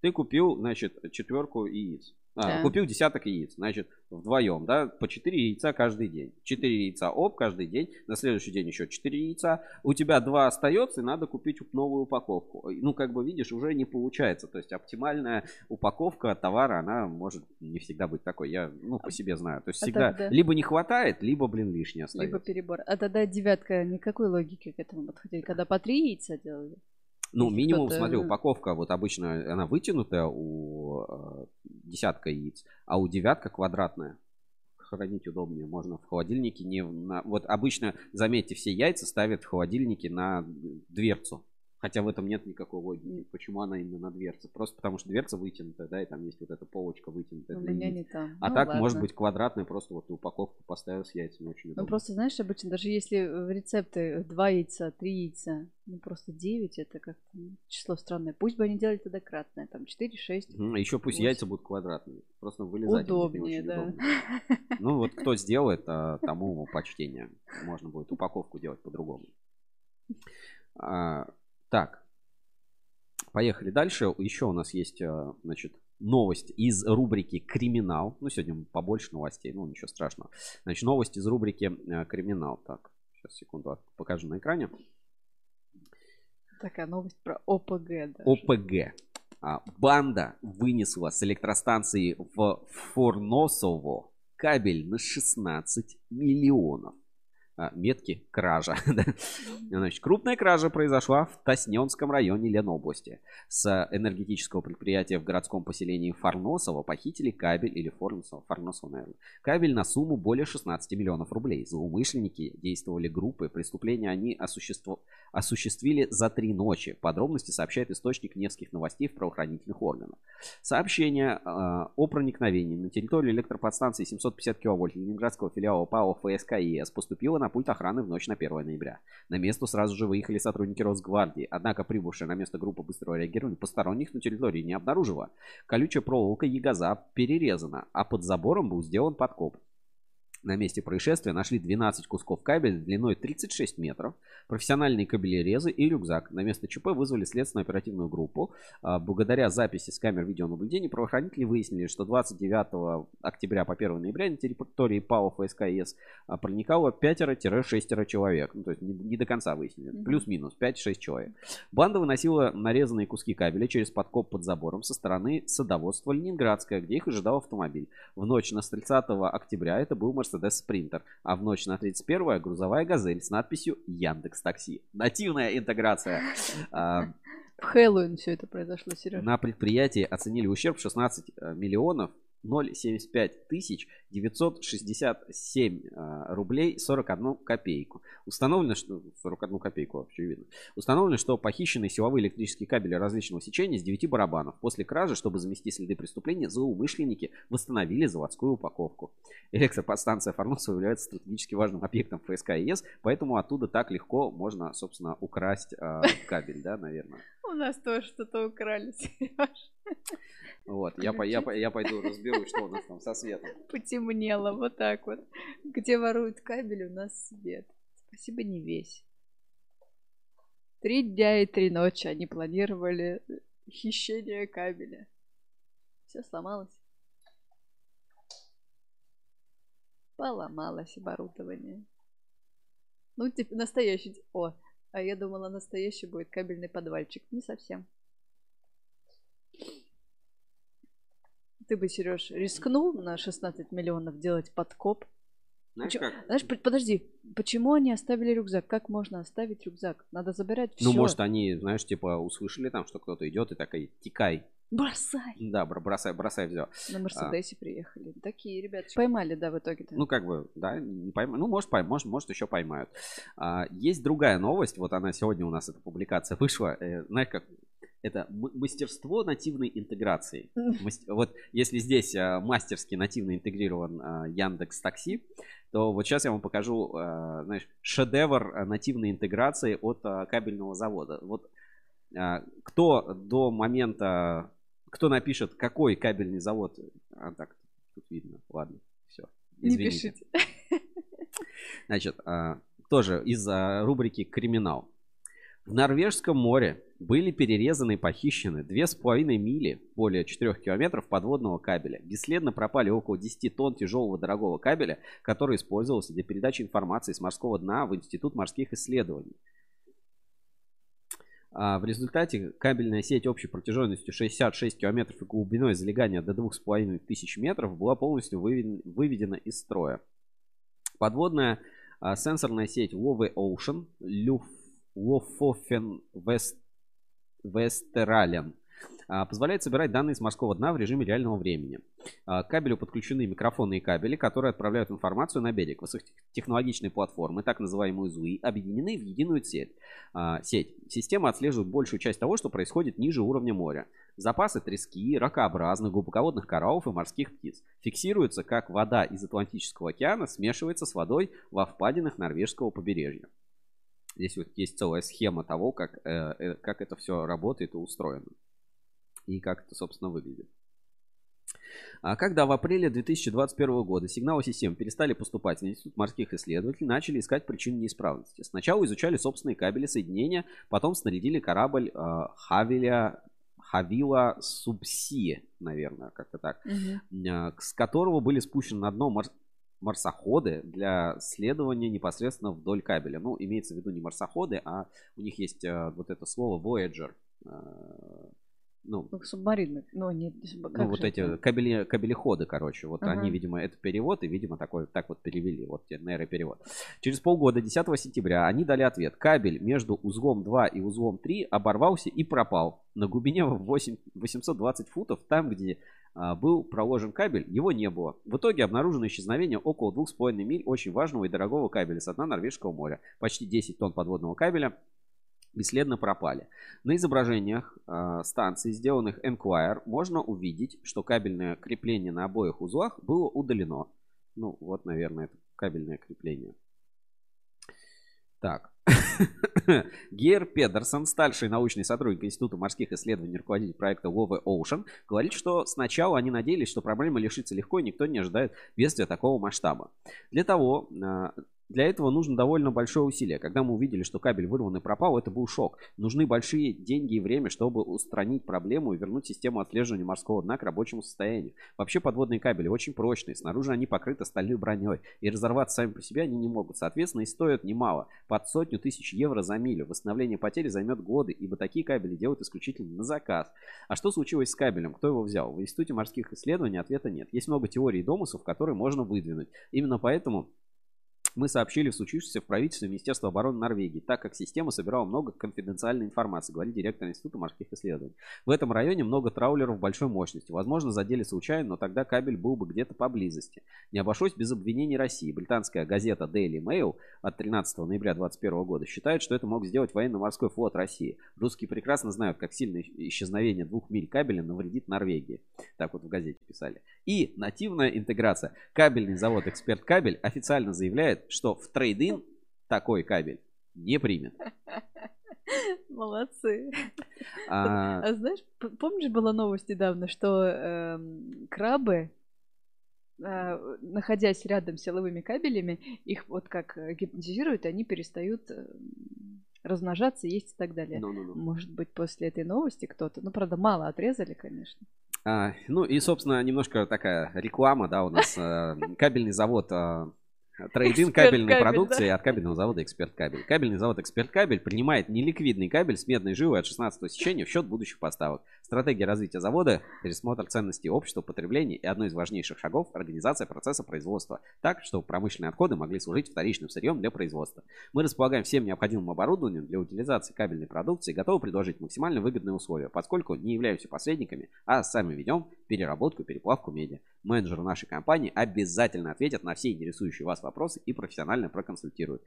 Ты купил, значит, четверку яиц. А, да. Купил десяток яиц, значит, вдвоем, да, по 4 яйца каждый день. 4 яйца оп каждый день, на следующий день еще 4 яйца. У тебя 2 остается, и надо купить новую упаковку. Ну, как бы видишь, уже не получается. То есть оптимальная упаковка товара, она может не всегда быть такой. Я, ну, по себе знаю. То есть а всегда тогда... либо не хватает, либо, блин, лишнее остается. Либо перебор. А тогда девятка никакой логики к этому подходили, когда по 3 яйца делали? Ну, минимум, кто-то- смотри, упаковка вот обычно она вытянутая у э, десятка яиц, а у девятка квадратная. Хранить удобнее. Можно в холодильнике не на... Вот обычно, заметьте, все яйца ставят в холодильнике на дверцу. Хотя в этом нет никакой логики. Почему она именно на дверце? Просто потому что дверца вытянутая, да, и там есть вот эта полочка вытянутая У меня не там. А Ну, так ладно. может быть квадратная, просто вот ты упаковку поставил с яйцами очень Ну удобно. просто, знаешь, обычно, даже если в рецепты два яйца, три яйца, ну просто 9 это как-то ну, число странное. Пусть бы они делали тогда кратное, там 4, 6. еще пусть восемь. яйца будут квадратные. Просто вылезать. Удобнее, да. удобно. Ну вот кто <laughs> сделает, а, тому почтение. Можно будет упаковку делать по-другому. А, так. Поехали дальше. Еще у нас есть, а, значит, новость из рубрики «Криминал». Ну, сегодня побольше новостей, ну, ничего страшного. Значит, новость из рубрики а, «Криминал». Так, сейчас, секунду, покажу на экране. Такая новость про ОПГ. даже. ОПГ. А, Банда вынесла с электростанции в Форносово кабель на 16 миллионов. А, Метки кража. <laughs> да. Значит, крупная кража произошла в Тосненском районе Ленобласти. С энергетического предприятия в городском поселении Фарносово похитили кабель, или Форносово, Фарносово, наверное, кабель на сумму более 16 миллионов рублей. Злоумышленники действовали группы. Преступление они осуществовали осуществили за три ночи. Подробности сообщает источник Невских новостей в правоохранительных органах. Сообщение э, о проникновении на территорию электроподстанции 750 кВт Ленинградского филиала ПАО ФСК ЕС поступило на пульт охраны в ночь на 1 ноября. На место сразу же выехали сотрудники Росгвардии, однако прибывшая на место группа быстрого реагирования посторонних на территории не обнаружила. Колючая проволока Ягоза перерезана, а под забором был сделан подкоп. На месте происшествия нашли 12 кусков кабеля длиной 36 метров, профессиональные кабелерезы и рюкзак. На место ЧП вызвали следственную оперативную группу. А, Благодаря записи с камер видеонаблюдения правоохранители выяснили, что 29 октября по 1 ноября на территории ПАО ФСК ЕС а, проникало 5-6 человек. Ну, то есть не, не до конца выяснили. Плюс-минус 5-6 человек. Банда выносила нарезанные куски кабеля через подкоп под забором со стороны садоводства Ленинградское, где их ожидал автомобиль. В ночь на 30 октября это был Mercedes Sprinter, а в ночь на 31 грузовая газель с надписью Яндекс Такси. Нативная интеграция. А, В Хэллоуин все это произошло, Сереж. На предприятии оценили ущерб 16 э, миллионов 075 тысяч 967 э, рублей 41 копейку. Установлено, что 41 копейку вообще видно. Установлено, что похищенные силовые электрические кабели различного сечения с 9 барабанов. После кражи, чтобы замести следы преступления, злоумышленники восстановили заводскую упаковку. Электроподстанция Фарносова является стратегически важным объектом ФСК ЕС, поэтому оттуда так легко можно, собственно, украсть э, кабель, да, наверное. У нас тоже что-то украли, Сереж. Вот, я, я, я пойду разберусь, что у нас там со светом. Потемнело, вот так вот. Где воруют кабель, у нас свет. Спасибо, не весь. Три дня и три ночи они планировали хищение кабеля. Все сломалось. Поломалось оборудование. Ну, типа, настоящий... О, а я думала, настоящий будет кабельный подвальчик. Не совсем. Ты бы, Сереж, рискнул на 16 миллионов делать подкоп? Знаешь как? Знаешь, подожди, почему они оставили рюкзак? Как можно оставить рюкзак? Надо забирать все. Ну, может, они, знаешь, типа, услышали там, что кто-то идет и такой, тикай. Бросай! Да, бро- бросай, бросай, все. На Мерседесе приехали. Такие ребята. Поймали, да, в итоге-то. Ну, как бы, да, не пойма- Ну, может, пойм- может, может, еще поймают. А, есть другая новость. Вот она сегодня у нас, эта публикация вышла. Э, знаешь, как это мастерство нативной интеграции. <laughs> Вот если здесь а, мастерски нативно интегрирован а, Яндекс Такси, то вот сейчас я вам покажу, а, знаешь, шедевр а, нативной интеграции от а, кабельного завода. Вот а, кто до момента, кто напишет, какой кабельный завод, а так, тут видно, ладно, все. не пишите. Значит, а, тоже из а, рубрики «Криминал». В Норвежском море были перерезаны и похищены 2,5 мили, более 4 километров подводного кабеля. Бесследно пропали около 10 тонн тяжелого дорогого кабеля, который использовался для передачи информации с морского дна в Институт морских исследований. А, В результате кабельная сеть общей протяженностью 66 километров и глубиной залегания до 2500 метров была полностью выведен- выведена из строя. Подводная а, сенсорная сеть Love Ocean, Люф, Лофофен Вест Вестерален. А, позволяет собирать данные с морского дна в режиме реального времени. А, к кабелю подключены микрофоны и кабели, которые отправляют информацию на берег. Высокотехнологичные платформы, так называемые ЗУИ, объединены в единую сеть. А, сеть. Система отслеживает большую часть того, что происходит ниже уровня моря. Запасы трески, ракообразных, глубоководных кораллов и морских птиц фиксируются, как вода из Атлантического океана смешивается с водой во впадинах норвежского побережья. Здесь вот есть целая схема того, как, э, э, как это все работает и устроено и как это, собственно, выглядит. А когда в апреле 2021 года сигналы систем перестали поступать в Институт морских исследователей, начали искать причины неисправности. Сначала изучали собственные кабели соединения, потом снарядили корабль э, Хавиля, Хавила Субси, наверное, как-то так, угу. э, с которого были спущены на дно мор марсоходы для следования непосредственно вдоль кабеля. Ну, имеется в виду не марсоходы, а у них есть э, вот это слово Voyager. Э, ну, ну субмарины. Ну, не, ну вот эти это? кабели, кабелеходы, короче. Вот ага. они, видимо, это перевод, и, видимо, такой, так вот перевели. Вот нейроперевод. Через полгода, 10 сентября, они дали ответ. Кабель между узлом 2 и узлом 3 оборвался и пропал. На глубине 8, 820 футов, там, где а, был проложен кабель, его не было. В итоге обнаружено исчезновение около 2,5 миль очень важного и дорогого кабеля с дна Норвежского моря. Почти 10 тонн подводного кабеля бесследно пропали. На изображениях э, станций, сделанных Enquire, можно увидеть, что кабельное крепление на обоих узлах было удалено. Ну, вот, наверное, это кабельное крепление. Так. <laughs> Гер Педерсон, старший научный сотрудник Института морских исследований, руководитель проекта Love Ocean, говорит, что сначала они надеялись, что проблема решится легко, и никто не ожидает бедствия такого масштаба. Для того, а, для этого нужно довольно большое усилие. Когда мы увидели, что кабель вырван и пропал, это был шок. Нужны большие деньги и время, чтобы устранить проблему и вернуть систему отслеживания морского дна к рабочему состоянию. Вообще подводные кабели очень прочные. Снаружи они покрыты стальной броней. И разорваться сами по себе они не могут. Соответственно, и стоят немало. Под сотню тысяч евро за милю. Восстановление потери займет годы, ибо такие кабели делают исключительно на заказ. А что случилось с кабелем? Кто его взял? В Институте морских исследований ответа нет. Есть много теорий и домыслов, которые можно выдвинуть. Именно поэтому мы сообщили в случившемся в правительство Министерства обороны Норвегии, так как система собирала много конфиденциальной информации, говорит директор Института морских исследований. В этом районе много траулеров большой мощности. Возможно, задели случайно, но тогда кабель был бы где-то поблизости. Не обошлось без обвинений России. Британская газета Daily Mail от 13 ноября 2021 года считает, что это мог сделать военно-морской флот России. Русские прекрасно знают, как сильно исчезновение двух миль кабеля навредит Норвегии. Так вот в газете писали. И нативная интеграция. Кабельный завод «Эксперт Кабель» официально заявляет, что в трейдинг такой кабель не примет. <laughs> Молодцы. А, <laughs> а знаешь, помнишь, была новость недавно, что э, крабы, э, находясь рядом с силовыми кабелями, их вот как гипнотизируют, они перестают э, размножаться, есть и так далее. No, no, no. Может быть, после этой новости кто-то, ну, правда, мало отрезали, конечно. А, ну и, собственно, немножко такая реклама, да, у нас э, кабельный завод э, Трейдинг кабельной кабель, продукции да? от кабельного завода «Эксперт Кабель». Кабельный завод «Эксперт Кабель» принимает неликвидный кабель с медной жилой от 16 сечения в счет будущих поставок. Стратегия развития завода – пересмотр ценностей общества потребления и одно из важнейших шагов – организация процесса производства так, чтобы промышленные отходы могли служить вторичным сырьем для производства. Мы располагаем всем необходимым оборудованием для утилизации кабельной продукции и готовы предложить максимально выгодные условия, поскольку не являемся посредниками, а сами ведем переработку, переплавку меди. Менеджеры нашей компании обязательно ответят на все интересующие вас вопросы и профессионально проконсультируют.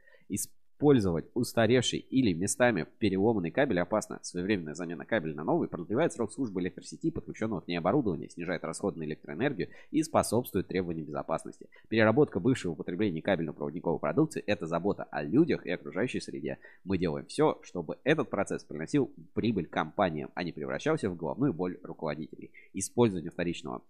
Использовать устаревший или местами переломанный кабель опасно. Своевременная замена кабеля на новый продлевает срок службы электросети, подключенного к ней оборудования, снижает расход на электроэнергию и способствует требованиям безопасности. Переработка бывшего употребления кабельно-проводниковой продукции – это забота о людях и окружающей среде. Мы делаем все, чтобы этот процесс приносил прибыль компаниям, а не превращался в головную боль руководителей. Использование вторичного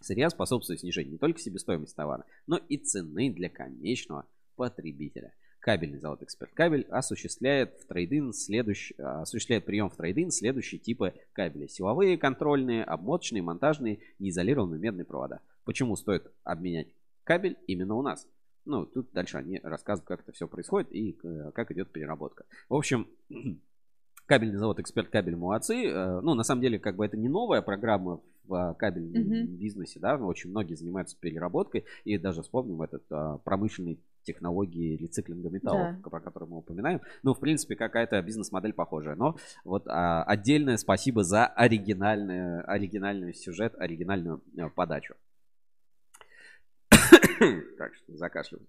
Сырья способствует снижению не только себестоимости товара, но и цены для конечного потребителя. Кабельный завод Эксперт Кабель осуществляет в трейдинг следующий, осуществляет прием в трейдинг следующие типы кабеля. Силовые, контрольные, обмоточные, монтажные, неизолированные медные провода. Почему стоит обменять кабель именно у нас? Ну, тут дальше они рассказывают, как это все происходит и э, как идет переработка. В общем, кабельный завод Эксперт Кабель молодцы. Э, ну, на самом деле, как бы это не новая программа в кабельном mm-hmm. бизнесе, да, очень многие занимаются переработкой, и даже вспомним этот а, промышленный технологии рециклинга металлов, Да. про которые мы упоминаем. Ну, в принципе, какая-то бизнес-модель похожая. Но вот а, отдельное спасибо за оригинальный, оригинальный сюжет, оригинальную э, подачу. <coughs> Так, что закашлял.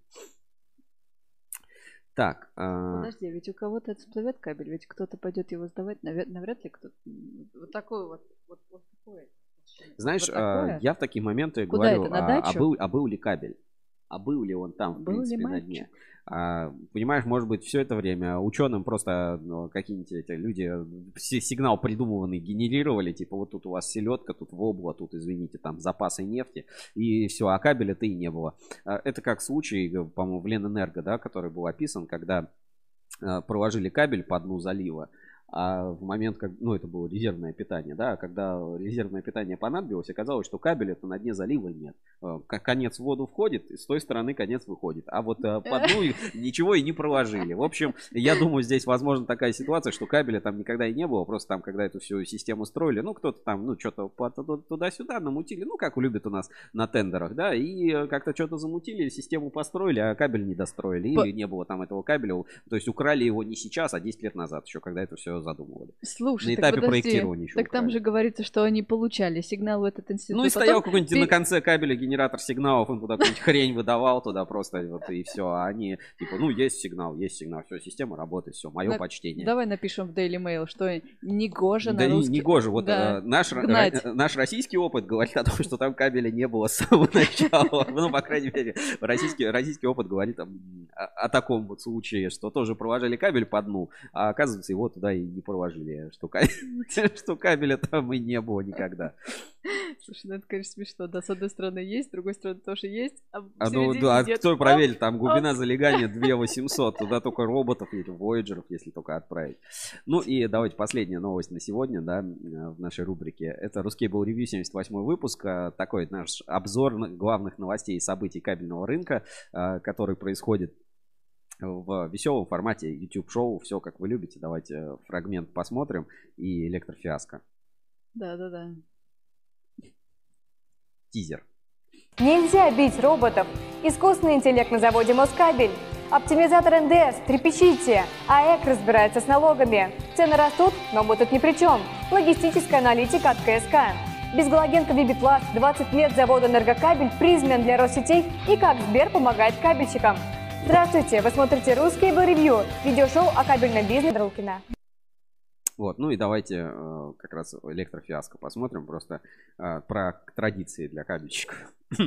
Так, а, Подожди, ведь у кого-то всплывет кабель, ведь кто-то пойдет его сдавать, навряд, навряд ли кто-то. Вот такой вот, вот, вот такой. знаешь, Вот а, такое. я в такие моменты Куда говорю, это, а, а был, а был ли кабель? А был ли он там, в Был принципе, на дне? А, понимаешь, может быть, все это время ученым просто ну, какие-нибудь эти люди э, си- сигнал придумыванный генерировали, типа вот тут у вас селедка, тут вобла, тут, извините, там запасы нефти, и все, а кабеля-то и не было. А, Это как случай, э, по-моему, в Ленэнерго, да, который был описан, когда э, проложили кабель по дну залива, а в момент, как, ну, это было резервное питание, да, когда резервное питание понадобилось, оказалось, что кабеля это на дне залива нет. Э, Конец в воду входит, и с той стороны конец выходит. А вот э, по дну <laughs> ничего и не проложили. В общем, я думаю, здесь возможно такая ситуация, что кабеля там никогда и не было, просто там, когда эту всю систему строили, ну, кто-то там, ну, что-то туда-сюда намутили, ну, как любят у нас на тендерах, да, и э, как-то что-то замутили, систему построили, а кабель не достроили, или не было там этого кабеля, то есть украли его не сейчас, а 10 лет назад еще, когда это все задумывали. Слушай, На этапе подожди, проектирования еще Так там украли. же говорится, что они получали сигнал в этот институт. Ну и Потом стоял какой-нибудь ты- на конце кабеля генератор сигналов, он туда какую-нибудь хрень выдавал туда просто, вот и все. А они, типа, ну есть сигнал, есть сигнал, все, система работает, все, мое На- почтение. Давай напишем в Daily Mail, что не гоже Да на не, русский. не гоже, вот Да. э, наш, ро- наш российский опыт говорит о том, что там кабеля не было с самого <laughs> начала. Ну, по крайней мере, российский, российский опыт говорит о, о таком вот случае, что тоже проложили кабель по дну, а оказывается его туда и не проложили, что, <laughs> что кабеля там и не было никогда. Слушай, ну это, конечно, смешно. Да, с одной стороны есть, с другой стороны тоже есть. А, А ну да, а нет. кто Оп, проверит, там глубина <laughs> залегания 2800, туда только роботов или Voyager'ов, если только отправить. Ну и давайте последняя новость на сегодня, да, э, в нашей рубрике. Это Ruskable Review 78 выпуск, э, такой наш обзор главных новостей и событий кабельного рынка, э, который происходит в веселом формате YouTube-шоу. Все, как вы любите. Давайте э, фрагмент посмотрим. И электрофиаско. Да-да-да. Тизер. Нельзя бить роботов. Искусственный интеллект на заводе Москабель. Оптимизатор НДС, трепещите. АЭК разбирается с налогами. Цены растут, но мы тут ни при чем. Логистическая аналитика от КСК. Безгалогенка Вибипласт, 20 лет завода «Энергокабель», призмен для Россетей и как Сбер помогает кабельщикам. Здравствуйте, вы смотрите «Русский ревью» видеошоу о кабельном бизнесе Друлкина. Вот, ну и давайте э, как раз электрофиаско посмотрим, просто э, про традиции для кабельщиков. <clears throat>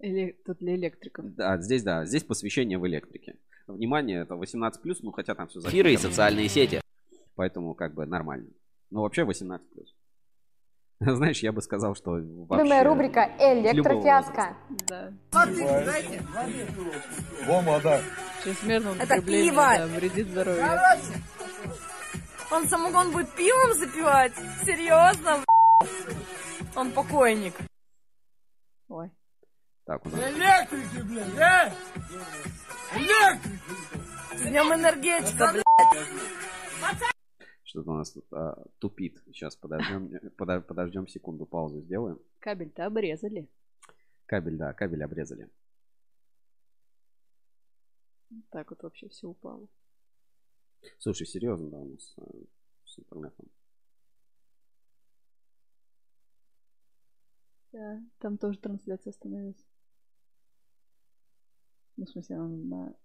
Эле- Тут для электриков. Да, здесь, да, здесь посвящение в электрике. Внимание, это 18+, ну хотя там все Эфиры и социальные сети. Поэтому как бы нормально. Но вообще 18+. <laughs> Знаешь, я бы сказал, что вообще... Любимая рубрика «Электрофиаско». Да. Вон вода. Чрезмерное Это употребление, да, вредит здоровью. Он самогон будет пивом запивать? Серьезно? Он покойник. Ой. Так, у нас Электрики, блядь, да? Электрики! С днем энергетика, блядь. Что-то у нас тут а, тупит. Сейчас подождем, подо- подождем секунду, паузу сделаем. Кабель-то обрезали. Кабель, да, кабель обрезали. Так вот вообще все упало. Слушай, серьезно, да, у нас э, с интернетом. Да, там тоже трансляция остановилась. Ну, в смысле, она на...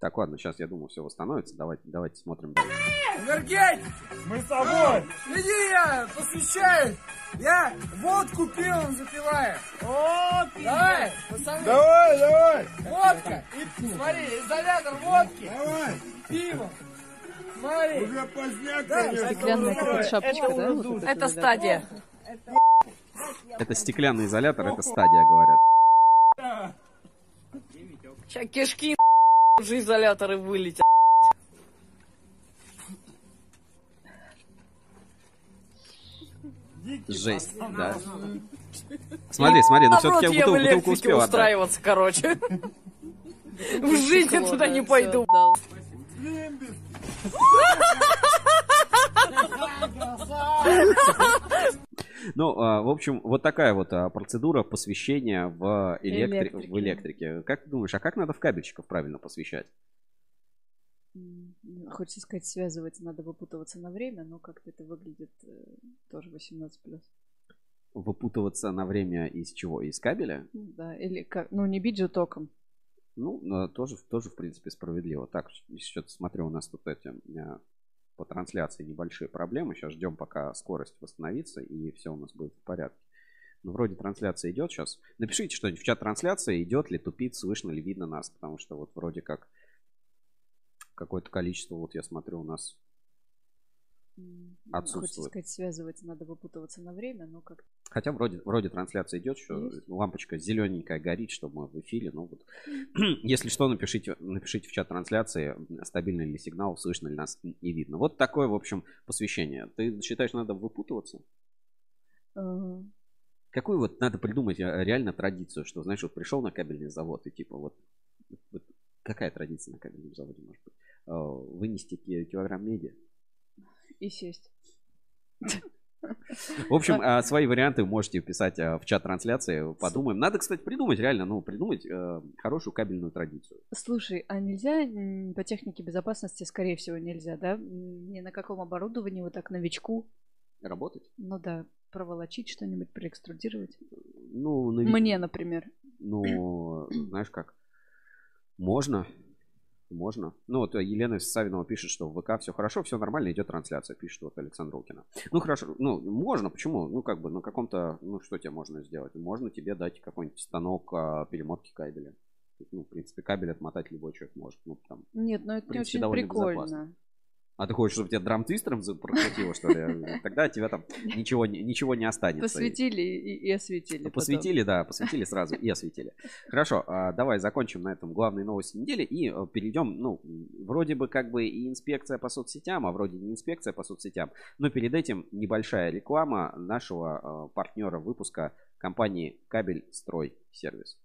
Так, ладно, сейчас, я думаю, все восстановится. Давайте, давайте смотрим дальше. Энергетики! Мы с тобой! Иди я посвящаю! Я водку пивом запиваю! О, Давай, пацаны! Давай, давай! Водка! И, смотри, изолятор водки! Давай! Пиво! Смотри! Уже поздняк, конечно! Стеклянная какая-то шапочка, да? вот Это вот, стадия. Это стеклянный изолятор, это стадия, говорят. Сейчас кишки уже изоляторы вылетят. Жесть, да. Смотри, смотри, ну все-таки я в бутылку, бутылку успел отдать. устраиваться, короче. <laughs> В жизни туда да, не пойду. <laughs> Ну, <laughs> Ну, а, в общем, вот такая вот а, процедура посвящения в, электри- Электрике. в электрике. Как ты думаешь, а как надо в кабельщиков правильно посвящать? Хочется сказать, связывать надо выпутываться на время, но как-то это выглядит э, тоже 18 плюс. Выпутываться на время из чего? Из кабеля? Да, или как, ну не бить же током. Ну, э, тоже, тоже, в принципе, справедливо. Так, что-то смотрю, у нас тут эти э, по трансляции небольшие проблемы. Сейчас ждем, пока скорость восстановится, и все у нас будет в порядке. Ну, вроде трансляция идет сейчас. Напишите что-нибудь в чат трансляции, идет ли, тупит, слышно ли, видно нас. Потому что вот вроде как какое-то количество, вот я смотрю, у нас Отсутствует. Хочется сказать, связывать надо выпутываться на время, но как Хотя вроде, вроде трансляция идет, еще Есть. лампочка зелененькая горит, что мы в эфире. Ну, вот. <clears throat> Если что, напишите, напишите в чат трансляции, стабильный ли сигнал, слышно ли нас и видно. Вот такое, в общем, посвящение. Ты считаешь, надо выпутываться? э, Какую вот надо придумать э, реально традицию, что, знаешь, вот пришел на кабельный завод и типа вот, вот какая традиция на кабельном заводе может быть? Э, Вынести ки- килограмм меди? И сесть. В общем, а, свои варианты можете писать а, в чат трансляции. Подумаем. Надо, кстати, придумать реально, ну, придумать э, хорошую кабельную традицию. Слушай, а нельзя по технике безопасности, скорее всего, нельзя, да? Ни на каком оборудовании вот так новичку, Работать? ну да, проволочить что-нибудь, проэкструдировать. Ну, нави- Мне, например. Ну, <clears throat> знаешь как? Можно. Можно. Ну, вот Елена Савинова пишет, что в ВК все хорошо, все нормально, идет трансляция, пишет вот Александр Лукина. Ну, хорошо, ну, можно, почему? Ну, как бы на каком-то, ну, что тебе можно сделать? Можно тебе дать какой-нибудь станок а, перемотки кабеля. Ну, в принципе, кабель отмотать любой человек может. Ну, там. Нет, ну это не принципе, очень довольно прикольно. безопасно. А ты хочешь, чтобы тебя драм-твистером прокатило, что ли? <laughs> Тогда тебя там ничего, ничего не останется. Посветили и, и осветили. потом. Посветили, да, посветили сразу и осветили. Хорошо, а, давай закончим на этом главные новости недели и э, перейдем, ну, вроде бы как бы и инспекция по соцсетям, а вроде не инспекция по соцсетям, но перед этим небольшая реклама нашего э, партнера выпуска компании Кабель Строй Сервис.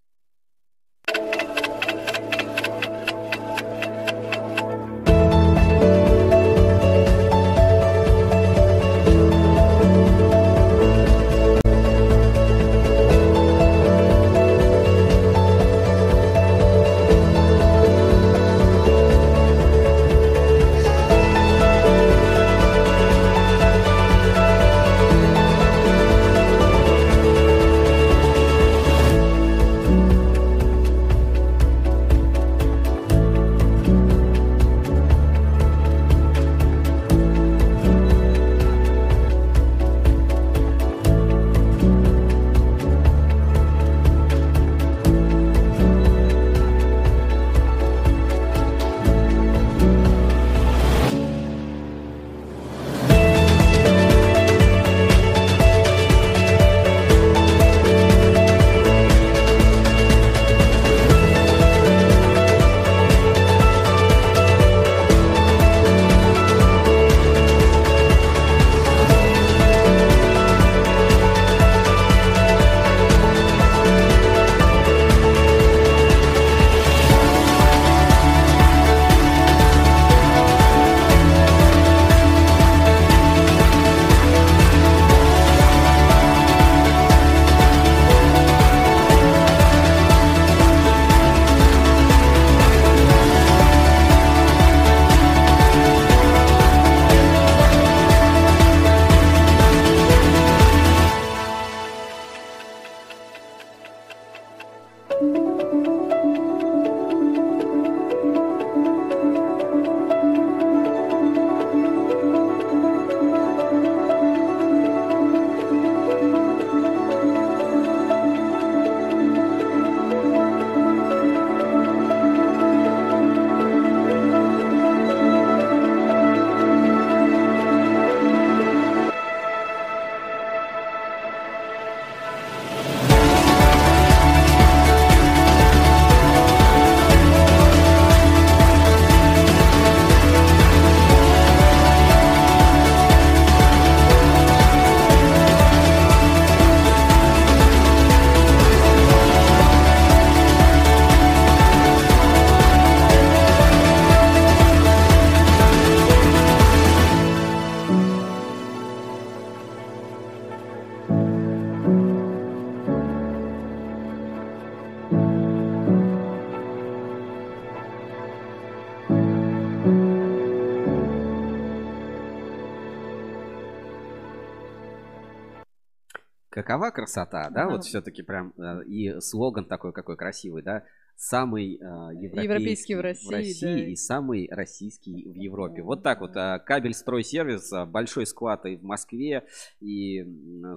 Красота, да? Вот все-таки прям э, и слоган такой какой красивый, да? Самый э, европейский, Европейский в России, да. и самый российский в Европе. Вот так вот. э, Кабель стройсервис, э, большой склад и в Москве, и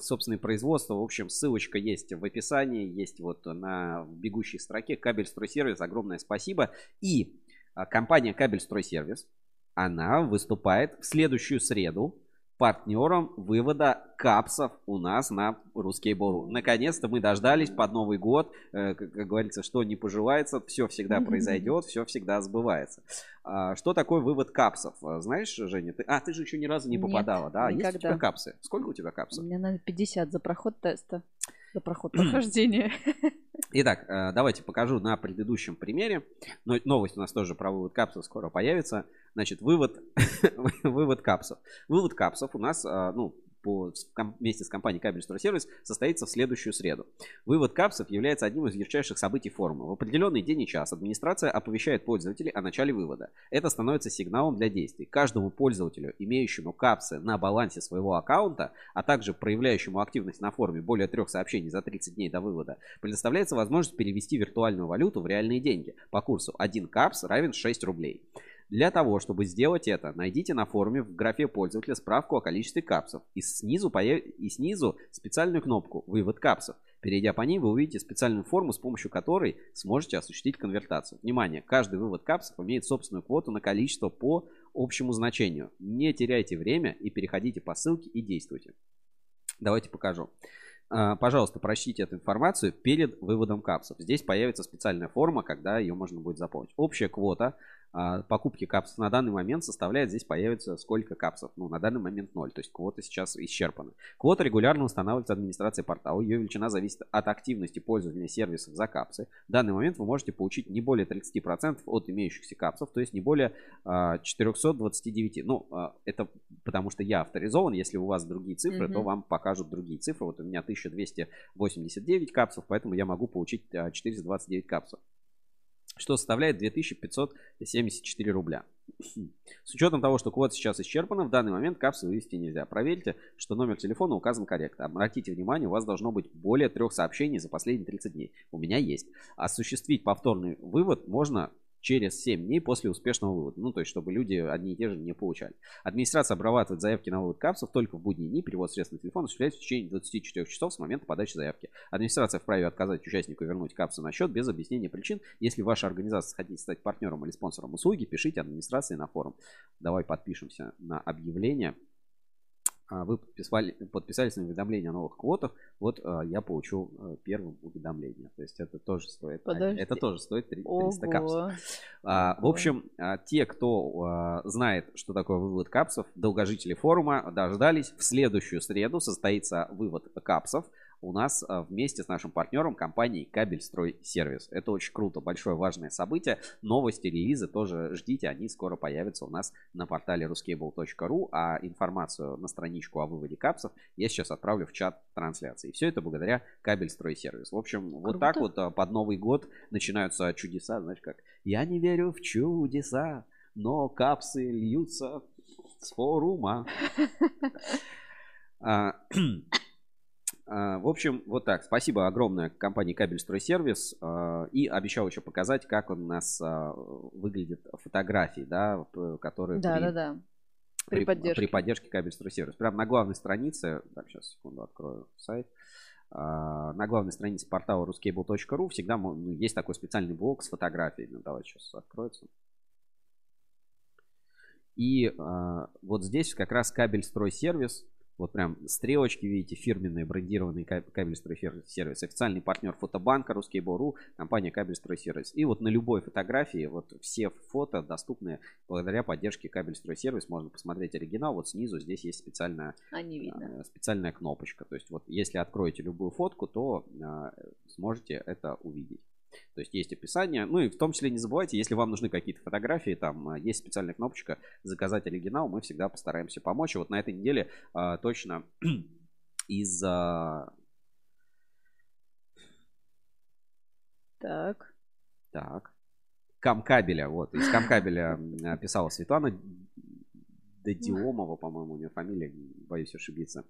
собственное производство. В общем, ссылочка есть в описании, есть вот на бегущей строке. Кабель стройсервис, огромное спасибо. И а, компания Кабель стройсервис, она выступает в следующую среду партнером вывода капсов у нас на Русский Бору. Наконец-то мы дождались под Новый год. Э, Как, как говорится, что не пожелается, все всегда произойдет, все всегда сбывается. А, Что такое вывод капсов? А, Знаешь, Женя, ты... А, ты же еще ни разу не Нет, попадала, да? Есть у никогда. тебя капсы? Сколько у тебя У капсов? меня, наверное, 50 за проход теста. За проход <clears throat> прохождения. Итак, э, давайте покажу на предыдущем примере. Но новость у нас тоже про вывод капсов скоро появится. Значит, вывод, <laughs> вывод капсов. Вывод капсов у нас, э, ну, по, вместе с компанией Кабель Стройсервис состоится в следующую среду. Вывод капсов является одним из ярчайших событий форума. В определенный день и час администрация оповещает пользователей о начале вывода. Это становится сигналом для действий. Каждому пользователю, имеющему капсы на балансе своего аккаунта, а также проявляющему активность на форуме более трех сообщений за 30 дней до вывода, предоставляется возможность перевести виртуальную валюту в реальные деньги по курсу 1 капс равен 6 рублей. Для того, чтобы сделать это, найдите на форуме в графе пользователя справку о количестве капсов и снизу, появ- и снизу специальную кнопку «Вывод капсов». Перейдя по ней, вы увидите специальную форму, с помощью которой сможете осуществить конвертацию. Внимание, каждый вывод капсов имеет собственную квоту на количество по общему значению. Не теряйте время и переходите по ссылке и действуйте. Давайте покажу. А, Пожалуйста, прочтите эту информацию перед выводом капсов. Здесь появится специальная форма, когда ее можно будет заполнить. Общая квота покупки капсов на данный момент составляет, здесь появится сколько капсов? Ну, на данный момент 0, то есть квота сейчас исчерпана. Квота регулярно устанавливается администрацией портала. Ее величина зависит от активности пользования сервисов за капсы. В данный момент вы можете получить не более 30% от имеющихся капсов, то есть не более а, 429. Ну, а, это потому что я авторизован. Если у вас другие цифры, то Мгм. вам покажут другие цифры. Вот у меня 1289 капсов, поэтому я могу получить а, 429 капсов что составляет 2574 рубля. <clears throat> С учетом того, что квота сейчас исчерпана, в данный момент капсы вывести нельзя. Проверьте, что номер телефона указан корректно. Обратите внимание, у вас должно быть более трех сообщений за последние 30 дней. У меня есть. Осуществить повторный вывод можно через 7 дней после успешного вывода. Ну, то есть, чтобы люди одни и те же не получали. Администрация обрабатывает заявки на вывод капсов только в будние дни. Перевод средств на телефон осуществляется в течение 24 часов с момента подачи заявки. Администрация вправе отказать участнику вернуть капсы на счет без объяснения причин. Если ваша организация хотите стать партнером или спонсором услуги, пишите администрации на форум. Давай подпишемся на объявление. А, Вы подписали, подписались на уведомление о новых квотах. Вот а, я получу а, первым уведомление. То есть это тоже стоит. Подожди. Это тоже стоит три- 300 капсов. Ого. А, в общем, те, кто знает, что такое вывод капсов, долгожители форума дождались. В следующую среду состоится вывод капсов у нас а, вместе с нашим партнером компанией Кабельстрой Сервис. Это очень круто, большое важное событие. Новости, релизы тоже ждите, они скоро появятся у нас на портале ruscable.ru, а информацию на страничку о выводе капсов я сейчас отправлю в чат трансляции. И все это благодаря Кабельстрой Сервис. В общем, вот Круто. так вот а, под Новый год начинаются чудеса, знаешь как. Я не верю в чудеса, но капсы льются с форума. <laughs> <clears throat> <clears throat> А, В общем, вот так. Спасибо огромное компании Кабельстройсервис. а, И обещал еще показать, как у нас а, выглядят фотографии, да, п- которые Да, при- да, да. При поддержке. при поддержке Кабельстройсервис. Прямо на главной странице, так, сейчас, секунду, открою сайт. На главной странице портала ruscable.ru всегда ну, есть такой специальный блок с фотографиями. Давайте сейчас откроется. И вот здесь как раз кабельстройсервис. Вот прям стрелочки, видите, фирменные брендированные каб- кабельстройсервис. Официальный партнер фотобанка Русский Бору, компания Кабельстройсервис. И вот на любой фотографии вот все фото доступны благодаря поддержке Кабельстройсервис. Можно посмотреть оригинал. Вот снизу здесь есть специальная А, э, специальная кнопочка. То есть вот если откроете любую фотку, то э, сможете это увидеть. То есть есть описание. Ну и в том числе не забывайте, если вам нужны какие-то фотографии, там э, есть специальная кнопочка «Заказать оригинал». Мы всегда постараемся помочь. И вот на этой неделе э, точно <clears throat> из а, Так. Так. Камкабеля, вот, из Камкабеля писала Светлана Дадиомова, по-моему, у нее фамилия, боюсь ошибиться.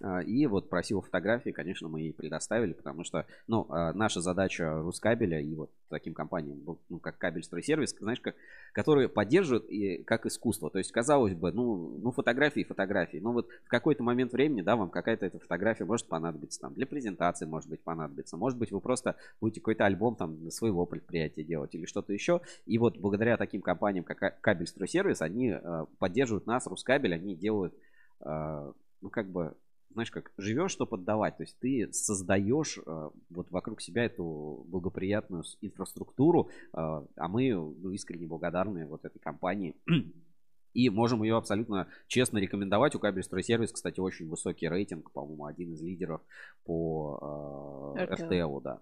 А, И вот просила фотографии, конечно, мы ей предоставили, потому что, ну, а, наша задача Рускабеля и вот таким компаниям, ну, как кабель стройсервис, знаешь, как, которые поддерживают и как искусство. То есть, казалось бы, ну, ну, фотографии, фотографии. Но вот в какой-то момент времени, да, вам какая-то эта фотография может понадобиться там для презентации, может быть, понадобится. Может быть, вы просто будете какой-то альбом там для своего предприятия делать или что-то еще. И вот благодаря таким компаниям, как кабель стройсервис, они э, поддерживают нас, Рускабель, они делают, ну, как бы, знаешь, как живешь, что поддавать. То есть ты создаешь э, вот вокруг себя эту благоприятную инфраструктуру, э, а мы ну, искренне благодарны вот этой компании. <clears throat> И можем ее абсолютно честно рекомендовать. У кабель стройсервис, кстати, очень высокий рейтинг, по-моему, один из лидеров по э. RTL, да.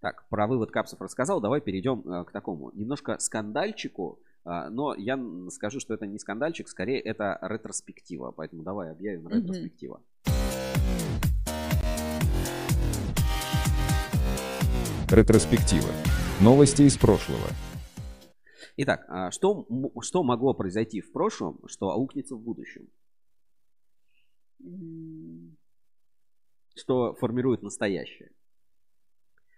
Так, про вывод капсов рассказал. Давай перейдем э, к такому немножко скандальчику. А, но я скажу, что это не скандальчик, скорее это ретроспектива. Поэтому давай объявим ретроспектива. Ретроспектива. Новости из прошлого. Итак, а, что, что могло произойти в прошлом, что аукнется в будущем? Что формирует настоящее?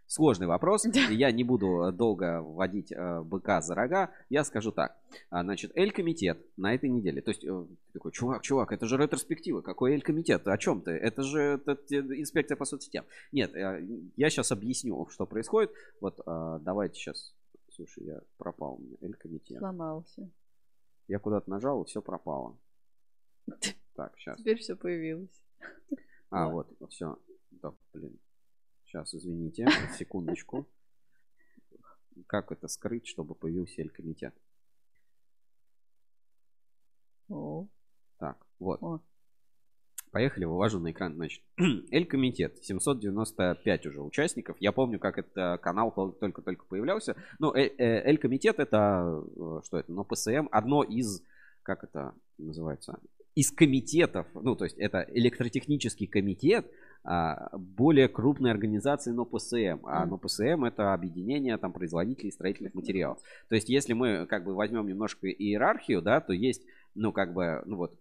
Сложный вопрос. Я не буду долго вводить э, быка за рога. Я скажу так. А, Значит, Эль-комитет на этой неделе. То есть, э, ты такой, чувак, чувак, это же ретроспектива. Какой Эль-комитет? О чем ты? Это же это инспекция по соцсетям. Нет, э, я сейчас объясню, что происходит. Вот э, давайте сейчас. Слушай, я пропал у меня. Эль-комитет. Сломался. Я куда-то нажал, и все пропало. <laughs> Так, сейчас. Теперь все появилось. А, Вот. вот, все. Да, блин. Сейчас, извините, <laughs> секундочку. Как это скрыть, чтобы появился Эль-комитет? О, Так, вот. О. Поехали, вывожу на экран. Значит, <clears throat> Эль-комитет. 795 уже участников. Я помню, как этот канал тол- только-только появлялся. Ну, Э- э, Эль-комитет это, э, что это, ну, ПСМ. Одно из, как это называется, из комитетов, ну, то есть это электротехнический комитет более крупной организации НОПСМ. А. НОПСМ это объединение там производителей строительных материалов. То есть если мы как бы возьмем немножко иерархию, да, то есть, ну, как бы, ну вот,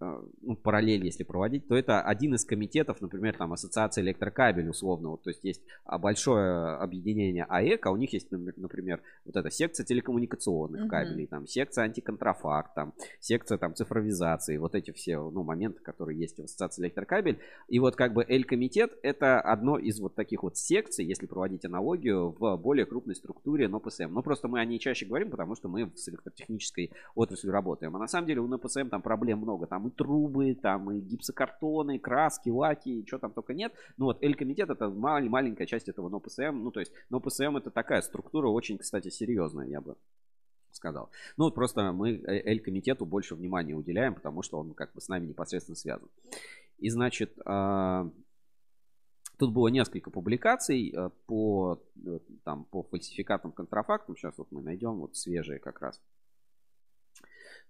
ну, параллель, если проводить, то это один из комитетов, например, там, Ассоциация электрокабель, условно. Вот, то есть есть а, большое объединение АЭК, а у них есть, например, вот эта секция телекоммуникационных кабелей, там, секция антиконтрафакт, там, секция там цифровизации, вот эти все, ну, моменты, которые есть в Ассоциации электрокабель. И вот как бы Эль-комитет это одно из вот таких вот секций, если проводить аналогию, в более крупной структуре НОПСМ. Но просто мы о ней чаще говорим, потому что мы с электротехнической отраслью работаем. А на самом деле у НОПСМ там проблем много. Там трубы, там и гипсокартоны, и краски, лаки, и что там только нет. Ну вот Эль-комитет это мал- маленькая часть этого НОПСМ. Ну то есть НОПСМ это такая структура очень, кстати, серьезная, я бы сказал. Ну вот просто мы э, Эль-комитету больше внимания уделяем, потому что он как бы с нами непосредственно связан. И значит, а, Тут было несколько публикаций э, по, э, там, по фальсификатам, контрафактам. Сейчас вот мы найдем вот свежие как раз.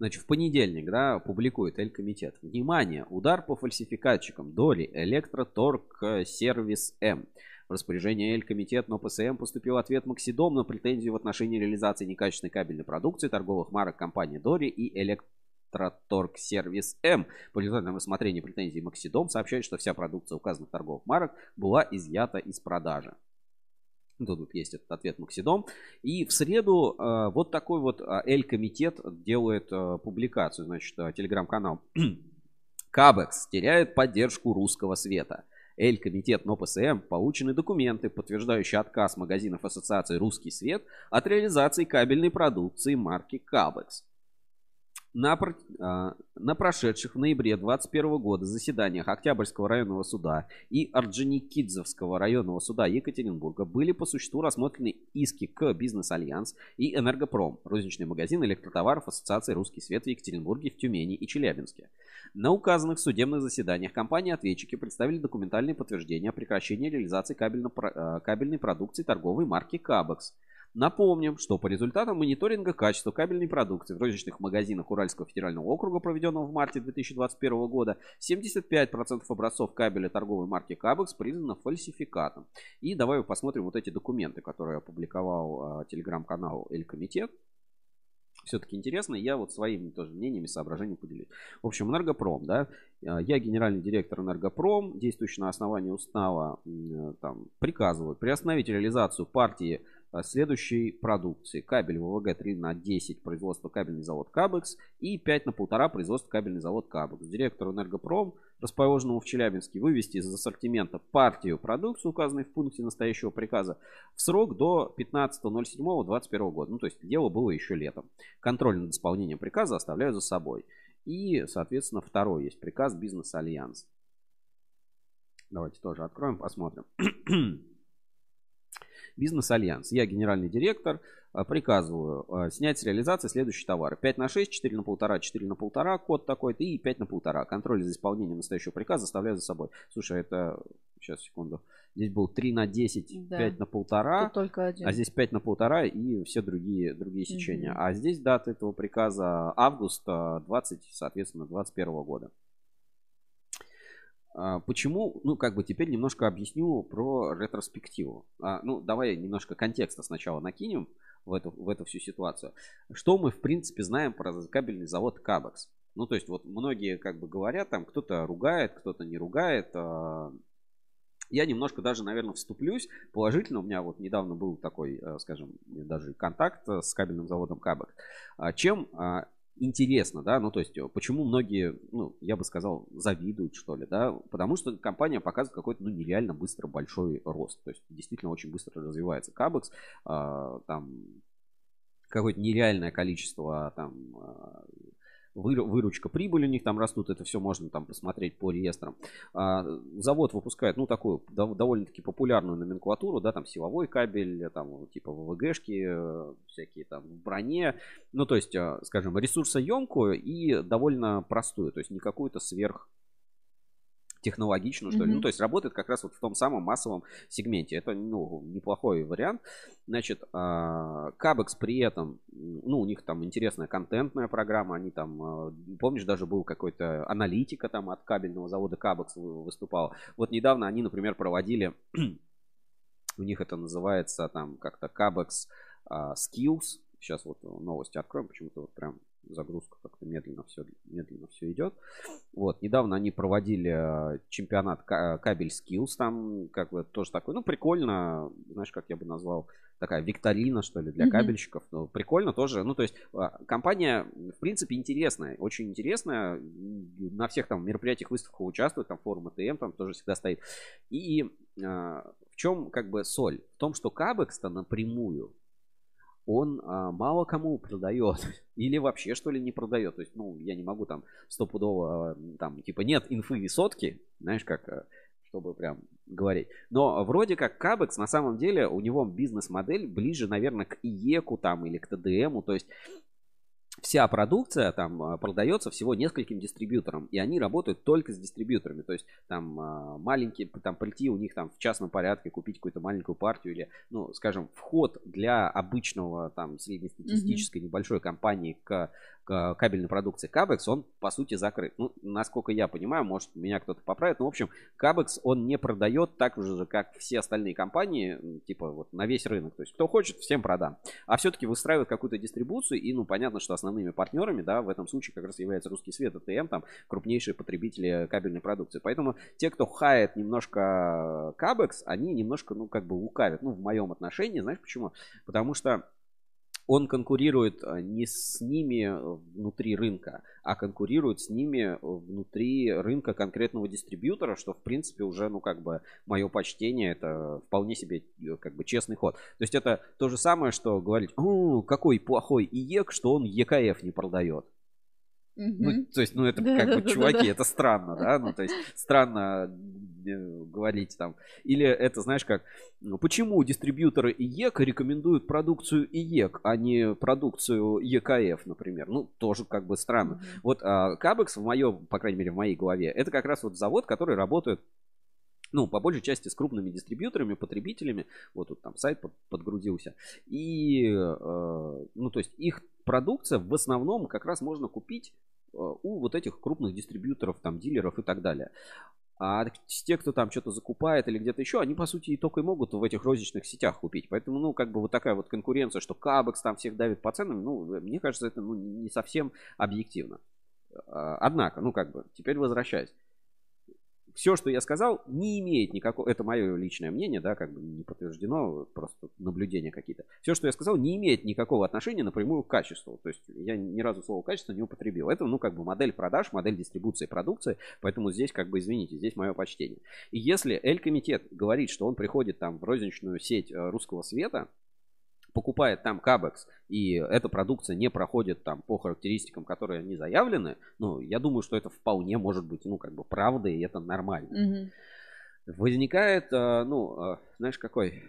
Значит, в понедельник, да, публикует Эль-Комитет. Внимание! Удар по фальсификатчикам доли Электроторг э, Сервис М. В распоряжение Эль-Комитет но ПСМ поступил ответ Максидом на претензию в отношении реализации некачественной кабельной продукции торговых марок компании Дори и Электроторг Сервис М. По результатам рассмотрения претензий Максидом сообщает, что вся продукция указанных торговых марок была изъята из продажи. Ну, Тут вот есть этот ответ Максидом. И в среду э, вот такой вот э, Эль-комитет делает э, публикацию, значит, э, телеграм-канал. <clears throat> Кабекс теряет поддержку русского света. Эль-комитет НОПСМ получены документы, подтверждающие отказ магазинов Ассоциации «Русский свет» от реализации кабельной продукции марки Кабекс. На, а, на прошедших в ноябре 2021 года заседаниях Октябрьского районного суда и Орджоникидзевского районного суда Екатеринбурга были по существу рассмотрены иски к Бизнес-Альянс и Энергопром, розничный магазин электротоваров Ассоциации «Русский свет» в Екатеринбурге, в Тюмени и Челябинске. На указанных судебных заседаниях компании-ответчики представили документальные подтверждения о прекращении реализации кабельно- э, кабельной продукции торговой марки Кабекс. Напомним, что по результатам мониторинга качества кабельной продукции в розничных магазинах Уральского федерального округа, проведенного в марте 2021 года, 75% образцов кабеля торговой марки Кабекс признано фальсификатом. И давай посмотрим вот эти документы, которые опубликовал э, телеграм-канал Эль Комитет. все-таки интересно. Я вот своими тоже мнениями, соображениями поделюсь. В общем, Энергопром, да. э, Я генеральный директор Энергопром, действующий на основании устава, э, там, приказываю приостановить реализацию партии следующей продукции. Кабель ВВГ 3 на 10, производство кабельный завод Кабекс и 5 на 1,5 производство кабельный завод Кабекс. Директору Энергопром, расположенному в Челябинске, вывести из ассортимента партию продукции, указанной в пункте настоящего приказа, в срок до 15.07.2021 года. Ну, то есть дело было еще летом. Контроль над исполнением приказа оставляю за собой. И, соответственно, второй есть приказ Бизнес-Альянс. Давайте тоже откроем, посмотрим. <clears throat> Бизнес-альянс. Я генеральный директор. а, Приказываю а, снять с реализации следующие товары. 5 на 6, 4 на 1,5, 4 на 1,5, код такой-то и 5 на 1,5. Контроль за исполнением настоящего приказа оставляю за собой. Слушай, это... Сейчас, секунду. Здесь был 3 на 10, Да. 5 на 1,5. Тут только один. А здесь 5 на полтора и все другие, другие сечения. Мгм. А здесь дата этого приказа август а, 20, соответственно, 21 года. А, Почему? Ну, как бы теперь немножко объясню про ретроспективу. А, Ну, давай немножко контекста сначала накинем в эту, в эту всю ситуацию. Что мы, в принципе, знаем про кабельный завод Кабекс? Ну, то есть, вот многие как бы говорят, там кто-то ругает, кто-то не ругает. а, Я немножко даже, наверное, вступлюсь положительно. У меня вот недавно был такой, э, скажем, даже контакт с кабельным заводом Кабекс. А Чем интересно, да, ну то есть э, почему многие, ну я бы сказал, завидуют что ли, да, потому что компания показывает какой-то, ну нереально быстро большой рост, то есть действительно очень быстро развивается Кабекс, а, там какое-то нереальное количество там а, выручка, прибыль у них там растут, это все можно там посмотреть по реестрам. А, Завод выпускает, ну, такую дов- довольно-таки популярную номенклатуру, да, там силовой кабель, там типа ВВГшки, э, всякие там в броне, ну, то есть, э, скажем, ресурсоемкую и довольно простую, то есть не какую-то сверх технологичную, что ли. Мгм. Ну, то есть работает как раз вот в том самом массовом сегменте. Это, ну, неплохой вариант. Значит, а, Кабекс при этом, ну, у них там интересная контентная программа. Они там, а, помнишь, даже был какой-то аналитика там от кабельного завода Кабекс вы- выступал. Вот недавно они, например, проводили, <clears throat> у них это называется там как-то Кабекс а, Skills. Сейчас вот новости откроем, почему-то вот прям загрузка как-то медленно все, медленно все идет. Вот, недавно они проводили э, чемпионат ка- кабель skills, там как бы тоже такой, ну, прикольно, знаешь, как я бы назвал, такая викторина, что ли, для Мгм. кабельщиков. Ну, прикольно тоже, ну, то есть а, компания, в принципе, интересная, очень интересная, на всех там мероприятиях, выставках участвует, там форум АТМ там тоже всегда стоит. И а, в чем как бы соль? В том, что Кабекс-то напрямую он а, мало кому продает. <laughs> Или вообще, что ли, не продает. То есть, ну, я не могу там стопудово, а, там, типа, нет инфы и сотки, знаешь, как, а, чтобы прям говорить. Но вроде как Кабекс, на самом деле, у него бизнес-модель ближе, наверное, к ИЕКу там или к ТДМу. То есть, вся продукция там а, продается всего нескольким дистрибьюторам, и они работают только с дистрибьюторами. То есть там а, маленькие, там прийти у них там в частном порядке купить какую-то маленькую партию или, ну, скажем, вход для обычного там среднестатистической небольшой компании к кабельной продукции Кабекс, он по сути закрыт. Ну, насколько я понимаю, может меня кто-то поправит, но в общем Кабекс он не продает так же, как все остальные компании, типа вот на весь рынок. То есть кто хочет, всем продам. А все-таки выстраивает какую-то дистрибуцию, и ну понятно, что основными партнерами, да, в этом случае как раз является Русский Свет, АТМ, там крупнейшие потребители кабельной продукции. Поэтому те, кто хает немножко Кабекс, они немножко, ну, как бы лукавят, ну, в моем отношении, знаешь почему? Потому что он конкурирует э, не с ними э, внутри рынка, а конкурирует с ними э, внутри рынка конкретного дистрибьютора, что в принципе уже, ну как бы, мое почтение, это вполне себе э, как бы честный ход. То есть это то же самое, что говорить, какой плохой ИЕК, что он ЕКФ не продает. Ну, то есть, ну, это Да, как да, бы, да, чуваки, да. это странно, да, ну, то есть, странно говорить там. Или это, знаешь, как, ну, почему дистрибьюторы ИЕК рекомендуют продукцию ИЕК, а не продукцию ЕКФ, например? Ну, тоже как бы странно. Мгм. Вот а, Кабекс в моем, по крайней мере, в моей голове, это как раз вот завод, который работает ну, по большей части с крупными дистрибьюторами, потребителями. Вот тут там сайт под- подгрузился. И, э, ну, то есть их продукция в основном как раз можно купить э, у вот этих крупных дистрибьюторов, там, дилеров и так далее. А те, кто там что-то закупает или где-то еще, они, по сути, и только и могут в этих розничных сетях купить. Поэтому, ну, как бы вот такая вот конкуренция, что Кабекс там всех давит по ценам, ну, мне кажется, это ну, не совсем объективно. А, однако, ну, как бы, теперь возвращаясь все, что я сказал, не имеет никакого, это мое личное мнение, да, как бы не подтверждено, просто наблюдения какие-то. Все, что я сказал, не имеет никакого отношения напрямую к качеству. То есть я ни разу слово качество не употребил. Это, ну, как бы модель продаж, модель дистрибуции продукции, поэтому здесь, как бы, извините, здесь мое почтение. И если Эль-комитет говорит, что он приходит там в розничную сеть э, русского света, покупает там Кабекс, и эта продукция не проходит там по характеристикам, которые они заявлены, ну, я думаю, что это вполне может быть, ну, как бы правда, и это нормально. Мгм. Возникает, э, ну, э, знаешь, какой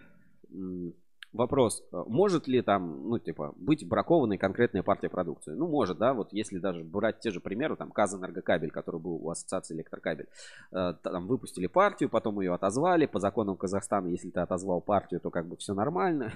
вопрос, э, может ли там, ну, типа, быть бракованной конкретная партия продукции? Ну, может, да, вот если даже брать те же примеры, там, Казэнергокабель, который был у Ассоциации Электрокабель, там выпустили партию, потом ее отозвали, по законам Казахстана, если ты отозвал партию, то как бы все нормально.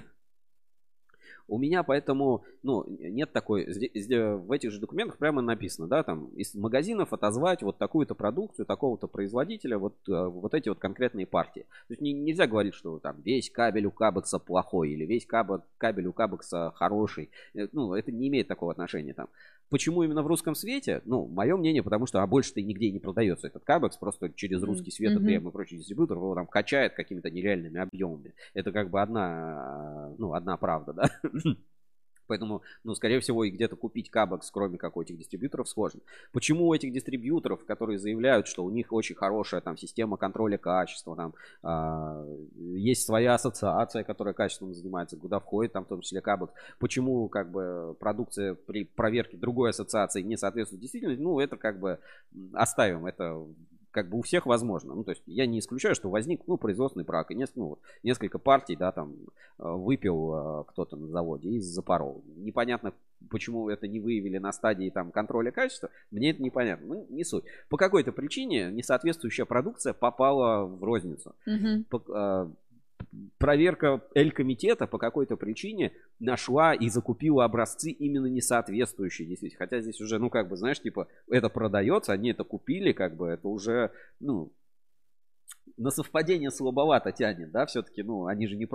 У меня поэтому, ну, нет такой, зде- в этих же документах прямо написано, да, там, из магазинов отозвать вот такую-то продукцию, такого-то производителя, вот, э, вот эти вот конкретные партии. То есть не- нельзя говорить, что там весь кабель у Кабекса плохой или весь кабель, кабель у Кабекса хороший. Э, Ну, это не имеет такого отношения там. Почему именно в русском свете? Ну, мое мнение, потому что, а больше-то нигде не продается этот Кабекс, просто через русский свет. ЭТМ и прочий дистрибьютор его там качает какими-то нереальными объемами. Это как бы одна, ну, одна правда, да. Поэтому, ну, скорее всего, и где-то купить Кабекс, кроме как у этих дистрибьюторов, сложно. Почему у этих дистрибьюторов, которые заявляют, что у них очень хорошая там система контроля качества, там а, есть своя ассоциация, которая качеством занимается, куда входит там в том числе Кабекс, почему как бы продукция при проверке другой ассоциации не соответствует действительности, ну, это как бы оставим, это как бы у всех возможно. Ну, то есть я не исключаю, что возник, ну, производственный брак, и нес- ну, вот несколько партий, да, там, э, выпил э, кто-то на заводе и запорол. Непонятно, почему это не выявили на стадии там контроля качества, мне это непонятно. Ну, не суть. По какой-то причине несоответствующая продукция попала в розницу. Мгм. По- э, проверка Эль-комитета по какой-то причине нашла и закупила образцы именно не соответствующие действительно. Хотя здесь уже, ну, как бы, знаешь, типа, это продается, они это купили, как бы, это уже, ну, на совпадение слабовато тянет, да, все-таки, ну, они же не...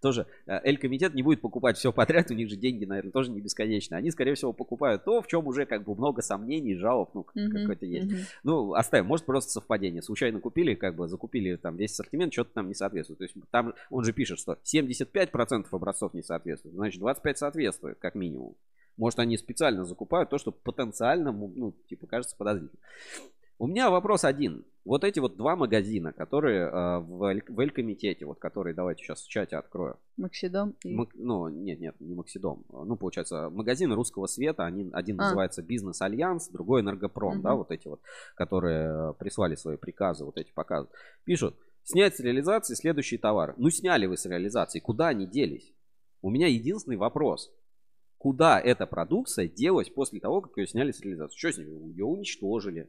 Тоже э, Эль-комитет не будет покупать все подряд, у них же деньги, наверное, тоже не бесконечные. Они, скорее всего, покупают то, в чем уже, как бы, много сомнений, жалоб, ну, Мгм. какое-то есть. Мгм. Ну, оставим, может просто совпадение. Случайно купили, как бы закупили там весь ассортимент, что-то там не соответствует. То есть там он же пишет, что 75% образцов не соответствует, значит 25 соответствует, как минимум. Может, они специально закупают то, что потенциально, ну, типа, кажется подозрительным. У меня вопрос один. Вот эти вот два магазина, которые э, в, в Эль-комитете, вот которые, давайте сейчас в чате открою. Максидом и... Мак- ну, нет, нет, не Максидом. Ну, получается, магазины русского света, они, один А. называется Бизнес Альянс, другой Энергопром, да, Мгм. вот эти вот, которые прислали свои приказы, вот эти приказы. Пишут, снять с реализации следующие товары. Ну, сняли вы с реализации, куда они делись? У меня единственный вопрос. Куда эта продукция делась после того, как ее сняли с реализации? Что с ней? Ее уничтожили.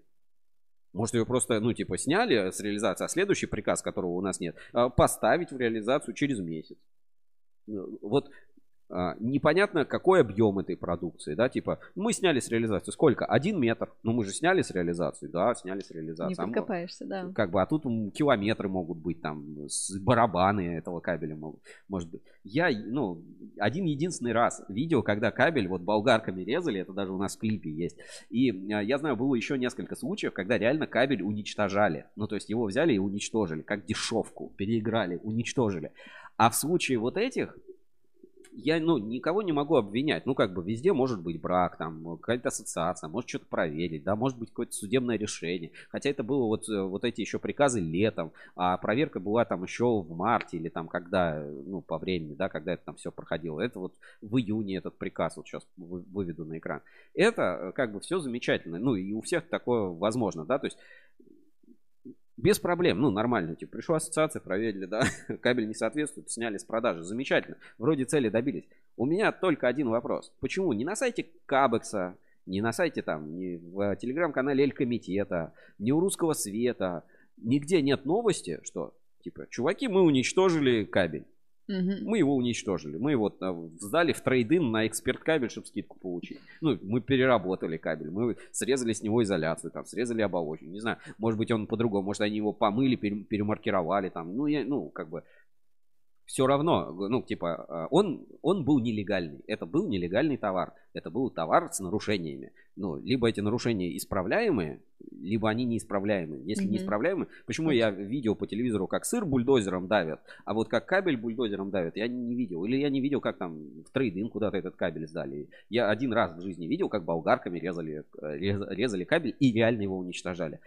Может, ее просто, ну, типа, сняли с реализации, а следующий приказ, которого у нас нет, а, поставить в реализацию через месяц. Ну, Вот непонятно, какой объем этой продукции, да, типа, мы сняли с реализации сколько? Один метр. Ну, мы же сняли с реализации, да, сняли с реализации. Не А подкопаешься, да. как бы, а тут километры могут быть, там, с барабаны этого кабеля могут, может быть. Я, ну, один единственный раз видел, когда кабель вот болгарками резали, это даже у нас в клипе есть. И а, я знаю, было еще несколько случаев, когда реально кабель уничтожали. Ну, то есть его взяли и уничтожили, как дешевку, переиграли, уничтожили. А в случае вот этих, я, ну, никого не могу обвинять. Ну, как бы везде может быть брак, там, какая-то ассоциация, может что-то проверить, да, может быть какое-то судебное решение. Хотя это было вот, э, вот эти еще приказы летом, а проверка была там еще в марте или там когда, э, ну, по времени, да, когда это там все проходило. Это вот в июне этот приказ вот сейчас вы- выведу на экран. Это э, как бы все замечательно. Ну, и у всех такое возможно, да, то есть без проблем, ну, нормально. Типа, пришла ассоциация, проверили, да, <laughs> кабель не соответствует, сняли с продажи. Замечательно. Вроде цели добились. У меня только один вопрос. Почему не на сайте Кабекса, не на сайте там, не в телеграм-канале Эль-Комитета, не у Русского Света, нигде нет новости, что, типа, чуваки, мы уничтожили кабель. Мгм. Мы его уничтожили. Мы его э, сдали в трейдин на эксперт кабель, чтобы скидку получить. Ну, мы переработали кабель, мы срезали с него изоляцию, там, срезали оболочку. Не знаю, может быть, он по-другому, может, они его помыли, пере- перемаркировали, там, ну, я, ну, как бы, все равно, ну, типа, э, он, он был нелегальный. Это был нелегальный товар. Это был товар с нарушениями. Ну, либо эти нарушения исправляемые, либо они неисправляемые. Если Мгм. неисправляемые, почему я видел по телевизору, как сыр бульдозером давят, а вот как кабель бульдозером давят, я не видел. Или я не видел, как там в трейдинг куда-то этот кабель сдали. Я один раз в жизни видел, как болгарками резали, э, рез- резали кабель и реально его уничтожали.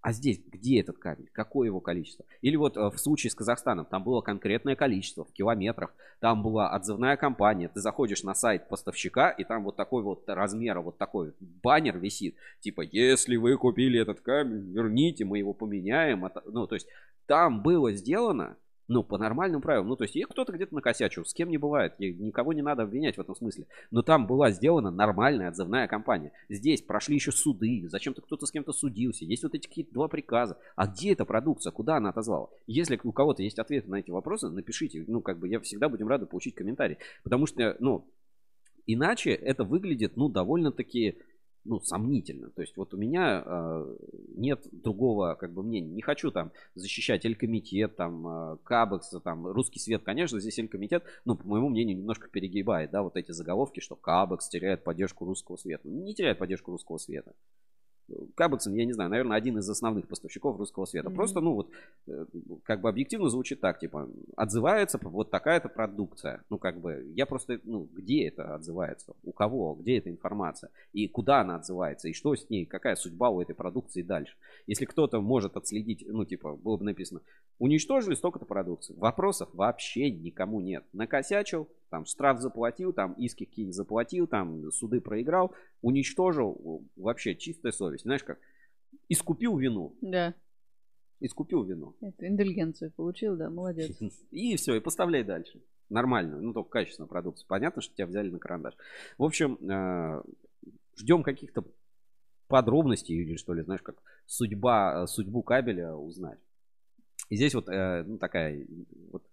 А здесь где этот кабель? Какое его количество? Или вот э, в случае с Казахстаном, там было конкретное количество в километрах, там была отзывная компания, ты заходишь на сайт поставщика, и там вот такой вот размера, вот такой баннер висит, типа, если вы купили этот кабель, верните, мы его поменяем. Это- Ну, то есть там было сделано, ну, по нормальным правилам. Ну, то есть, и кто-то где-то накосячил, с кем не бывает, и никого не надо обвинять в этом смысле. Но там была сделана нормальная отзывная кампания. Здесь прошли еще суды, зачем-то кто-то с кем-то судился. Есть вот эти какие-то два приказа. А где эта продукция? Куда она отозвала? Если у кого-то есть ответы на эти вопросы, напишите. Ну, как бы я всегда будем рады получить комментарий. Потому что, ну, иначе это выглядит, ну, довольно-таки ну, сомнительно. То есть вот у меня э, нет другого как бы мнения. Не хочу там защищать Элькомитет, там, э, Кабекс, там, Русский Свет. Конечно, здесь Элькомитет, ну, по моему мнению, немножко перегибает, да, вот эти заголовки, что Кабекс теряет поддержку Русского Света. Не теряет поддержку Русского Света. Кабексон, я не знаю, наверное, один из основных поставщиков русского света. Мгм. Просто, ну вот, э, как бы объективно звучит так, типа, отзывается вот такая-то продукция. Ну, как бы, я просто, ну, где это отзывается? У кого? Где эта информация? И куда она отзывается? И что с ней? Какая судьба у этой продукции дальше? Если кто-то может отследить, ну, типа, было бы написано, уничтожили столько-то продукции. Вопросов вообще никому нет. Накосячил, там, штраф заплатил, там, иски какие заплатил, там, суды проиграл, уничтожил, вообще чистая совесть. Знаешь как? Искупил вину. Да. Искупил вину. Это индульгенцию получил, да, молодец. <laughs> И все, и поставляй дальше. Нормально, ну только качественную продукцию. Понятно, что тебя взяли на карандаш. В общем, э, ждем каких-то подробностей или что ли, знаешь, как судьба, судьбу кабеля узнать. И здесь вот э, ну, такая вот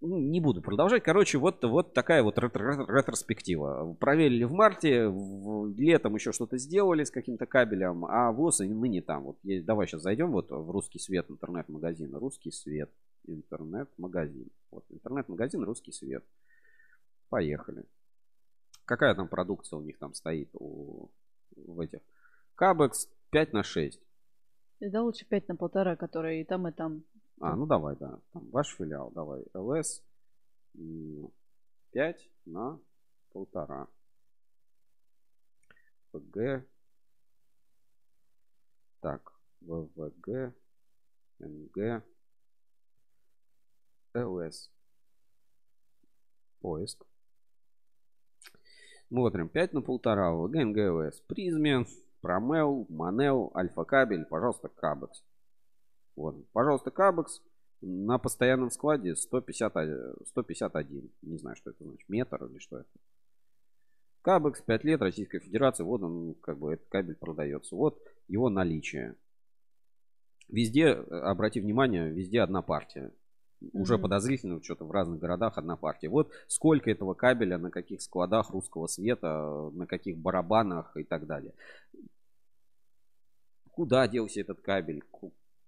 не буду продолжать. Короче, вот, вот такая вот ретро- ретроспектива. Проверили в марте, в- летом еще что-то сделали с каким-то кабелем, а ВОЗ и ныне там. Вот есть- давай сейчас зайдем вот в Русский Свет интернет-магазин. Русский Свет интернет-магазин. Вот интернет-магазин Русский Свет. Поехали. Какая там продукция у них там стоит у, в этих? Кабекс 5 на 6. Да лучше 5 на полтора, которые и там, и там. А, ну давай, да. Там ваш филиал, давай. ЛС 5 на полтора. ВГ. Так, ВВГ, НГ, ЛС. Поиск. Смотрим. 5 на полтора. ВГ, НГ, ЛС. Призме, Промел, Манел, Альфа Кабель. Пожалуйста, Кабекс. Вот. Пожалуйста, Кабекс. На постоянном складе 150, э, 151. Не знаю, что это значит. Метр или что это. Кабекс 5 лет, Российская Федерация. Вот он, как бы, этот кабель продается. Вот его наличие. Везде, э, обрати внимание, везде одна партия. Уже Мгм. подозрительно, что-то в разных городах одна партия. Вот сколько этого кабеля, на каких складах русского света, на каких барабанах и так далее. Куда делся этот кабель?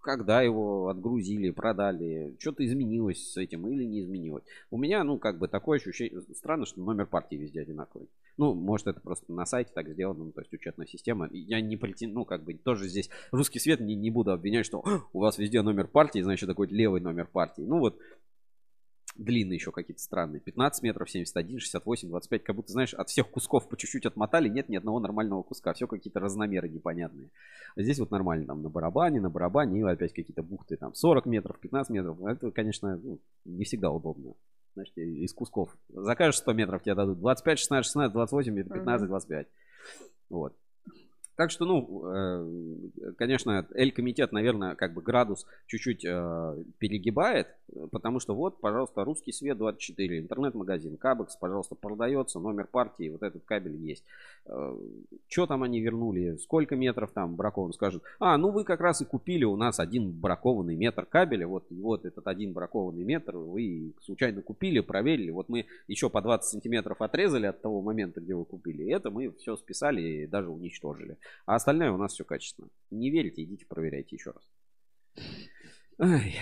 Когда его отгрузили, продали? Что-то изменилось с этим или не изменилось? У меня, ну, как бы такое ощущение... Странно, что номер партии везде одинаковый. Ну, может, это просто на сайте так сделано, ну, то есть учетная система. Я не претен... ну, как бы тоже здесь русский свет не, не буду обвинять, что «О, у вас везде номер партии, значит, такой левый номер партии. Ну, вот длинные еще какие-то странные. 15 метров, 71, 68, 25. Как будто, знаешь, от всех кусков по чуть-чуть отмотали. Нет ни одного нормального куска. Все какие-то разномеры непонятные. А здесь вот нормально. Там на барабане, на барабане. И опять какие-то бухты. Там 40 метров, 15 метров. Это, конечно, ну, не всегда удобно. Значит, из кусков. Закажешь 100 метров, тебе дадут 25, 16, 16, 28, 15, 25. Вот. Так что, ну, э, конечно, Эль-комитет, наверное, как бы градус чуть-чуть э, перегибает, потому что вот, пожалуйста, русский свет 24, интернет-магазин, Кабекс, пожалуйста, продается, номер партии, вот этот кабель есть. Э, Что там они вернули, сколько метров там бракован, скажут, а, ну вы как раз и купили у нас один бракованный метр кабеля, вот, вот этот один бракованный метр вы случайно купили, проверили, вот мы еще по 20 сантиметров отрезали от того момента, где вы купили, это мы все списали и даже уничтожили. А остальное у нас все качественно. Не верите, идите проверяйте еще раз. Ай.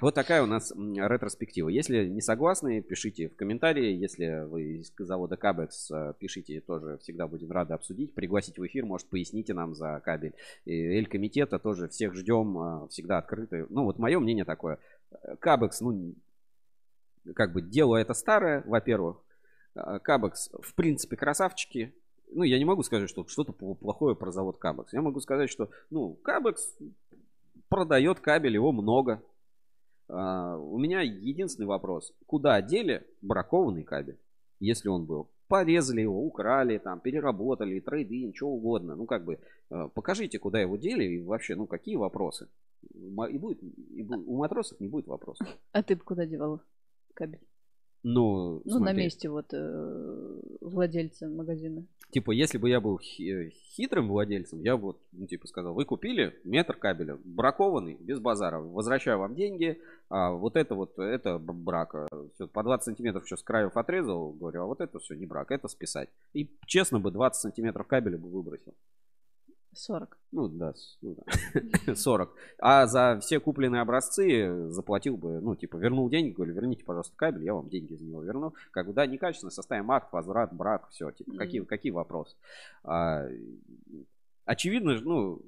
Вот такая у нас ретроспектива. Если не согласны, пишите в комментарии. Если вы из завода Кабекс, э, пишите тоже. Всегда будем рады обсудить. Пригласить в эфир, может, поясните нам за кабель. Эль-комитета тоже всех ждем. э, Всегда открыты. Ну, вот мое мнение такое. Кабекс, ну, как бы дело это старое, во-первых. Э, Кабекс, в принципе, красавчики. Ну, я не могу сказать, что что-то пл- плохое про завод Кабекс. Я могу сказать, что, ну, Кабекс продает кабель, его много. А, у меня единственный вопрос. Куда дели бракованный кабель, если он был? Порезали его, украли, там, переработали, трейды, ничего угодно. Ну, как бы, э, покажите, куда его дели и вообще, ну, какие вопросы. И будет, и бу- у матросов не будет вопросов. А ты бы куда девал кабель? Ну, Ну, на месте вот э, владельца магазина. Типа, если бы я был хи- хитрым владельцем, я бы, вот, ну, типа, сказал, вы купили метр кабеля, бракованный, без базара, возвращаю вам деньги, а вот это вот, это брак. а, всё, по 20 сантиметров еще с краев отрезал, говорю, а вот это все не брак, это списать. И честно бы 20 сантиметров кабеля бы выбросил. 40. Ну, да, ну да, <laughs> 40. А за все купленные образцы заплатил бы, ну, типа, вернул деньги, говорю, верните, пожалуйста, кабель, я вам деньги за него верну. Как бы, да, некачественно, составим акт, возврат, брак, все, типа, Мгм. какие, какие вопросы? А, очевидно, же, ну,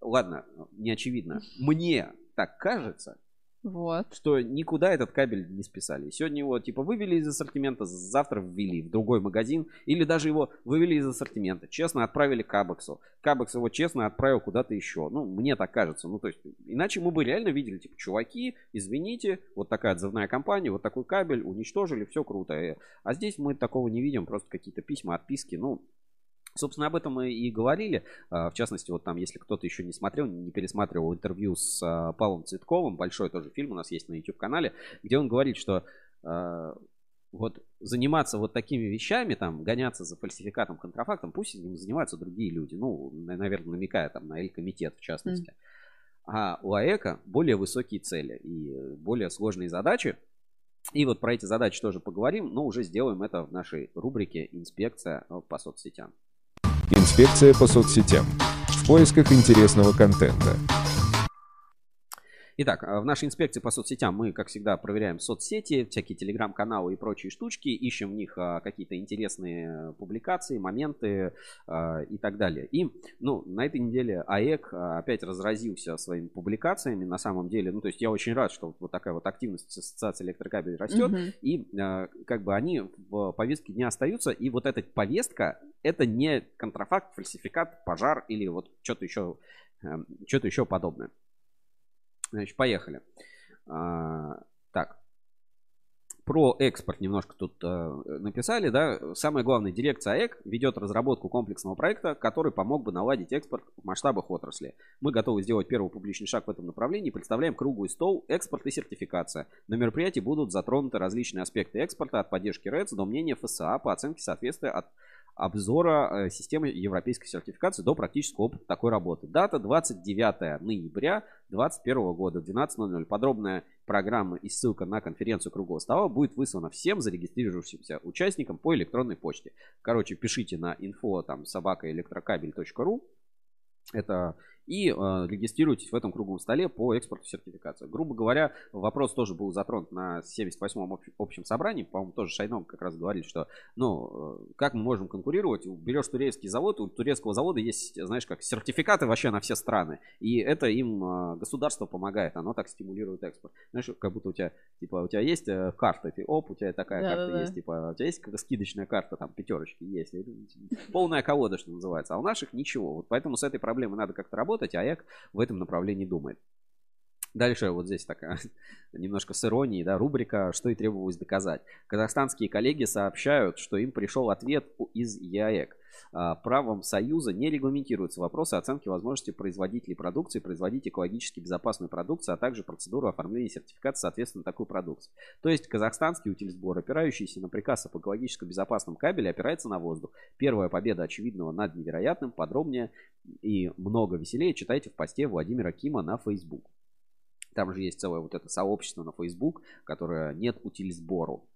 ладно, не очевидно. Мне так кажется, Вот. что никуда этот кабель не списали. Сегодня его типа вывели из ассортимента, завтра ввели в другой магазин, или даже его вывели из ассортимента, честно отправили к Абексу. Кабекс его честно отправил куда-то еще. Ну, мне так кажется. Ну, то есть, иначе мы бы реально видели, типа, чуваки, извините, вот такая отзывная компания, вот такой кабель, уничтожили, все круто. Э, А здесь мы такого не видим, просто какие-то письма, отписки, ну, Собственно, об этом мы и говорили. А, В частности, вот там, если кто-то еще не смотрел, не пересматривал интервью с а, Павлом Цветковым, большой тоже фильм у нас есть на YouTube-канале, где он говорит, что а, вот заниматься вот такими вещами, там, гоняться за фальсификатом, контрафактом, пусть этим занимаются другие люди. Ну, на- наверное, намекая там на Эль-комитет, в частности. А у АЭКа более высокие цели и более сложные задачи. И вот про эти задачи тоже поговорим, но уже сделаем это в нашей рубрике «Инспекция по соцсетям». Инспекция по соцсетям. В поисках интересного контента. Итак, э, в нашей инспекции по соцсетям мы, как всегда, проверяем соцсети, всякие телеграм-каналы и прочие штучки, ищем в них а, какие-то интересные э, публикации, моменты и так далее. И, ну, на этой неделе АЭК опять разразился своими публикациями, на самом деле. Ну, то есть я очень рад, что вот такая вот активность ассоциации электрокабелей растет. Мгм. И э, как бы они в повестке дня остаются. И вот эта повестка, это не контрафакт, фальсификат, пожар или вот что-то еще, эм, что-то еще подобное. Значит, поехали. А, так. Про экспорт немножко тут э, написали, да. Самое главное, дирекция АЭК ведет разработку комплексного проекта, который помог бы наладить экспорт в масштабах отрасли. Мы готовы сделать первый публичный шаг в этом направлении представляем круглый стол экспорт и сертификация. На мероприятии будут затронуты различные аспекты экспорта от поддержки РЭЦ до мнения ФСА по оценке соответствия от обзора э, системы европейской сертификации до практического опыта такой работы. Дата 29 ноября 2021 года, 12.00. Подробная программа и ссылка на конференцию круглого стола будет выслана всем зарегистрировавшимся участникам по электронной почте. Короче, пишите на info там собакаэлектрокабель.ру это и э, регистрируйтесь в этом круглом столе по экспорту сертификации. Грубо говоря, вопрос тоже был затронут на 78-м общ- общем собрании. По-моему, тоже Шайном как раз говорили, что, ну, э, как мы можем конкурировать? Берешь турецкий завод, у турецкого завода есть, знаешь, как сертификаты вообще на все страны. И это им э, государство помогает, оно так стимулирует экспорт. Знаешь, как будто у тебя, типа, у тебя есть э, карта, ты, оп, у тебя такая карта Да-да-да. есть, типа, у тебя есть какая-то скидочная карта, там, пятерочки есть. И Полная колода, что называется. А у наших ничего. Вот поэтому с этой проблемой надо как-то работать, а ЭК в этом направлении думает. Дальше вот здесь такая <laughs> немножко с иронией, да, рубрика «Что и требовалось доказать». Казахстанские коллеги сообщают, что им пришел ответ из ЯЭК. А, правом Союза не регламентируются вопросы оценки возможности производителей продукции производить экологически безопасную продукцию, а также процедуру оформления сертификата соответственно такой продукции. То есть казахстанский утильсбор, опирающийся на приказ об экологически безопасном кабеле, опирается на воздух. Первая победа очевидного над невероятным, подробнее и много веселее читайте в посте Владимира Кима на Facebook. Там же есть целое вот это сообщество на Facebook, которое нет утильсбору.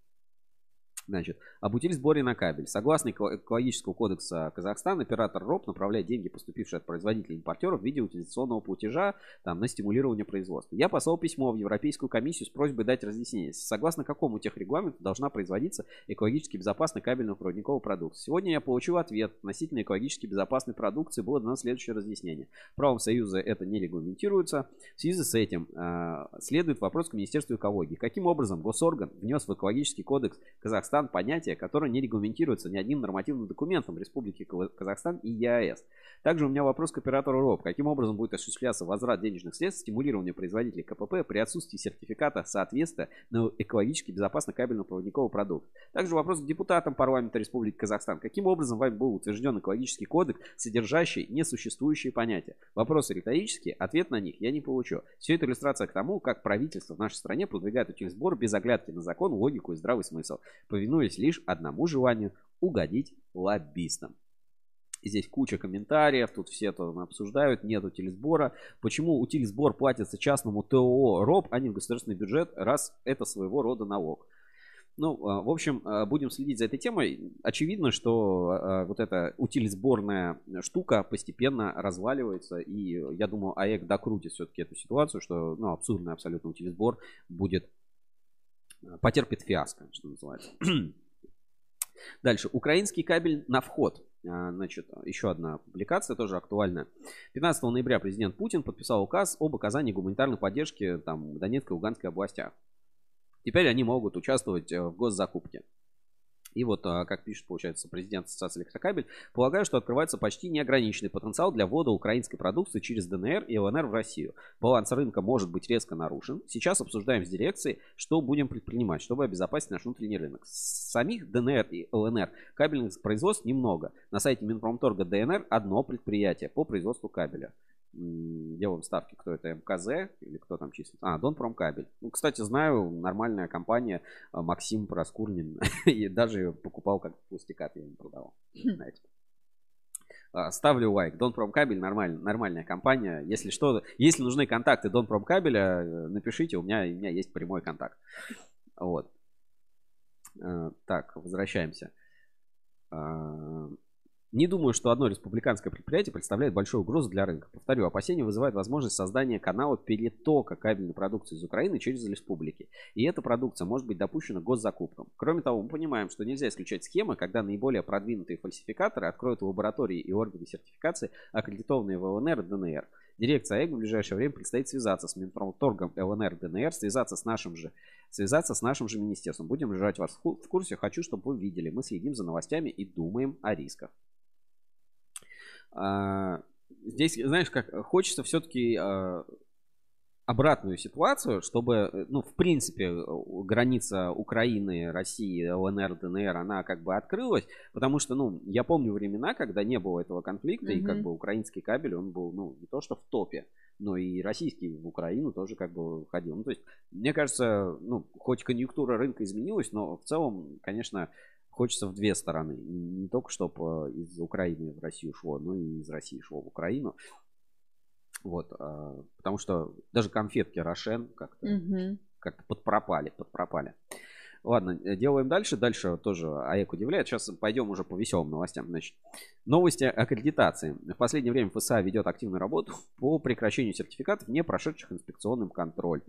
Значит, об утиль-сборе на кабель. Согласно экологического кодекса Казахстана, оператор РОП направляет деньги, поступившие от производителей импортеров в виде утилизационного платежа там, на стимулирование производства. Я послал письмо в Европейскую комиссию с просьбой дать разъяснение, согласно какому техрегламенту должна производиться экологически безопасная кабельно-проводниковая продукция. Сегодня я получил ответ относительно экологически безопасной продукции. Было дано следующее разъяснение. Правом Союза это не регламентируется. В связи с этим э, следует вопрос к Министерству экологии. Каким образом госорган внес в экологический кодекс Казахстана Казахстан понятие, которое не регламентируется ни одним нормативным документом Республики Казахстан и ЕАЭС. Также у меня вопрос к оператору РОП. Каким образом будет осуществляться возврат денежных средств, стимулирование производителей КПП при отсутствии сертификата соответствия на экологически безопасный кабельно-проводниковый продукт? Также вопрос к депутатам парламента Республики Казахстан. Каким образом вами был утвержден экологический кодекс, содержащий несуществующие понятия? Вопросы риторические, ответ на них я не получу. Все это иллюстрация к тому, как правительство в нашей стране продвигает утилизбор без оглядки на закон, логику и здравый смысл повинуясь лишь одному желанию угодить лоббистам. Здесь куча комментариев, тут все это обсуждают, нет утилизбора. Почему утилизбор платится частному ТО РОП, а не в государственный бюджет, раз это своего рода налог? Ну, а, в общем, а, будем следить за этой темой. Очевидно, что а, вот эта утилизборная штука постепенно разваливается. И я думаю, АЭК докрутит все-таки эту ситуацию, что ну, абсурдный абсолютно утилизбор будет потерпит фиаско, что называется. <clears throat> Дальше. Украинский кабель на вход. А, значит, еще одна публикация, тоже актуальная. 15 ноября президент Путин подписал указ об оказании гуманитарной поддержки там, Донецкой и Луганской областях. Теперь они могут участвовать э, в госзакупке. И вот, а, как пишет, получается, президент Ассоциации Электрокабель, полагаю, что открывается почти неограниченный потенциал для ввода украинской продукции через ДНР и ЛНР в Россию. Баланс рынка может быть резко нарушен. Сейчас обсуждаем с дирекцией, что будем предпринимать, чтобы обезопасить наш внутренний рынок. Самих ДНР и ЛНР кабельных производств немного. На сайте Минпромторга ДНР одно предприятие по производству кабеля делаем ставки, кто это, МКЗ или кто там числится. А, Донпромкабель. Ну, кстати, знаю, нормальная компания, а, Максим Проскурнин, <laughs> и даже покупал как пустякат, я им продавал, хм. знаете. А, ставлю лайк. Донпромкабель нормальная, нормальная компания. Если что, если нужны контакты Донпромкабеля, э, напишите, у меня, у меня есть прямой контакт. Вот. Э, так, возвращаемся. Не думаю, что одно республиканское предприятие представляет большую угрозу для рынка. Повторю, опасения вызывает возможность создания канала перетока кабельной продукции из Украины через республики. И эта продукция может быть допущена госзакупкам. Кроме того, мы понимаем, что нельзя исключать схемы, когда наиболее продвинутые фальсификаторы откроют лаборатории и органы сертификации, аккредитованные в ЛНР и ДНР. Дирекция АЭГ в ближайшее время предстоит связаться с Минпромторгом ЛНР ДНР, связаться с нашим же, связаться с нашим же министерством. Будем держать вас в курсе. Хочу, чтобы вы видели. Мы следим за новостями и думаем о рисках. А, здесь, знаешь, как хочется все-таки а, обратную ситуацию, чтобы, ну, в принципе, граница Украины, России, ЛНР, ДНР, она как бы открылась, потому что, ну, я помню времена, когда не было этого конфликта, mm-hmm. и как бы украинский кабель, он был, ну, не то что в топе, но и российский в Украину тоже как бы ходил. Ну, то есть, мне кажется, ну, хоть конъюнктура рынка изменилась, но в целом, конечно, хочется в две стороны. Не только чтобы э, из Украины в Россию шло, но и из России шло в Украину. Вот, а, потому что даже конфетки Рошен как-то угу. как подпропали, подпропали. Ладно, э, делаем дальше. Дальше тоже АЭК удивляет. Сейчас пойдем уже по веселым новостям. Значит, новости аккредитации. В последнее время ФСА ведет активную работу по прекращению сертификатов, не прошедших инспекционным контроль.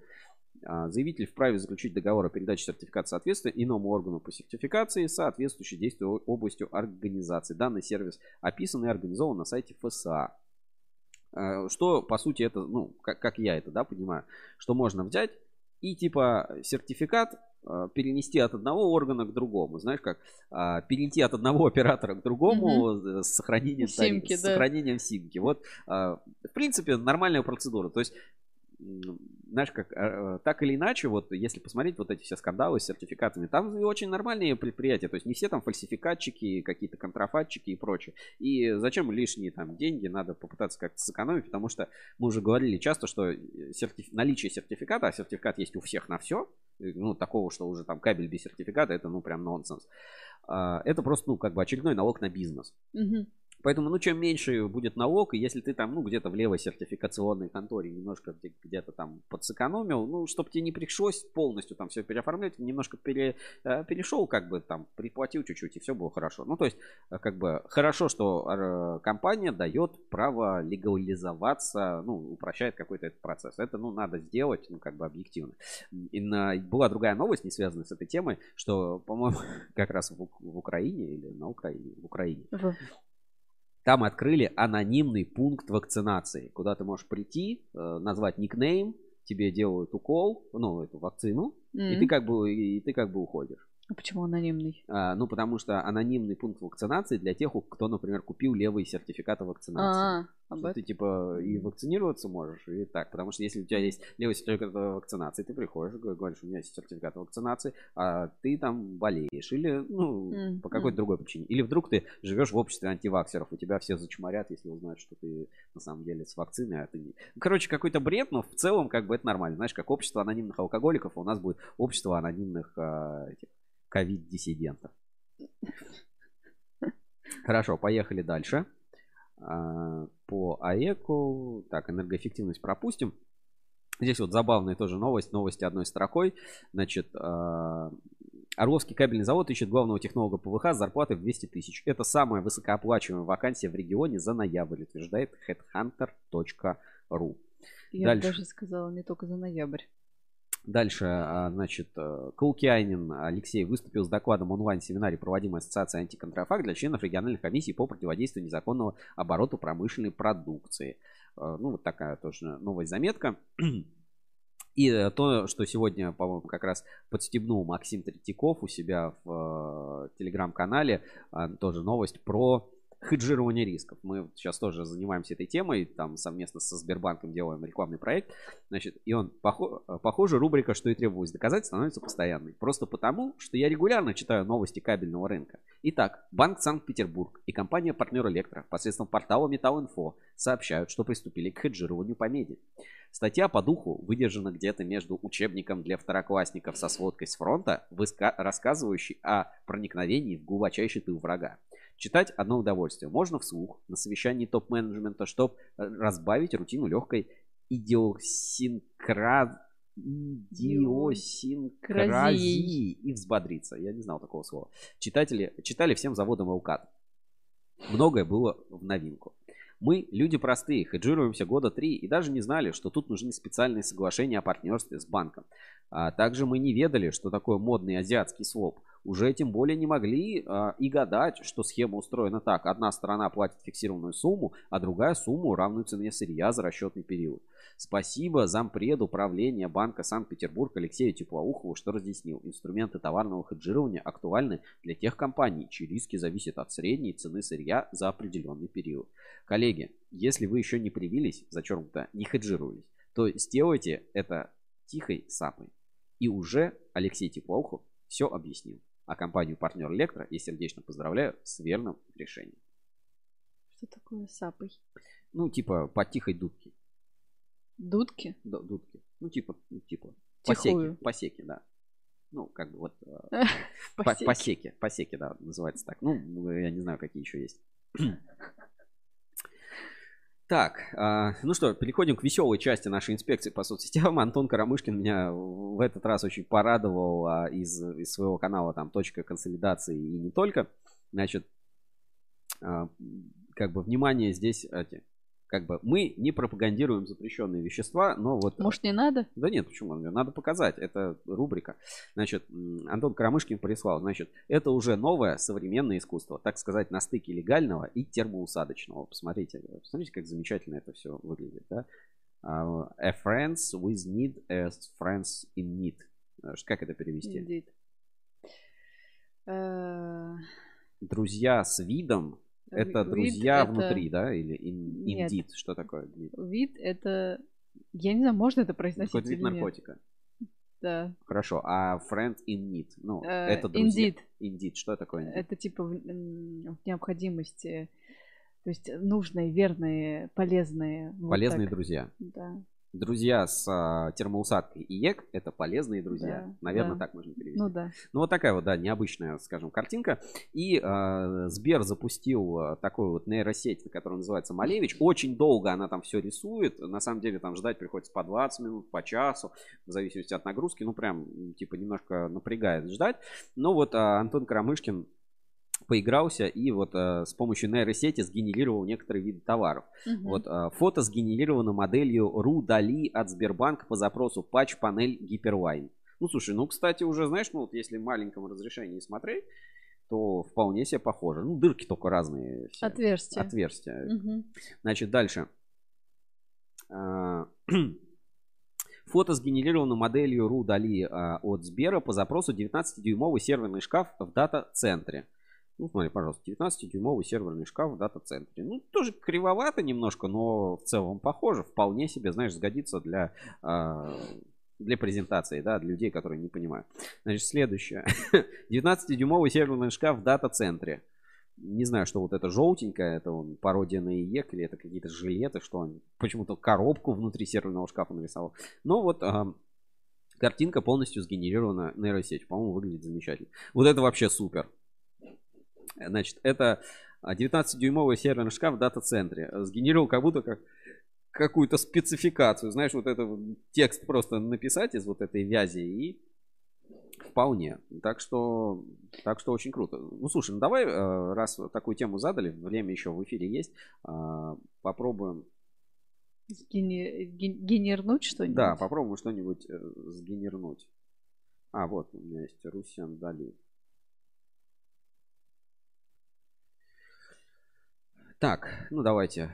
А, заявитель вправе заключить договор о передаче сертификата соответствия иному органу по сертификации, соответствующей действию областью организации. Данный сервис описан и организован на сайте ФСА. А, что, по сути, это, ну, как, как я это, да, понимаю, что можно взять и, типа, сертификат а, перенести от одного органа к другому. Знаешь, как перейти от одного оператора к другому угу. с сохранением симки, тариф, да. с сохранением симки. Вот, в принципе, нормальная процедура. То есть знаешь, как, э, так или иначе, вот если посмотреть вот эти все скандалы с сертификатами, там очень нормальные предприятия, то есть не все там фальсификатчики, какие-то контрафатчики и прочее. И зачем лишние там деньги, надо попытаться как-то сэкономить, потому что мы уже говорили часто, что сертиф... наличие сертификата, а сертификат есть у всех на все, ну, такого, что уже там кабель без сертификата, это, ну, прям нонсенс. А, это просто, ну, как бы очередной налог на бизнес. Мгм. Поэтому, ну, чем меньше будет налог, и если ты там, ну, где-то в левой сертификационной конторе немножко где- где-то там подсэкономил, ну, чтобы тебе не пришлось полностью там все переоформлять, немножко пере, э, перешел, как бы там, приплатил чуть-чуть, и все было хорошо. Ну, то есть, э, как бы, хорошо, что компания дает право легализоваться, ну, упрощает какой-то этот процесс. Это, ну, надо сделать, ну, как бы, объективно. И на- была другая новость, не связанная с этой темой, что, по-моему, <laughs> как раз в, в Украине или на Украине, в Украине, В- там открыли анонимный пункт вакцинации, куда ты можешь прийти, э, назвать никнейм, тебе делают укол, ну, эту вакцину, и М. ты как бы, и ты как бы уходишь. А почему анонимный? А, ну, потому что анонимный пункт вакцинации для тех, кто, например, купил левые сертификаты вакцинации. А, об Что этом. ты типа и вакцинироваться можешь, и так. Потому что если у тебя есть левый сертификат вакцинации, ты приходишь, говоришь, у меня есть сертификат вакцинации, а ты там болеешь. Или, ну, М, по какой-то м. другой причине. Или вдруг ты живешь в обществе антиваксеров, у тебя все зачморят, если узнают, что ты на самом деле с вакциной, а ты не. Короче, какой-то бред, но в целом как бы это нормально. Знаешь, как общество анонимных алкоголиков, у нас будет общество анонимных а, этих ковид-диссидентов. Хорошо, поехали дальше. А, По АЭКу. Так, энергоэффективность пропустим. Здесь вот забавная тоже новость. Новости одной строкой. Значит, а, Орловский кабельный завод ищет главного технолога ПВХ с зарплатой в 200 тысяч. Это самая высокооплачиваемая вакансия в регионе за ноябрь, утверждает headhunter.ru. Я Дальше. даже сказала не только за ноябрь. Дальше, а, значит, э, Каукианин Алексей выступил с докладом онлайн-семинаре, проводимой Ассоциацией антиконтрафакт для членов региональных комиссий по противодействию незаконного оборота промышленной продукции. Э, Ну, вот такая тоже новость заметка. И э, то, что сегодня, по-моему, как раз подстебнул Максим Третьяков у себя в телеграм-канале, тоже новость про хеджирование рисков. Мы сейчас тоже занимаемся этой темой, там совместно со Сбербанком делаем рекламный проект. Значит, и он, похо- э, похоже, рубрика «Что и требовалось доказать» становится постоянной. Просто потому, что я регулярно читаю новости кабельного рынка. Итак, Банк Санкт-Петербург и компания-партнер Электро посредством портала Металлинфо сообщают, что приступили к хеджированию по меди. Статья по духу выдержана где-то между учебником для второклассников со сводкой с фронта, рассказывающей о проникновении в глубочайший тыл врага. Читать одно удовольствие. Можно вслух на совещании топ-менеджмента, чтобы разбавить рутину легкой идиосинкра... идиосинкразии и взбодриться. Я не знал такого слова. Читатели читали всем заводом ЛКАТ. Многое было в новинку. Мы, люди простые, хеджируемся года три и даже не знали, что тут нужны специальные соглашения о партнерстве с банком. А также мы не ведали, что такое модный азиатский своп. Уже тем более не могли а, и гадать, что схема устроена так. Одна сторона платит фиксированную сумму, а другая сумму, равную цене сырья за расчетный период. Спасибо зампреду управления Банка Санкт-Петербург Алексею Теплоухову, что разъяснил. Инструменты товарного хеджирования актуальны для тех компаний, чьи риски зависят от средней цены сырья за определенный период. Коллеги, если вы еще не привились, зачеркнуто, не хеджировались, то сделайте это тихой сапой. И уже Алексей Теплоухов все объяснил. А компанию партнер Электро я сердечно поздравляю с верным решением. Что такое сапой? Ну, типа, по тихой дудке. Дудки? Д- дудки. Ну, типа, ну, типа. Посеки. Тихую. Посеки, да. Ну, как бы вот. э, по- <laughs> Посеки. Посеки. Посеки, да, называется так. Ну, я не знаю, какие еще есть. Так, а, ну что, переходим к веселой части нашей инспекции по соцсетям. <laughs> Антон Карамышкин меня в этот раз очень порадовал а, из, из своего канала там «Точка консолидации» и не только. Значит, а, как бы внимание здесь как бы мы не пропагандируем запрещенные вещества, но вот Может, не надо? да нет, почему? Надо показать. Это рубрика. Значит, Антон Карамышкин прислал. Значит, это уже новое современное искусство. Так сказать, на стыке легального и термоусадочного. Посмотрите. Посмотрите, как замечательно это все выглядит. Да? А, A friends with need as friends in need. Э, Как это перевести? Indeed. Э, Друзья с видом. Это вид друзья это- внутри, да? Или in- Нет. indeed. Что такое? Вид это Я не знаю, можно это произносить Какой-то вид нет. наркотика. Да. Хорошо. А friend in need? Ну, Э, это друзья. indeed. Indeed. Что такое indeed? Это типа в, в необходимости. То есть нужные, верные, полезные. вот Полезные так. друзья. Да. Друзья с а, термоусадкой и ек – это полезные друзья. Да, Наверное, да. так можно перевести. Ну да. Ну, вот такая вот, да, необычная, скажем, картинка. И э, Сбер запустил э, такую вот нейросеть, которая называется Малевич. Очень долго она там все рисует. На самом деле там ждать приходится по 20 минут, по часу, в зависимости от нагрузки. Ну, прям, типа, немножко напрягает ждать. Но вот э, Антон Крамышкин поигрался и вот э, с помощью нейросети сгенерировал некоторые виды товаров. Мгм. Вот э, фото сгенерировано моделью Ру Дали от Сбербанка по запросу патч-панель Гиперлайн. Ну, слушай, ну, кстати, уже, знаешь, ну, вот если в маленьком разрешении смотреть, то вполне себе похоже. Ну, дырки только разные. все. Отверстие. Отверстия. Мгм. Значит, дальше. А, <clears throat> Фото сгенерировано моделью Ру Дали а, от Сбера по запросу 19-дюймовый серверный шкаф в дата-центре. Ну, смотри, пожалуйста, 19-дюймовый серверный шкаф в дата-центре. Ну, тоже кривовато немножко, но в целом похоже. Вполне себе, знаешь, сгодится для, а, для презентации, да, для людей, которые не понимают. Значит, следующее. <laughs> 19-дюймовый серверный шкаф в дата-центре. Не знаю, что вот это желтенькое, это он пародия на ИЕК или это какие-то жилеты, что он почему-то коробку внутри серверного шкафа нарисовал. Но вот ам, картинка полностью сгенерирована нейросетью. По-моему, выглядит замечательно. Вот это вообще супер. Значит, это а, 19-дюймовый серверный шкаф в дата-центре. Сгенерировал как будто как какую-то спецификацию. Знаешь, вот это текст просто написать из вот этой вязи и вполне. Так что, так что очень круто. Ну, слушай, ну давай, э, раз такую тему задали, время еще в эфире есть, а, попробуем, Сгене- ген- Генернуть что-нибудь? да, попробуем что-нибудь э, сгенернуть. А, вот, у меня есть Русян Дали. Так, ну давайте.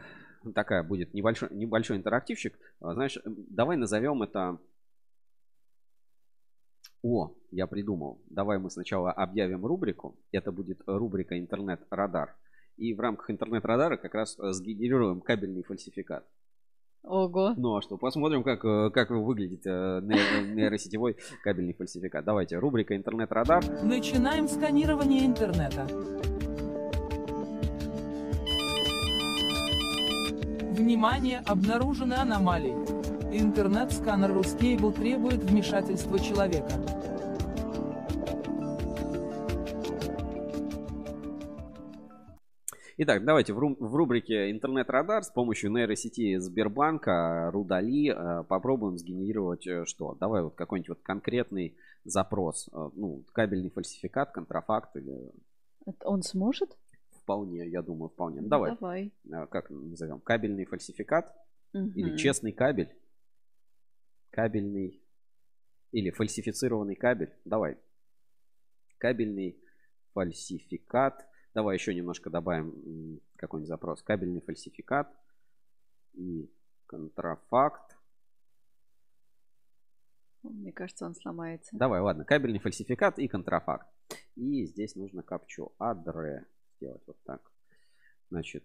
Такая будет небольшой, небольшой интерактивчик. А, Знаешь, давай назовем это... О, я придумал. Давай мы сначала объявим рубрику. Это будет рубрика «Интернет-радар». И в рамках интернет-радара как раз э, сгенерируем кабельный фальсификат. Ого. Ну а что, посмотрим, как, э, как выглядит э, нейро- нейросетевой кабельный фальсификат. Давайте, рубрика «Интернет-радар». Начинаем сканирование интернета. Внимание, обнаружены аномалии. Интернет-сканер Ruscable требует вмешательства человека. Итак, давайте в, ру- в рубрике «Интернет-радар» с помощью нейросети Сбербанка Рудали э, попробуем сгенерировать э, что? Давай вот какой-нибудь вот конкретный запрос. э, Ну, кабельный фальсификат, контрафакт или Он сможет? Вполне, я думаю, вполне. Ну, давай, Давай. э, как назовем? Кабельный фальсификат или Мгм. честный кабель? Кабельный или фальсифицированный кабель? Давай. Кабельный фальсификат. Давай еще немножко добавим какой-нибудь запрос. Кабельный фальсификат и контрафакт. Мне кажется, он сломается. Давай, ладно. Кабельный фальсификат и контрафакт. И здесь нужно капчу адре сделать вот так. Значит,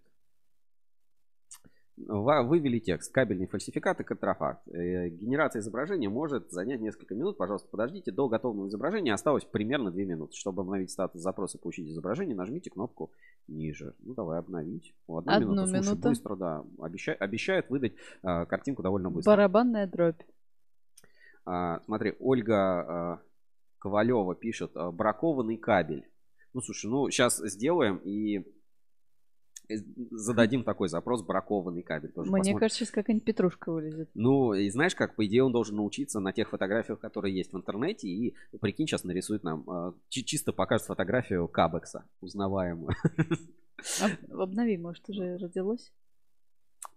вывели текст. Кабельный фальсификат и контрафакт. Э, Генерация изображения может занять несколько минут. Пожалуйста, подождите. До готового изображения осталось примерно 2 минуты. Чтобы обновить статус запроса и получить изображение, нажмите кнопку ниже. Ну, давай обновить. Одну, Одну минуту. Слушай, минуту. быстро, да. Обеща- обещают выдать а, картинку довольно быстро. Барабанная дробь. А, смотри, Ольга а, Ковалева пишет бракованный кабель. Ну, слушай, ну сейчас сделаем и э, зададим такой запрос бракованный кабель. Тоже Мне посмотрим. кажется, сейчас какая-нибудь петрушка вылезет. Ну, и знаешь как, по идее, он должен научиться на тех фотографиях, которые есть в интернете, и, прикинь, сейчас нарисует нам, а, чи- чисто покажет фотографию Кабекса, узнаваемую. Об- Обнови, может, уже родилось?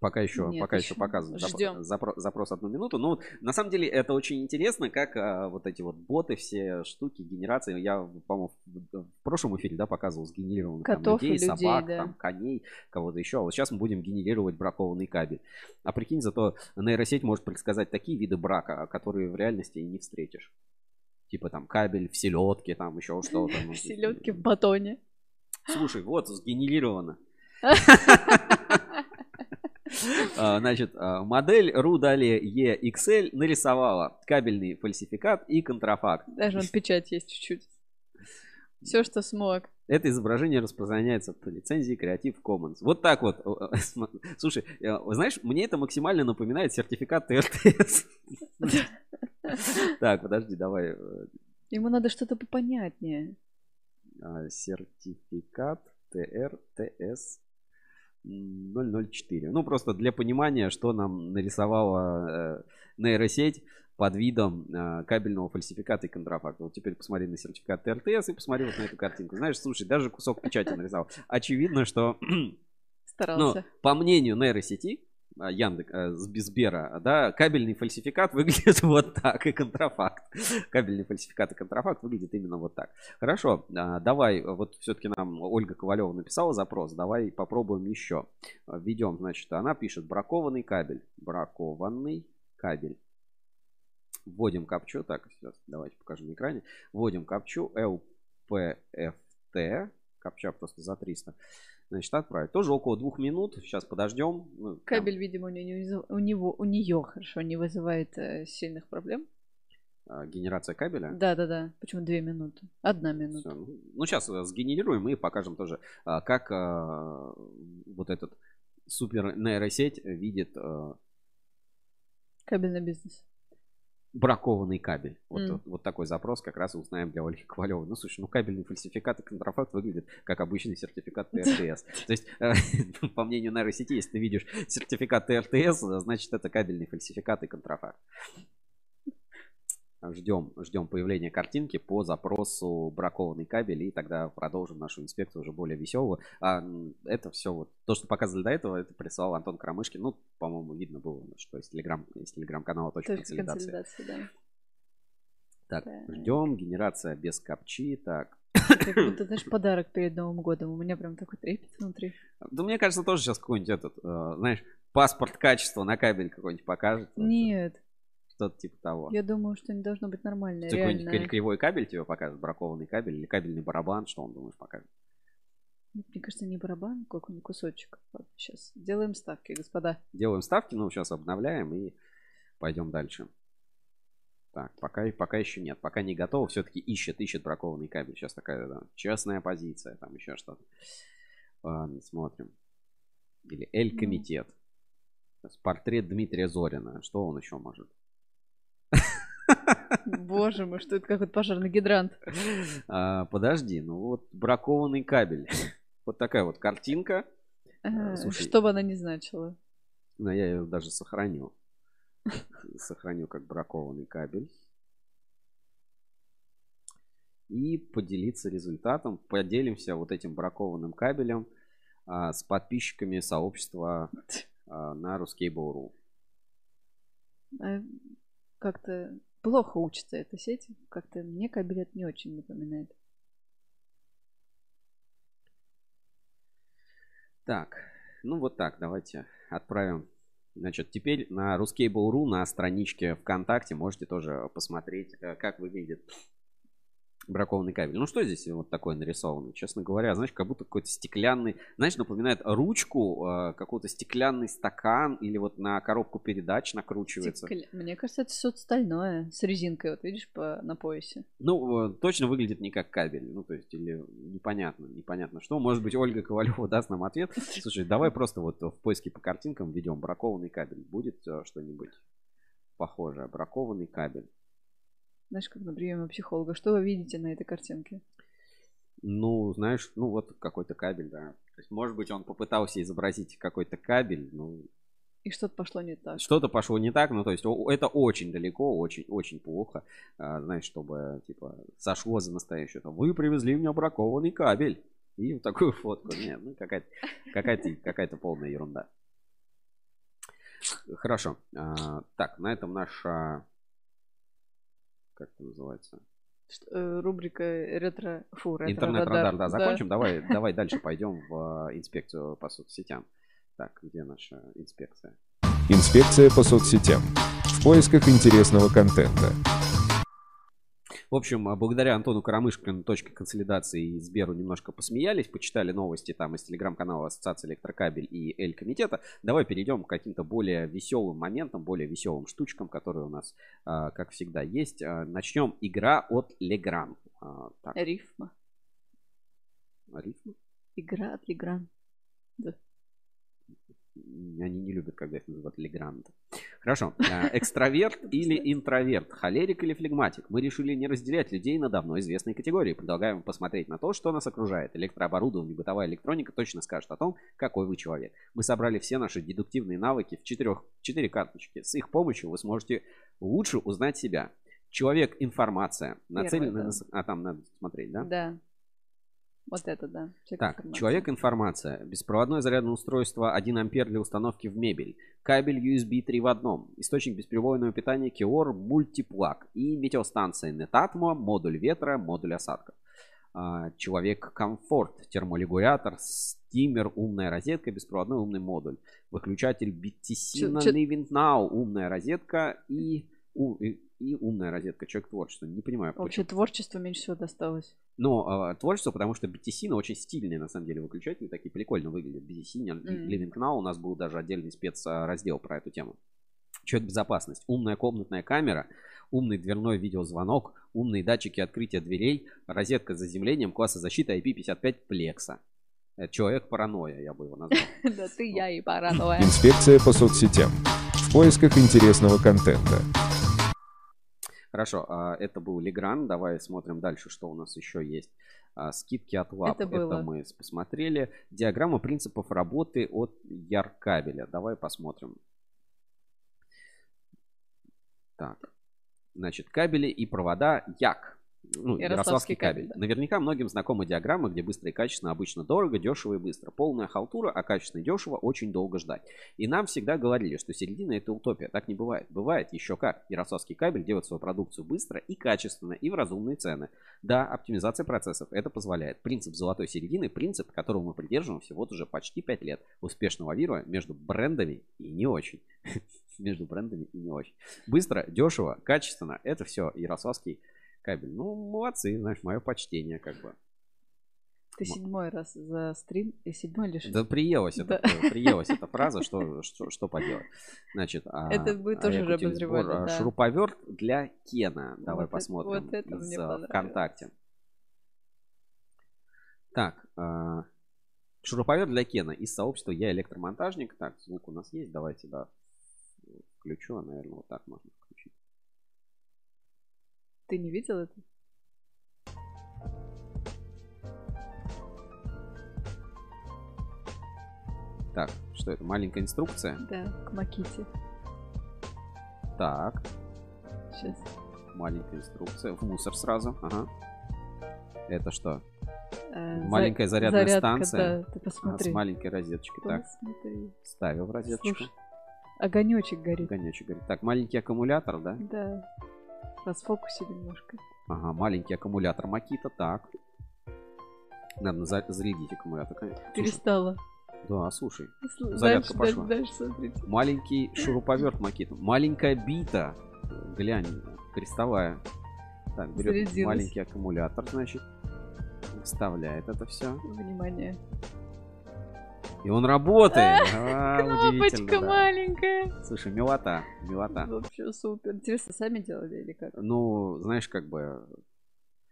Пока еще, Нет, пока еще зап- ждем. запро- запрос одну минуту. Ну, на самом деле, это очень интересно, как а, вот эти вот боты, все штуки, генерации. Я, по-моему, в, в прошлом эфире, да, показывал сгенерированных там, Котов и людей, людей, собак, да. там, коней, кого-то еще. А вот сейчас мы будем генерировать бракованный кабель. А прикинь, зато нейросеть может предсказать такие виды брака, которые в реальности и не встретишь. Типа там кабель в селедке, там еще что-то. ну, Селедки в батоне. Слушай, вот сгенерировано. <laughs> <laughs> А, Значит, а, модель Рудали EXL нарисовала кабельный фальсификат и контрафакт. Даже вон печать есть чуть-чуть. Все, что смог. Это изображение распространяется по лицензии Creative Commons. Вот так вот. Слушай, э, знаешь, мне это максимально напоминает сертификат ТРТС. Так, подожди, давай. э, Ему надо что-то попонятнее. а, Сертификат ТРТС 004. Ну, просто для понимания, что нам нарисовала э, нейросеть под видом э, кабельного фальсификата и контрафакта. Вот теперь посмотри на сертификат ТРТС и посмотри вот на эту картинку. Знаешь, слушай, даже кусок печати нарисовал. Очевидно, что <clears throat> ну, Старался. по мнению нейросети, а, Яндек, э, с Сбера, да, кабельный фальсификат <laughs> выглядит вот так, и контрафакт. Кабельный фальсификат и контрафакт выглядит именно вот так. Хорошо, а, давай, вот все-таки нам Ольга Ковалева написала запрос, давай попробуем еще. А, Введем, значит, она пишет бракованный кабель. Бракованный кабель. Вводим капчу, так, сейчас давайте покажем на экране. Вводим капчу LPFT, капча просто за 300. Значит, отправить. Тоже около двух минут. Сейчас подождем. Ну, Кабель, видимо, у него, у него, у нее, хорошо, не вызывает э, сильных проблем. а, генерация кабеля. Да, да, да. Почему две минуты? Одна минута. Всё, ну, Ну, сейчас сгенерируем и покажем тоже, а, как а, вот этот супер нейросеть видит а, Кабельный бизнес. Бракованный кабель. Вот, М. вот, вот такой запрос как раз и узнаем для Ольги Ковалевой. Ну, слушай, ну кабельный фальсификат и контрафакт выглядит как обычный сертификат <laughs> ТРТС. То есть, э, <laughs> по мнению нейросети, если ты видишь сертификат ТРТС, значит это кабельный фальсификат и контрафакт. Ждем, ждем появления картинки по запросу бракованный кабель, и тогда продолжим нашу инспекцию уже более веселую. А это все вот, то, что показывали до этого, это прислал Антон Крамышкин. Ну, по-моему, видно было, что из, телеграм, из телеграм-канала точка консолидации. консолидации, да. Так, Так. ждем. Генерация без капчи. Так. Как будто, знаешь, подарок перед Новым годом. У меня прям такой трепет внутри. Да мне кажется, тоже сейчас какой-нибудь этот, э, знаешь, паспорт качества на кабель какой-нибудь покажет. Нет, Что-то типа того. я думаю, что не должно быть нормально, Что, Какой-нибудь кривой кабель тебе покажет, бракованный кабель или кабельный барабан, что он, думаешь, покажет? Мне кажется, не барабан, какой-нибудь кусочек. сейчас делаем ставки, господа. Делаем ставки, ну, сейчас обновляем и пойдем дальше. Так, пока, пока еще нет. Пока не готово, все-таки ищет, ищет бракованный кабель. Сейчас такая да, честная позиция, там еще что-то. Ладно, смотрим. Или Эль-комитет. Сейчас Портрет Дмитрия Зорина. Что он еще может? Боже мой, что это какой-то пожарный гидрант. А, подожди, ну вот бракованный кабель. <laughs> Вот такая вот картинка. А, слушай. Что бы она ни значила. Но я ее даже сохраню. <laughs> Сохраню как бракованный кабель. И поделиться результатом. Поделимся вот этим бракованным кабелем а, с подписчиками сообщества <laughs> а, на Ruskable.ru. А, Как-то плохо учится эта сеть. Как-то мне это не очень напоминает. Так, ну вот так, давайте отправим. Значит, теперь на Ruskable.ru на страничке ВКонтакте можете тоже посмотреть, э, как выглядит бракованный кабель. Ну что здесь вот такое нарисовано? Честно говоря, знаешь, как будто какой-то стеклянный, знаешь, напоминает ручку, э, какой-то стеклянный стакан или вот на коробку передач накручивается. Стекля- Мне кажется, это что-то стальное с резинкой, вот видишь, по... на поясе. Ну, э, точно выглядит не как кабель. Ну, то есть, или непонятно, непонятно что. Может быть, Ольга Ковалева даст нам ответ. Слушай, давай <laughs> просто вот в поиске по картинкам введем бракованный кабель. Будет э, что-нибудь похожее. Бракованный кабель. Знаешь, как на приеме у психолога. Что вы видите на этой картинке? Ну, знаешь, ну вот какой-то кабель, да. То есть, может быть, он попытался изобразить какой-то кабель, ну, И что-то пошло не так. что-то пошло не так, ну, то есть, это очень далеко, очень, очень плохо, А, знаешь, чтобы, типа, сошло за настоящее. Вы привезли мне бракованный кабель. И вот такую фотку. Нет, ну, какая-то, какая-то, какая-то полная ерунда. Хорошо. А, так, на этом наша... Как это называется? Что- э, Рубрика ретро... Фу, ретро Интернет-радар, да, закончим. Давай, давай дальше пойдем в э, инспекцию по соцсетям. Так, где наша инспекция? Инспекция по соцсетям. В поисках интересного контента. В общем, а, благодаря Антону Карамышкину точка консолидации и Сберу немножко посмеялись, почитали новости там из телеграм-канала Ассоциации Электрокабель и Эль-Комитета. Давай перейдем к каким-то более веселым моментам, более веселым штучкам, которые у нас, а, как всегда, есть. А, Начнем. Игра от Легран. Так, Рифма. рифмы? Игра от Легран. Да. Они не любят, когда их называют Легрант. Хорошо. А, Экстраверт <laughs> или интроверт? Холерик или флегматик? Мы решили не разделять людей на давно известные категории. Предлагаем посмотреть на то, что нас окружает. Электрооборудование, бытовая электроника точно скажет о том, какой вы человек. Мы собрали все наши дедуктивные навыки в четырех, четыре карточки. С их помощью вы сможете лучше узнать себя. Человек информация. Нацеленный да. на... А, там надо смотреть, да? Да. Вот это, да. Человек Так, информации. человек информация. Беспроводное зарядное устройство 1 ампер для установки в мебель. Кабель USB 3 в одном. Источник бесприводного питания Kior Multiplug. И метеостанция Netatmo, модуль ветра, модуль осадков. А, Человек комфорт. Терморегулятор, стимер, умная розетка, беспроводной умный модуль. Выключатель BTC чё- Living Now, умная розетка и, у- и, и умная розетка. Человек творчества. Не понимаю, почему. Вообще творчество меньше всего досталось. Но э, творчество, потому что BTC, ну, очень стильные, на самом деле, выключатели, такие прикольно выглядят. BTC, Мгм. Living Now, у нас был даже отдельный спецраздел про эту тему. Человек безопасность. Умная комнатная камера, умный дверной видеозвонок, умные датчики открытия дверей, розетка с заземлением, класса защиты IP55 Плекса. Это человек паранойя, я бы его назвал. <laughs> Да ты я и паранойя. Инспекция по соцсетям. В поисках интересного контента. Хорошо, а, это был Легран. Давай смотрим дальше, что у нас еще есть. А, Скидки от лап. Это было. мы с- посмотрели. Диаграмма принципов работы от Яркабеля. Давай посмотрим. Так. Значит, кабели и провода Як. Ну, Ярославский Ярославский кабель, кабель. да. Наверняка многим знакомы диаграммы, где быстро и качественно обычно дорого, дешево и быстро. Полная халтура, а качественно и дешево очень долго ждать. И нам всегда говорили, что середина это утопия. Так не бывает. Бывает еще как. Ярославский кабель делает свою продукцию быстро и качественно, и в разумные цены. Да, оптимизация процессов это позволяет. Принцип золотой середины, принцип, которого мы придерживаемся вот уже почти 5 лет, успешно лавируя между брендами и не очень. <laughs> Между брендами и не очень. Быстро, дешево, качественно. Это все Ярославский кабель. Ну, молодцы, знаешь, мое почтение как бы. Ты седьмой раз за стрим. И седьмой или шестой? Да приелась, Да. это, приелась эта фраза, что, что, что поделать. Значит, а, Это мы тоже Якутин уже обозревали, а, да. Шуруповерт для Кена. Давай Вот это- посмотрим. вот это из, мне а. ВКонтакте. Так, а, шуруповерт для Кена из сообщества Я электромонтажник. Так, звук у нас есть. Давайте, да, включу. Наверное, вот так можно. Ты не видел это? Так, что это? Маленькая инструкция. Да, к Маките. Так, Сейчас. маленькая инструкция. В мусор сразу. Ага. Это что? Э, за- Маленькая зарядная зарядка, станция. Да, ты А, посмотри. с маленькой розеточкой. Так, Посмотри. ставил в розеточку. Слушай, огонечек горит. Огонечек горит. Так, маленький аккумулятор, да? Да. Расфокуси немножко. Ага, маленький аккумулятор Макита. Так. Надо за- зарядить аккумулятор. конечно. Перестала. да, слушай. Сл- зарядка дальше, пошла. Дальше, дальше. Маленький шуруповерт Макита. Маленькая бита. Глянь, крестовая. Так, берет Зарядилась. маленький аккумулятор, значит. Вставляет это все. Внимание. И он работает. <laughs> А, Кнопочка да. маленькая. Слушай, милота, милота. Вообще супер. Интересно, сами делали или как? Ну, знаешь, как бы...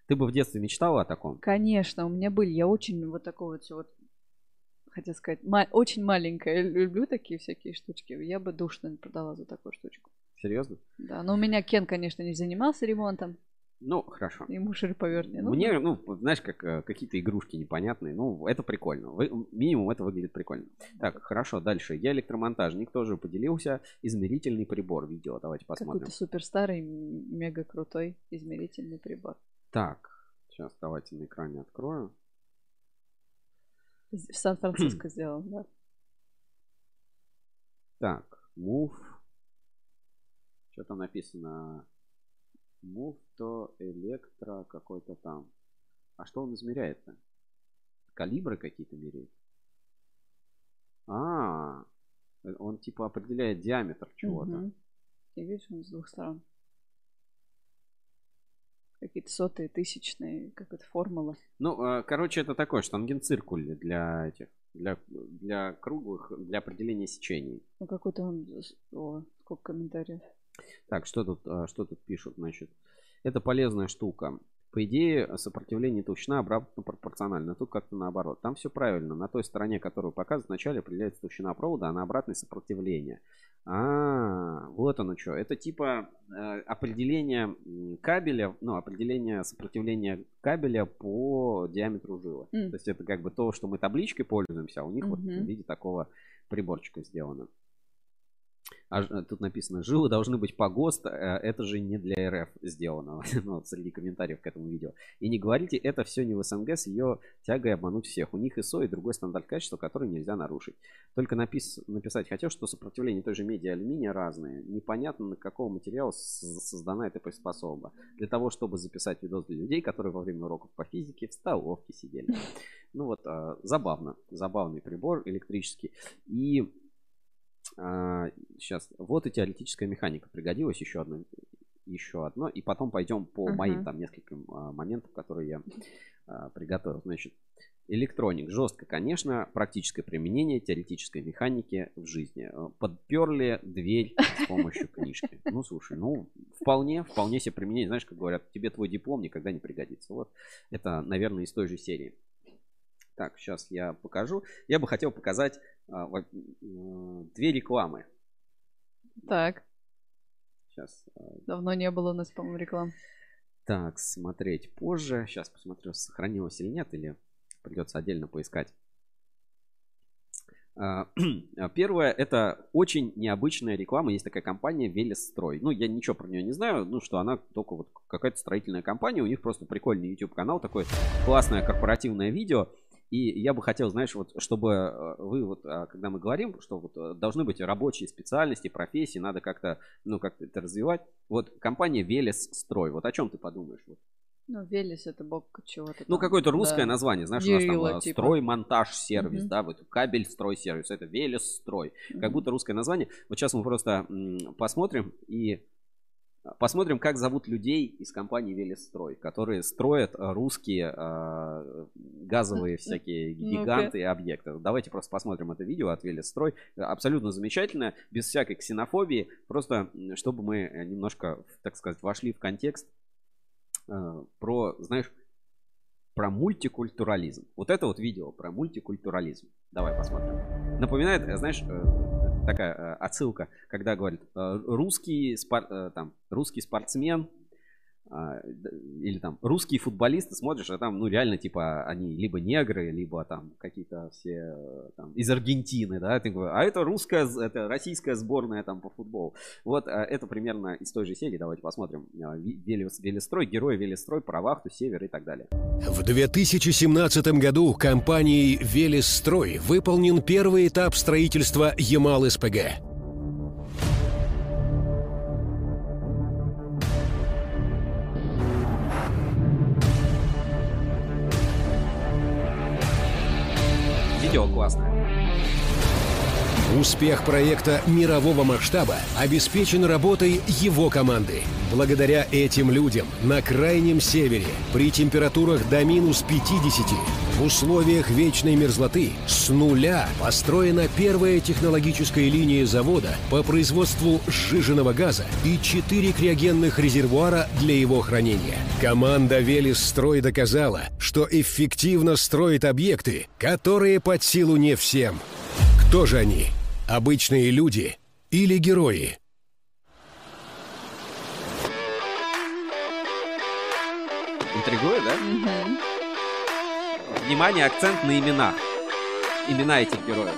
Ты бы в детстве мечтала о таком? Конечно, у меня были. Я очень вот такого вот вот хотел сказать, ма- очень маленькая. Люблю такие всякие штучки. Я бы душ, наверное, продала за такую штучку. Серьезно? Да, но у меня Кен, конечно, не занимался ремонтом. Ну, хорошо. Ему широповерт не нужен. Мне, ну, знаешь, как э, какие-то игрушки непонятные. Ну, это прикольно. Вы- минимум это выглядит прикольно. Так, хорошо, дальше. Я электромонтажник тоже поделился. Измерительный прибор. Видео, давайте посмотрим. Какой-то супер старый, мега крутой измерительный прибор. Так, сейчас давайте на экране открою. В Сан-Франциско <clears throat> сделал, да. Так, move. Что там написано? Move то электро какой-то там. А что он измеряет-то? Калибры какие-то меряет? А, он типа определяет диаметр чего-то. Мгм. И видишь, он с двух сторон. какие-то сотые, тысячные, как это формула. Ну, э, короче, это такой штангенциркуль для этих, для, для круглых, для определения сечений. Ну, какой-то он... О, сколько комментариев. Так, что тут, э, что тут пишут, значит? Это полезная штука. По идее, сопротивление толщина обратно пропорциональна. Тут как-то наоборот. Там все правильно. На той стороне, которую показывают, вначале определяется толщина провода, а на обратной сопротивление. А, вот оно что. Это типа э, определение кабеля, ну, определение сопротивления кабеля по диаметру жилы. М. То есть это как бы то, что мы табличкой пользуемся, а у них вот в виде такого приборчика сделано. А ж- тут написано, жилы должны быть по ГОСТ, э, это же не для РФ сделано, <laughs> ну, вот среди комментариев к этому видео. И не говорите, это все не в СНГ с ее тягой обмануть всех. У них ИСО и другой стандарт качества, который нельзя нарушить. Только напис, написать хотел, что сопротивление той же меди и алюминия разные. Непонятно, на какого материала создана эта приспособа. Для того, чтобы записать видос для людей, которые во время уроков по физике в столовке сидели. Ну вот, а, забавно. Забавный прибор электрический. И сейчас, вот и теоретическая механика. Пригодилась еще одно, еще одно. И потом пойдем по Ага. моим там нескольким а, моментам, которые я а, приготовил. Значит, электроник. Жестко, конечно. Практическое применение теоретической механики в жизни. Э, Подперли дверь с помощью книжки. Ну, слушай, ну, вполне, вполне себе применение. Знаешь, как говорят, тебе твой диплом никогда не пригодится. Вот это, наверное, из той же серии. Так, сейчас я покажу. Я бы хотел показать а, две рекламы. Так, Сейчас. давно не было у нас, по-моему, реклам. Так, смотреть позже. Сейчас посмотрю, сохранилось или нет, или придется отдельно поискать. А, <clears throat> Первое, это очень необычная реклама. Есть такая компания Велестрой. Ну, я ничего про нее не знаю. Ну, что она только вот какая-то строительная компания. У них просто прикольный YouTube канал, такое классное корпоративное видео. И я бы хотел, знаешь, вот, чтобы э, вы вот, а, когда мы говорим, что вот э, должны быть рабочие специальности, профессии, надо как-то, ну, как-то это развивать. Вот компания Велес Строй. Вот о чем ты подумаешь? Вот. Ну, Велес это бог чего-то. Ну, какое-то русское да. название, знаешь, у нас там э, типа. строй, монтаж, сервис, Мгм. да, вот кабель, строй, сервис, это Велес, строй. Как Мгм. будто русское название. Вот сейчас мы просто м, посмотрим и посмотрим, как зовут людей из компании Велес Строй, которые строят э, русские э, газовые <laughs> всякие гиганты и объекты. Давайте просто посмотрим это видео от Велес Строй. Абсолютно замечательное, без всякой ксенофобии, просто чтобы мы немножко, так сказать, вошли в контекст э, про, знаешь, про мультикультурализм. Вот это вот видео про мультикультурализм. Давай посмотрим. Напоминает, знаешь, такая э, отсылка, когда говорит э, русский, спор- э, там, русский спортсмен или там русские футболисты смотришь, а там, ну, реально, типа, они либо негры, либо там какие-то все там из Аргентины, да, ты говоришь, а это русская, это российская сборная там по футболу. Вот э, это примерно из той же серии, давайте посмотрим. Велес- Велестрой, герой Велестрой, про вахту, север и так далее. В 2017 году компанией «Велесстрой» выполнен первый этап строительства Ямал-СПГ. Видео классное. Успех проекта мирового масштаба обеспечен работой его команды. Благодаря этим людям на Крайнем Севере при температурах до минус 50 в условиях вечной мерзлоты с нуля построена первая технологическая линия завода по производству сжиженного газа и четыре криогенных резервуара для его хранения. Команда «Велесстрой» доказала, что эффективно строит объекты, которые под силу не всем. Кто же они? Обычные люди или герои? Интригует, да? Внимание, акцент на именах. Имена этих героев.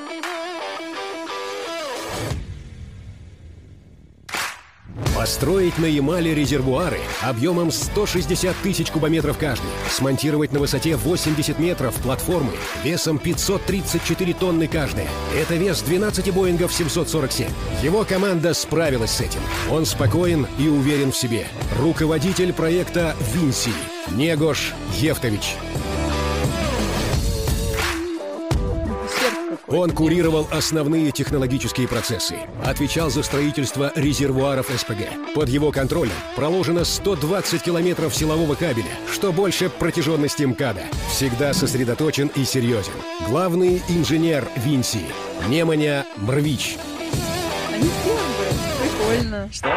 Построить на Ямале резервуары объемом 160 тысяч кубометров каждый. Смонтировать на высоте 80 метров платформы весом 534 тонны каждая. Это вес 12 Боингов 747. Его команда справилась с этим. Он спокоен и уверен в себе. Руководитель проекта Винси Негош Евтович. Он курировал основные технологические процессы, отвечал за строительство резервуаров СПГ. Под его контролем проложено 120 километров силового кабеля, что больше протяженности МКАДа. Всегда сосредоточен и серьезен. Главный инженер Винси. Неманя Мрвич. Они. Прикольно. Что?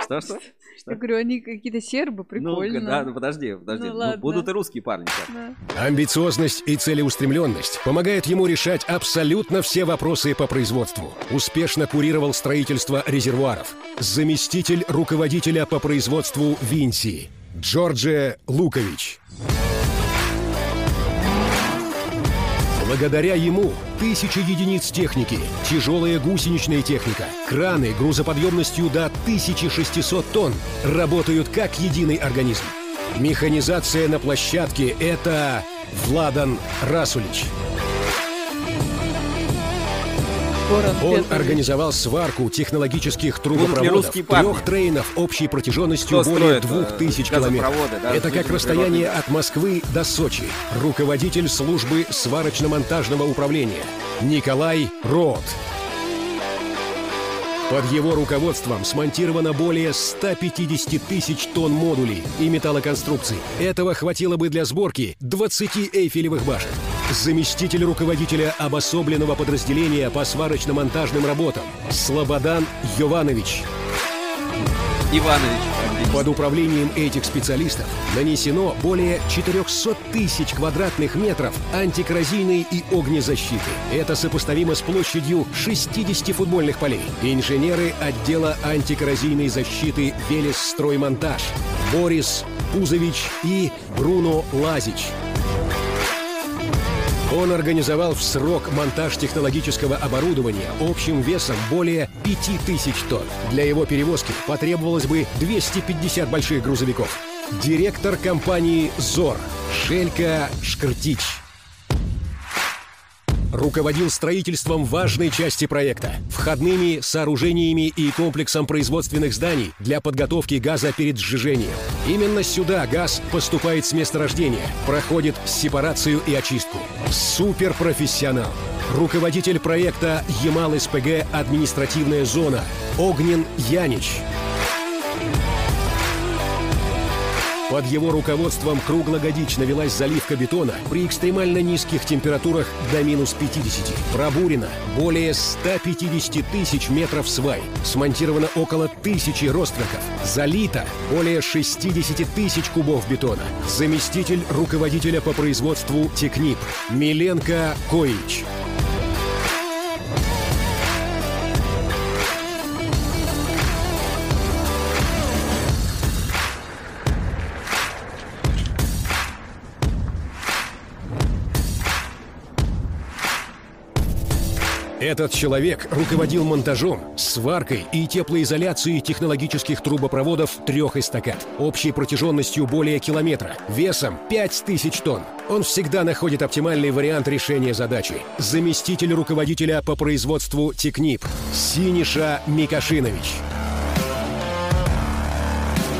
Что, что? Я говорю, они какие-то сербы, прикольно. Ну, да, ну подожди, подожди. Ну, Ну, будут и русские парни. Да. Амбициозность и целеустремленность помогают ему решать абсолютно все вопросы по производству. Успешно курировал строительство резервуаров. Заместитель руководителя по производству Винси. Джордже Лукович. Благодаря ему тысячи единиц техники, тяжелая гусеничная техника, краны грузоподъемностью до 1600 тонн работают как единый организм. Механизация на площадке – это Владан Расулич. Город Он организовал сварку технологических трубопроводов трех трейнов общей протяженностью Кто более двух э, тысяч километров. да, Это как расстояние от Москвы до Сочи. Руководитель службы сварочно-монтажного управления Николай Рот. Под его руководством смонтировано более 150 тысяч тонн модулей и металлоконструкций. Этого хватило бы для сборки 20 эйфелевых башен. Заместитель руководителя обособленного подразделения по сварочно-монтажным работам Слободан Йованович. Иванович. Под управлением этих специалистов нанесено более 400 тысяч квадратных метров антикоррозийной и огнезащиты. Это сопоставимо с площадью 60 футбольных полей. Инженеры отдела антикоррозийной защиты «Велес Строймонтаж» Борис Пузович и Бруно Лазич. Он организовал в срок монтаж технологического оборудования общим весом более 5000 тонн. Для его перевозки потребовалось бы 250 больших грузовиков. Директор компании «ЗОР» Шелька Шкртич. Руководил строительством важной части проекта – входными сооружениями и комплексом производственных зданий для подготовки газа перед сжижением. Именно сюда газ поступает с месторождения, проходит сепарацию и очистку. Суперпрофессионал. Руководитель проекта «Ямал-СПГ. Административная зона» Огнен Янич. Под его руководством круглогодично велась заливка бетона при экстремально низких температурах до минус 50. Пробурено более 150 тысяч метров свай. Смонтировано около тысячи ростроков. Залито более 60 тысяч кубов бетона. Заместитель руководителя по производству Технип Миленко Коич. Этот человек руководил монтажом, сваркой и теплоизоляцией технологических трубопроводов трех эстакад. Общей протяженностью более километра, весом 5000 тонн. Он всегда находит оптимальный вариант решения задачи. Заместитель руководителя по производству Технип Синиша Микашинович.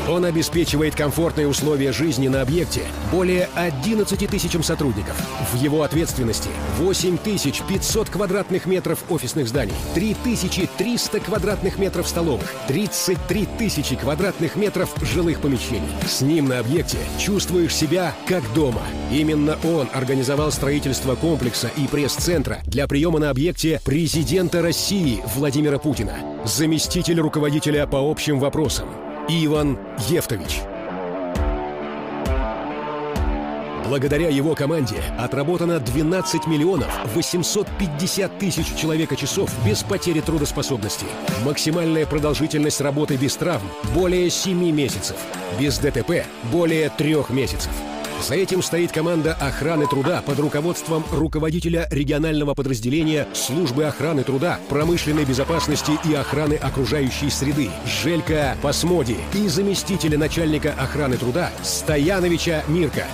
Он обеспечивает комфортные условия жизни на объекте более 11 тысячам сотрудников. В его ответственности 8500 квадратных метров офисных зданий, 3300 квадратных метров столовых, 33 тысячи квадратных метров жилых помещений. С ним на объекте чувствуешь себя как дома. Именно он организовал строительство комплекса и пресс-центра для приема на объекте президента России Владимира Путина. Заместитель руководителя по общим вопросам Иван Евтович. Благодаря его команде отработано 12 миллионов 850 тысяч человека-часов без потери трудоспособности. Максимальная продолжительность работы без травм – более 7 месяцев. Без ДТП – более 3 месяцев. За этим стоит команда охраны труда под руководством руководителя регионального подразделения службы охраны труда, промышленной безопасности и охраны окружающей среды Желька Пасмоди и заместителя начальника охраны труда Стояновича Мирка.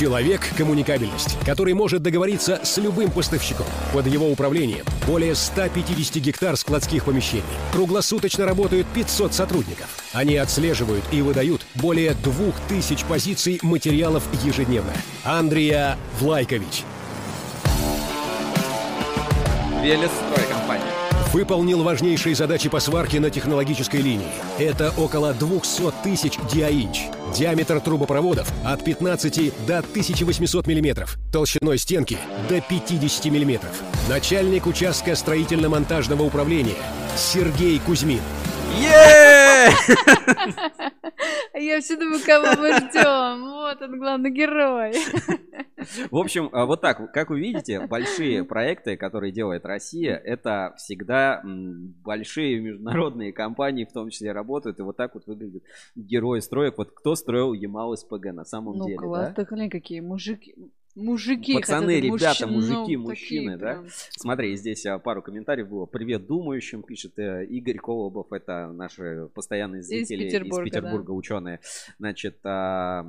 Человек – коммуникабельность, который может договориться с любым поставщиком. Под его управлением более 150 гектар складских помещений. Круглосуточно работают 500 сотрудников. Они отслеживают и выдают более 2000 позиций материалов ежедневно. Андрия Влайкович. Компания. Выполнил важнейшие задачи по сварке на технологической линии. Это около 200 тысяч диаинч. Диаметр трубопроводов от 15 до 1800 миллиметров. Толщиной стенки до 50 миллиметров. Начальник участка строительно-монтажного управления Сергей Кузьмин. Е! Я все думаю, кого мы ждем. Вот он, главный герой. В общем, а, вот так, как вы видите, большие проекты, которые делает Россия, это всегда большие международные компании, в том числе работают, и вот так вот выглядят герои строек. Вот кто строил Ямал СПГ на самом Ну, деле, класс, да? так глянь, какие мужики. Мужики, Пацаны, хотя бы ребята, мужчины, мужики, ну, мужчины, да? прям. Смотри, здесь а, пару комментариев было. Привет думающим, пишет э, Игорь Колобов, это наши постоянные зрители из Петербурга, Петербурга, да. ученые. Значит, а,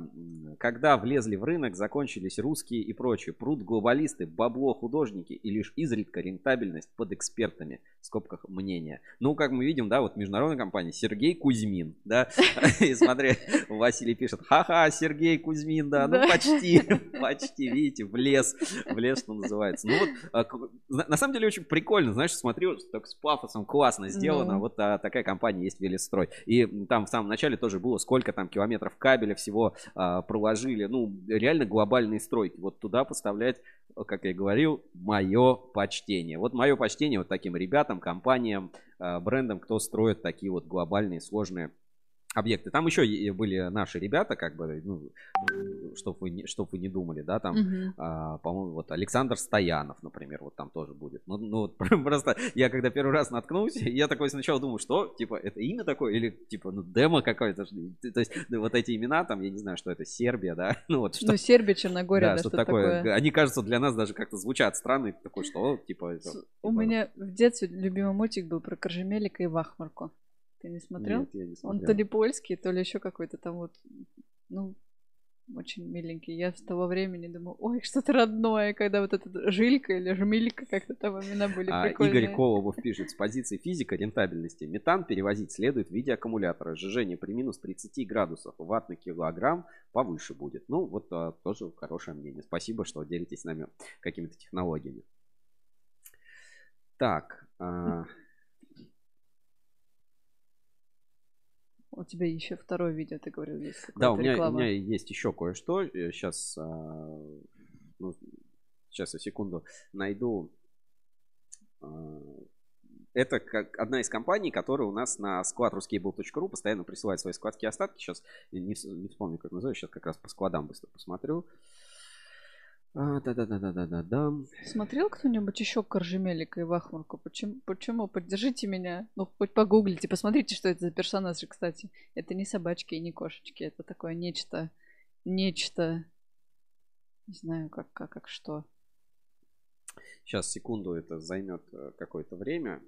когда влезли в рынок, закончились русские и прочие. Пруд глобалисты, бабло художники и лишь изредка рентабельность под экспертами, в скобках мнения. Ну, как мы видим, да, вот международная компания Сергей Кузьмин, да, <laughs> <laughs> и смотри, Василий пишет, ха-ха, Сергей Кузьмин, да, ну почти, <laughs> почти, видите, в лес, в лес, что называется. Ну вот, а, на самом деле очень прикольно, знаешь, смотрю, так с пафосом классно сделано, вот а, такая компания есть Велестрой. И там в самом начале тоже было, сколько там километров кабеля всего а, проложили, ну, реально глобальные стройки. Вот туда поставлять, как я и говорил, мое почтение. Вот мое почтение вот таким ребятам, компаниям, а, брендам, кто строит такие вот глобальные сложные объекты. Там еще были наши ребята, как бы, ну, чтоб вы, не- чтоб вы не думали, да, там, Мгм. а, по-моему, вот Александр Стоянов, например, вот там тоже будет. Ну, ну, вот <laughs> просто я когда первый раз наткнулся, я такой сначала думал, что, типа, это имя такое или, типа, ну, демо какое-то. что- То есть, ну, вот эти имена, там, я не знаю, что это, Сербия, да, <laughs> ну, вот что Ну, Сербия, Черногория, да, что что-то такое. такое. Они, кажется, для нас даже как-то звучат странно. и такой, что, типа, это, У типа, меня в детстве любимый мультик был про Коржемелика и Вахмарку. Ты не смотрел? Нет, я не Он смотрел. то ли польский, то ли еще какой-то там вот, ну, очень миленький. Я с того времени думаю, ой, что-то родное, когда вот этот Жилька или Жмилька, как-то там имена были А, прикольные. Игорь Колобов пишет, с позиции физика рентабельности метан перевозить следует в виде аккумулятора. Сжижение при минус 30 градусов ватт на килограмм повыше будет. Ну, вот а, тоже хорошее мнение. Спасибо, что делитесь с нами какими-то технологиями. Так, а, У тебя еще второе видео, ты говорил, есть да, у меня, у реклама. меня есть еще кое-что. Сейчас, ну, сейчас я секунду найду. А, Это как одна из компаний, которая у нас на склад ruscable.ru постоянно присылает свои складские остатки. Сейчас не, вс- не вспомню, как называется. Сейчас как раз по складам быстро посмотрю. А, Да-да-да-да-да-да. Смотрел кто-нибудь еще Коржемелика и Вахмарку? Почему? Почему? Поддержите меня. Ну, хоть погуглите, посмотрите, что это за персонажи, кстати. Это не собачки и не кошечки. Это такое нечто... Нечто... Не знаю, как, как, как что. Сейчас, секунду, это займет э, какое-то время.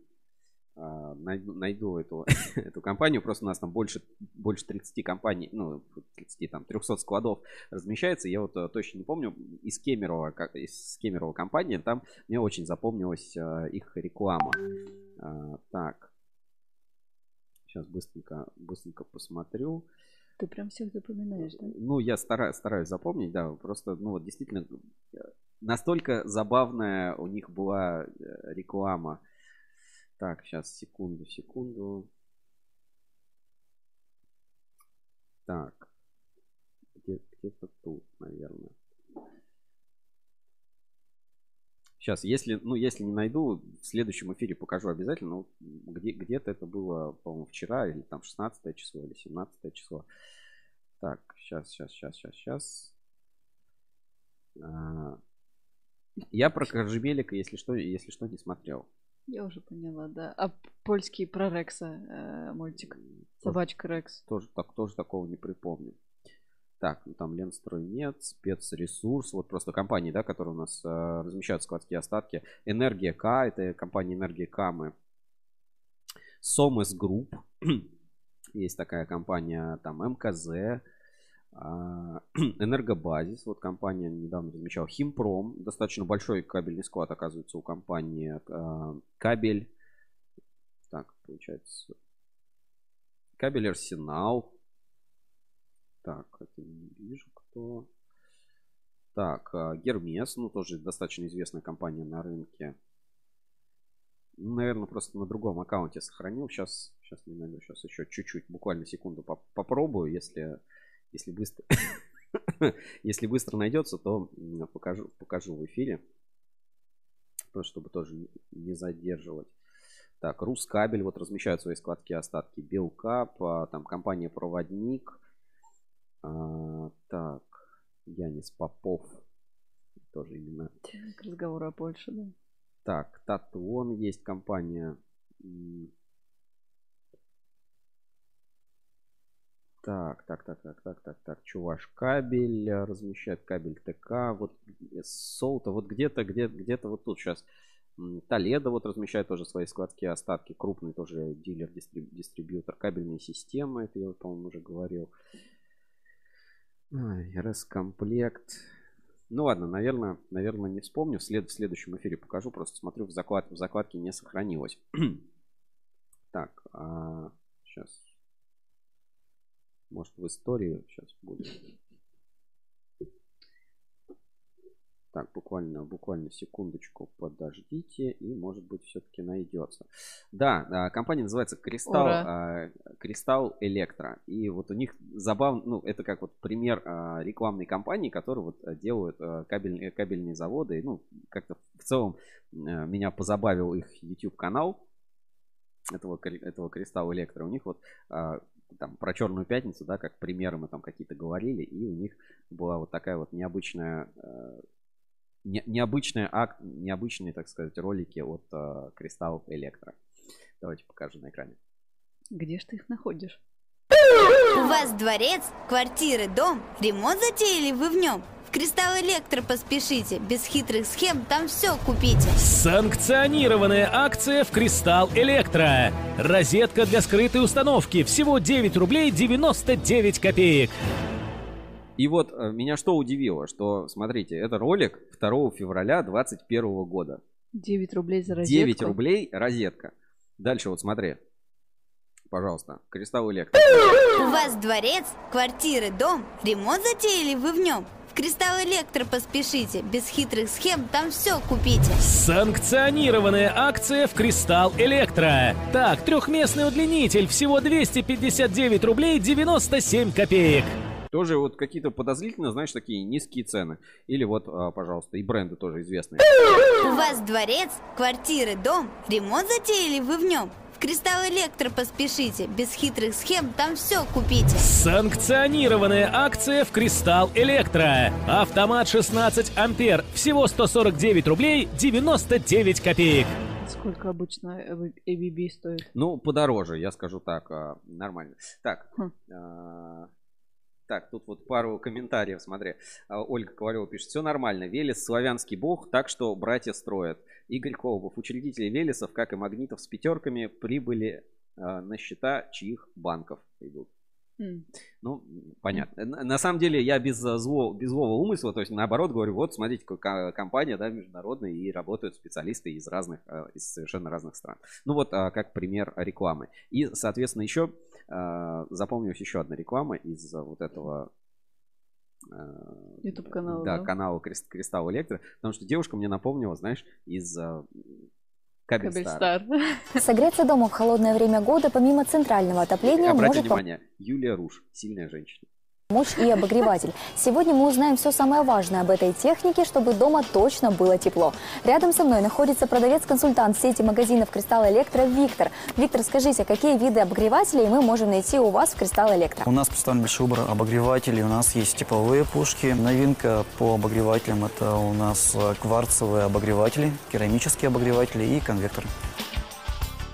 А, Найду, найду эту, <laughs> эту компанию. Просто у нас там больше, больше 30 компаний, ну, 30, там, 300 складов размещается. Я вот э, точно не помню. Из Кемерово, как, из Кемерово компании, там мне очень запомнилась э, их реклама. А, Так. Сейчас быстренько, быстренько посмотрю. Ты прям всех запоминаешь, да? Ну, я стараюсь, стараюсь запомнить, да. Просто, ну, вот действительно, э, настолько забавная у них была реклама. Так, сейчас, секунду, секунду. Так. Где- Где-то тут, наверное. Сейчас, если, ну, если не найду, в следующем эфире покажу обязательно. Ну, где, где-то это было, по-моему, вчера, или там 16 число, или 17 число. Так, сейчас, сейчас, сейчас, сейчас, сейчас. А, Я про Коржемелика, если что, если что, не смотрел. Я уже поняла, да. А польский про Рекса э, мультик. Собачка Рекс. Тоже, так, тоже такого не припомню. Так, ну там Ленстрой нет, спецресурс, вот просто компании, да, которые у нас э, размещают складские остатки. Энергия К, это компания Энергия К, мы. Сомес Групп, <clears throat> есть такая компания, там МКЗ, <clears throat> Энергобазис, вот компания недавно размещала. Химпром, достаточно большой кабельный склад, оказывается, у компании. А, Кабель, так, получается, кабель Арсенал. Так, это не вижу, кто. Так, а, Гермес, ну, тоже достаточно известная компания на рынке. Наверное, просто на другом аккаунте сохранил. Сейчас, сейчас не найду. Сейчас еще чуть-чуть, буквально секунду поп- попробую. Если, если быстро, <laughs> если быстро найдется, то покажу, покажу в эфире. Просто чтобы тоже не- задерживать. Так, Рускабель вот размещают свои складки остатки. Белкап, а, там компания Проводник. А, так, Янис Попов. Тоже именно К разговору о Польше, да. так, Татуон есть компания. Так, так, так, так, так, так, так. Чуваш кабель э, размещает кабель ТК. Вот э, Солта, вот где-то, где, где-то вот тут сейчас. Толедо вот размещает тоже свои складки остатки. Крупный тоже дилер, дистри- дистрибьютор. Кабельные системы, это я, по-моему, уже говорил. РС-комплект. Ну ладно, наверное, наверное, не вспомню. В, след- в следующем эфире покажу. Просто смотрю, в, заклад- в закладке не сохранилось. <clears throat> так, сейчас. Может, в истории сейчас будет. Так, буквально, буквально секундочку подождите, и может быть все-таки найдется. Да, а, компания называется Кристалл, Ура. Кристалл Электро. И вот у них забавно, ну, это как вот пример а, рекламной кампании, которые вот а, делают а, кабельные, кабельные заводы. Ну, как-то в целом меня позабавил их YouTube канал этого, этого Кристалл Электро. У них вот а, там про Черную Пятницу, да, как примеры мы там какие-то говорили, и у них была вот такая вот необычная э, не- необычная акт, необычные, так сказать, ролики от э, Кристалл Электро. Давайте покажу на экране. Где ж ты их находишь? У вас дворец, квартиры, дом, ремонт затеяли вы в нем? В Кристалл Электро поспешите, без хитрых схем там все купите. Санкционированная акция в Кристалл Электро. Розетка для скрытой установки. Всего 9 рублей 99 копеек. И вот э, меня что удивило, что, смотрите, это ролик 2 февраля 2021 года. 9 рублей за розетку. 9 рублей розетка. Дальше вот смотри. Пожалуйста, Кристалл Электро. У вас дворец, квартиры, дом, ремонт затеяли вы в нем? В Кристалл Электро поспешите, без хитрых схем там все купите. Санкционированная акция в Кристалл Электро. Так, трехместный удлинитель. Всего 259 рублей 97 копеек. Тоже вот какие-то подозрительно, знаешь, такие низкие цены. Или вот, а, пожалуйста, и бренды тоже известные. У вас дворец, квартиры, дом, ремонт затеяли вы в нем? В Кристалл Электро поспешите, без хитрых схем там все купите. Санкционированная акция в Кристалл Электро. Автомат 16 ампер. Всего 149 рублей 99 копеек. Сколько обычно ABB стоит? Ну, подороже, я скажу так, а, нормально. Так, Хм. а, так, тут вот пару комментариев, смотри. А, Ольга Ковалева пишет, все нормально, Велес славянский бог, так что братья строят. Игорь Колобов, учредители Велесов, как и магнитов с пятерками, прибыли а, на счета чьих банков идут. М. Ну, понятно. На на самом деле я без а, зло, без злого умысла, то есть наоборот говорю, вот смотрите, какая компания, да, международная, и работают специалисты из разных, а, из совершенно разных стран. Ну вот как пример рекламы. И, соответственно, еще запомнилась еще одна реклама из вот этого YouTube канала, да, да? канала Крест- Кристалл Электро, потому что девушка мне напомнила, знаешь, из Кабельстара. Кабельстар. <laughs> Согреться дома в холодное время года помимо центрального отопления Обратите может внимание, Юлия Руш, сильная женщина. Помочь и обогреватель. Сегодня мы узнаем все самое важное об этой технике, чтобы дома точно было тепло. Рядом со мной находится продавец-консультант сети магазинов Кристалл Электро Виктор. Виктор, скажите, какие виды обогревателей мы можем найти у вас в Кристалл Электро? У нас представлен большой выбор обогревателей. У нас есть тепловые пушки. Новинка по обогревателям – это у нас кварцевые обогреватели, керамические обогреватели и конвекторы.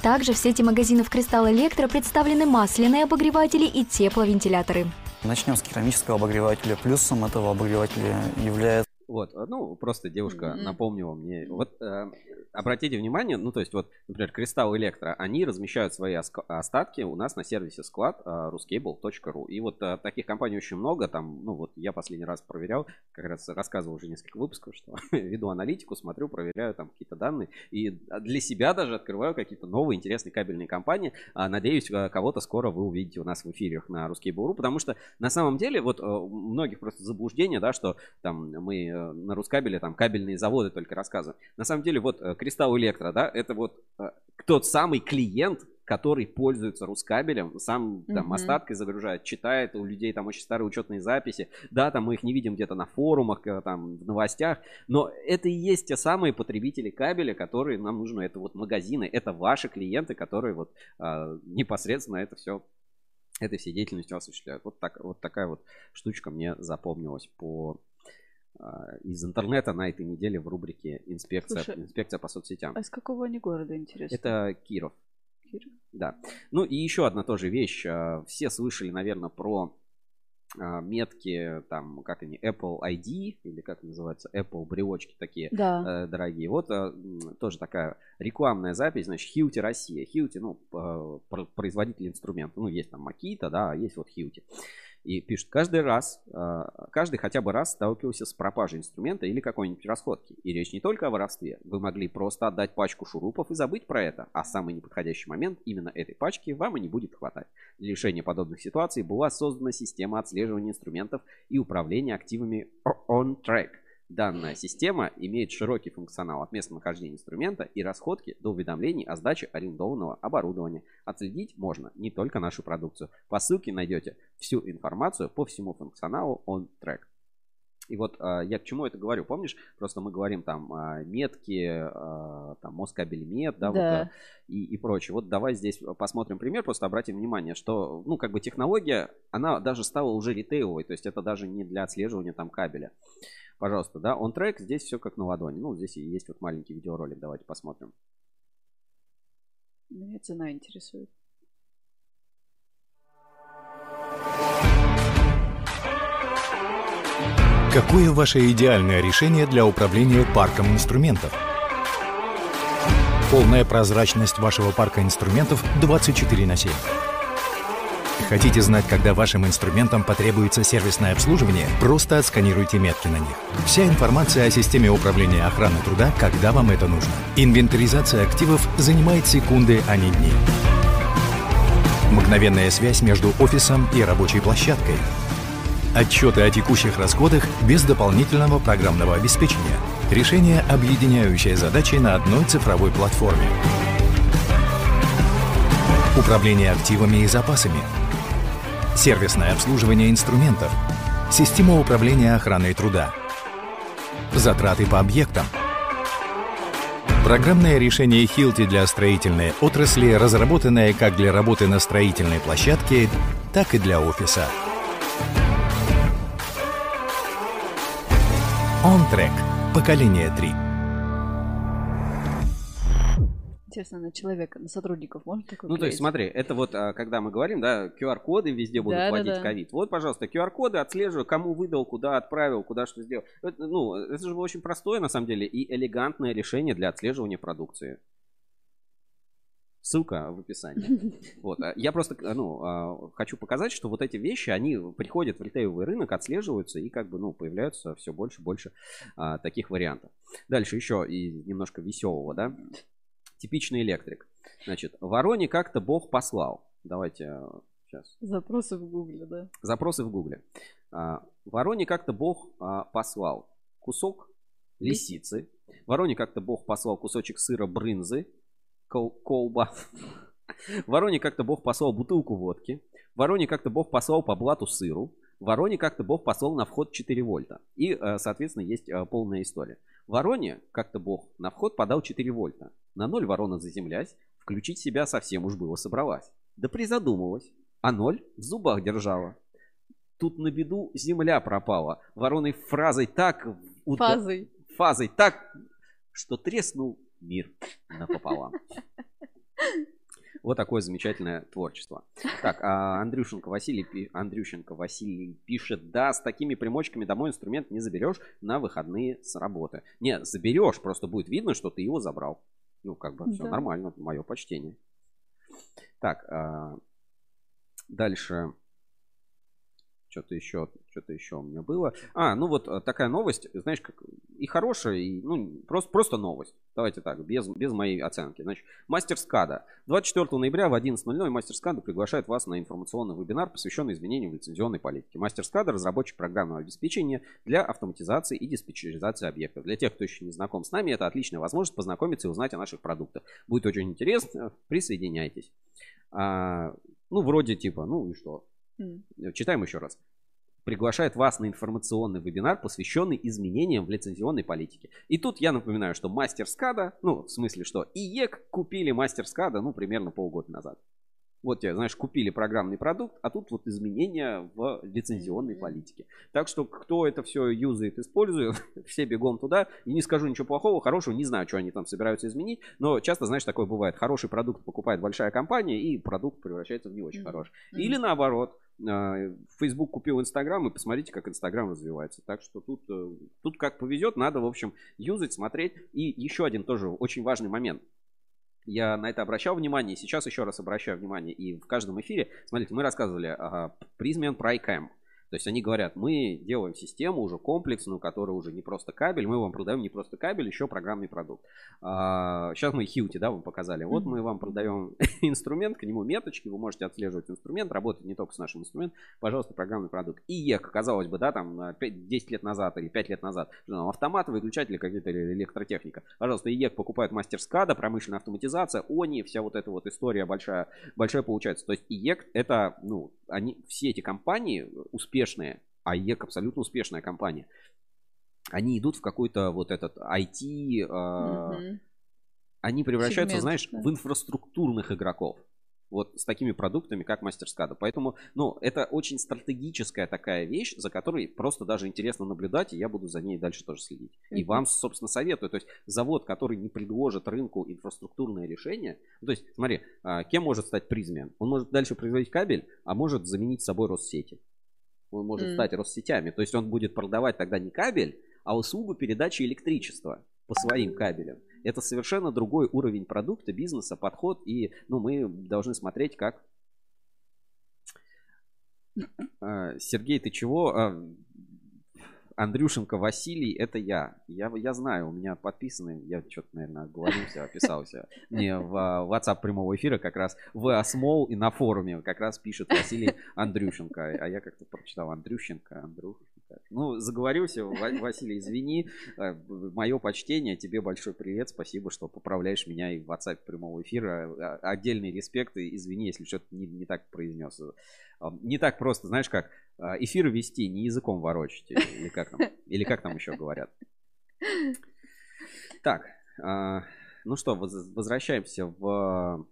Также в сети магазинов Кристалл Электро представлены масляные обогреватели и тепловентиляторы. Начнем с керамического обогревателя. Плюсом этого обогревателя является Вот, ну, просто девушка Мгм. напомнила мне. Вот э, обратите внимание, ну, то есть, вот, например, Кристалл Электро, они размещают свои остатки у нас на сервисе склад э, ruscable.ru. И вот э, таких компаний очень много. Там, ну, вот я последний раз проверял, как раз рассказывал уже несколько выпусков, что <laughs> веду аналитику, смотрю, проверяю там какие-то данные. И для себя даже открываю какие-то новые интересные кабельные компании. А, Надеюсь, э, кого-то скоро вы увидите у нас в эфирах на Ruscable.ru, потому что на самом деле вот э, у многих просто заблуждение, да, что там мы э, на Рускабеле там кабельные заводы только рассказываем. На самом деле вот э, Кристалл Электро, да, это вот э, тот самый клиент, который пользуется Рускабелем, сам там остаткой загружает, читает, у людей там очень старые учетные записи, да, там мы их не видим где-то на форумах, э, там в новостях, но это и есть те самые потребители кабеля, которые нам нужны, это вот магазины, это ваши клиенты, которые вот а, непосредственно это все этой всей деятельностью осуществляют. Вот, так, вот такая вот штучка мне запомнилась по из интернета на этой неделе в рубрике инспекция, Слушай, инспекция по соцсетям. А из какого они города, интересно? Это Киров. Киров? Да. Ну и еще одна тоже вещь. а, Все слышали, наверное, про а, метки, там, как они, Apple ID, или как называется, Apple брелочки такие Да. э, дорогие. Вот а, м, тоже такая рекламная запись, значит, Хьюти Россия. Хьюти, ну, пр- производитель инструмента. Ну, есть там Макита, да, а есть вот Хьюти. И пишет, каждый раз, а, каждый хотя бы раз сталкивался с пропажей инструмента или какой-нибудь расходки. И речь не только о воровстве. Вы могли просто отдать пачку шурупов и забыть про это. А самый неподходящий момент именно этой пачки вам и не будет хватать. Для решения подобных ситуаций была создана система отслеживания инструментов и управления активами OnTrack. Данная система имеет широкий функционал от местонахождения инструмента и расходки до уведомлений о сдаче арендованного оборудования. Отследить можно не только нашу продукцию. По ссылке найдете всю информацию по всему функционалу OnTrack. И вот а, я к чему это говорю? Помнишь, просто мы говорим там а, метки, а, там Москабель мет, да, вот, Да. а, и, и прочее. Вот давай здесь посмотрим пример, просто обратим внимание, что, ну, как бы технология, она даже стала уже ритейловой, то есть это даже не для отслеживания там кабеля. Пожалуйста, да, он трек, здесь все как на ладони. Ну, здесь и есть вот маленький видеоролик, давайте посмотрим. Меня цена интересует. Какое ваше идеальное решение для управления парком инструментов? Полная прозрачность вашего парка инструментов 24 на 7. Хотите знать, когда вашим инструментам потребуется сервисное обслуживание? Просто отсканируйте метки на них. Вся информация о системе управления охраны труда, когда вам это нужно. Инвентаризация активов занимает секунды, а не дни. Мгновенная связь между офисом и рабочей площадкой. Отчеты о текущих расходах без дополнительного программного обеспечения. Решение, объединяющее задачи на одной цифровой платформе. Управление активами и запасами. Сервисное обслуживание инструментов. Система управления охраной труда. Затраты по объектам. Программное решение Hilti для строительной отрасли, разработанное как для работы на строительной площадке, так и для офиса. OnTrack. Поколение 3. Интересно, на человека, на сотрудников можно такое Ну, то есть, клеить? смотри, это вот, а, когда мы говорим, да, QR-коды везде будут Да, да, вводить да. ковид. Вот, пожалуйста, QR-коды отслеживаю, кому выдал, куда отправил, куда что сделал. Это, ну, это же очень простое, на самом деле, и элегантное решение для отслеживания продукции. Ссылка в описании. <laughs> Вот. а Я просто, ну, а, хочу показать, что вот эти вещи, они приходят в ритейловый рынок, отслеживаются и как бы, ну, появляются все больше и больше а, таких вариантов. Дальше еще и немножко веселого, да. Типичный электрик. Значит, Вороне как-то Бог послал. Давайте сейчас. Запросы в гугле, да. Запросы в гугле. А, Вороне как-то Бог а, послал кусок лисицы. Вороне как-то Бог послал кусочек сыра брынзы. кол- колба. Вороне как-то Бог послал бутылку водки. Вороне как-то Бог послал по блату сыру. Вороне как-то Бог послал на вход 4 вольта. И, э, соответственно, есть э, полная история. Вороне как-то Бог на вход подал 4 вольта. На ноль ворона заземлясь, включить себя совсем уж было собралась. Да призадумалась, а ноль в зубах держала. Тут на беду земля пропала. Вороной фразой так... уда- Фазой. Фазой так, что треснул мир напополам. <laughs> Вот такое замечательное творчество. Так, а Андрюшенко Василий, Андрющенко Василий пишет, да, с такими примочками домой инструмент не заберешь на выходные с работы. Не, заберешь, просто будет видно, что ты его забрал. Ну, как бы, все Да. нормально, мое почтение. Так, а, дальше. Что-то еще, что-то еще у меня было. А, ну вот э, такая новость, знаешь, как и хорошая, и ну просто, просто новость. Давайте так, без, без моей оценки. Значит, мастер СКАДа. 24 ноября в 11.00 мастер СКАДа приглашает вас на информационный вебинар, посвященный изменениям в лицензионной политике. Мастер СКАДа – разработчик программного обеспечения для автоматизации и диспетчеризации объектов. Для тех, кто еще не знаком с нами, это отличная возможность познакомиться и узнать о наших продуктах. Будет очень интересно, присоединяйтесь. А, ну, вроде типа, ну и что? М. Читаем еще раз. Приглашает вас на информационный вебинар, посвященный изменениям в лицензионной политике. И тут я напоминаю, что MasterSCADA, ну, в смысле, что ИЕК купили MasterSCADA, ну, примерно полгода назад. Вот тебе, знаешь, купили программный продукт, а тут вот изменения в лицензионной политике. Так что кто это все юзает, использует, <laughs> все бегом туда. И не скажу ничего плохого, хорошего, не знаю, что они там собираются изменить. Но часто, знаешь, такое бывает. Хороший продукт покупает большая компания, и продукт превращается в не очень хороший. Или наоборот. Э, Facebook купил Инстаграм, и посмотрите, как Инстаграм развивается. Так что тут, э, тут как повезет, надо, в общем, юзать, смотреть. И еще один тоже очень важный момент. Я на это обращал внимание, сейчас еще раз обращаю внимание. И в каждом эфире, смотрите, мы рассказывали о Prysmian Pry-Cam. То есть они говорят, мы делаем систему уже комплексную, которая уже не просто кабель, мы вам продаем не просто кабель, еще программный продукт. А, сейчас мы Hilti, да, вам показали. Вот мы вам продаем <laughs> инструмент, к нему меточки, вы можете отслеживать инструмент, работать не только с нашим инструментом, пожалуйста, программный продукт. ИЕК, казалось бы, да, там а, 5, 10 лет назад или 5 лет назад, там, автоматы, выключатели, какие-то или электротехника. Пожалуйста, ИЕК покупает MasterSCADA, промышленная автоматизация, ONI, вся вот эта вот история большая, большая получается. То есть ИЕК это, ну, они, все эти компании успешные, а ИЕК абсолютно успешная компания, они идут в какой-то вот этот IT, э, Мгм. они превращаются, Сегмент, знаешь, да. в инфраструктурных игроков. Вот с такими продуктами, как MasterSCADA. Поэтому, ну, это очень стратегическая такая вещь, за которой просто даже интересно наблюдать, и я буду за ней дальше тоже следить. И вам, собственно, советую. То есть завод, который не предложит рынку инфраструктурное решение. ну, то есть, смотри, а, кем может стать Prysmian? Он может дальше производить кабель, а может заменить собой Россети. Он может М. стать Россетями. То есть он будет продавать тогда не кабель, а услугу передачи электричества по своим кабелям. Это совершенно другой уровень продукта, бизнеса, подход. И ну, мы должны смотреть, как... А, Сергей, ты чего? А, Андрюшенко Василий, это я. я. Я знаю, у меня подписаны, я что-то, наверное, оговорился, описался. Мне в а, WhatsApp прямого эфира как раз в Асмол и на форуме как раз пишет Василий Андрюшенко. А я как-то прочитал Андрющенко, Андрюшенко. Ну, заговорился, Ва- Василий, извини. Мое почтение, тебе большой привет, спасибо, что поправляешь меня и в WhatsApp прямого эфира. А, Отдельный респект и извини, если что-то не, не так произнес. Не так просто, знаешь как, а, эфир вести, не языком ворочать, или как там, или как там еще говорят. Так, а, ну что, воз- возвращаемся в,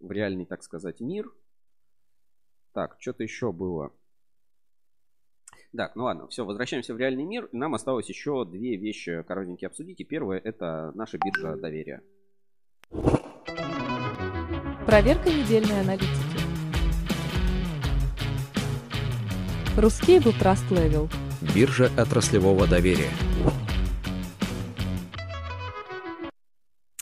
в реальный, так сказать, мир. Так, что-то еще было. Так, ну ладно, все, возвращаемся в реальный мир. Нам осталось еще две вещи коротенькие обсудить. И первое это наша биржа доверия. Проверка недельной аналитики. Русский был Trust Level. Биржа отраслевого доверия.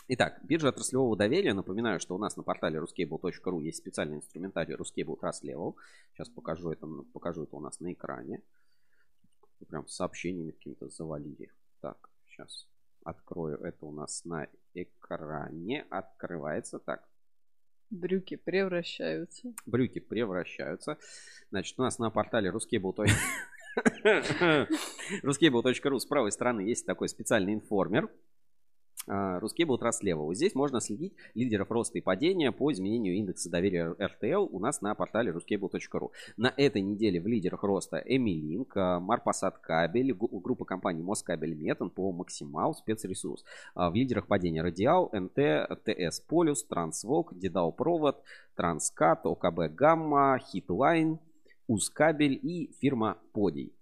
Итак, биржа отраслевого доверия. Напоминаю, что у нас на портале ruscable.ru есть специальный инструментарий Ruscable Trust Level. Сейчас покажу это, покажу это у нас на экране. Прям сообщениями какими-то завалили. Так, сейчас открою это у нас на экране. Открывается. Так, Брюки превращаются. брюки превращаются. Значит, у нас на портале ruscable. <laughs> <laughs> ruscable.ru с правой стороны есть такой специальный информер. А, Ruscable Trust Level. Здесь можно следить лидеров роста и падения по изменению индекса доверия RTL у нас на портале ruscable.ru. На этой неделе в лидерах роста Эмилинк, Марпасад Кабель, группа компаний Москабель Метан по Максимал, Спецресурс. А В лидерах падения Радиал, НТ, ТС Полюс, Трансвок, Дедал Провод, Транскат, ОКБ Гамма, Хитлайн, Узкабель и фирма Подий.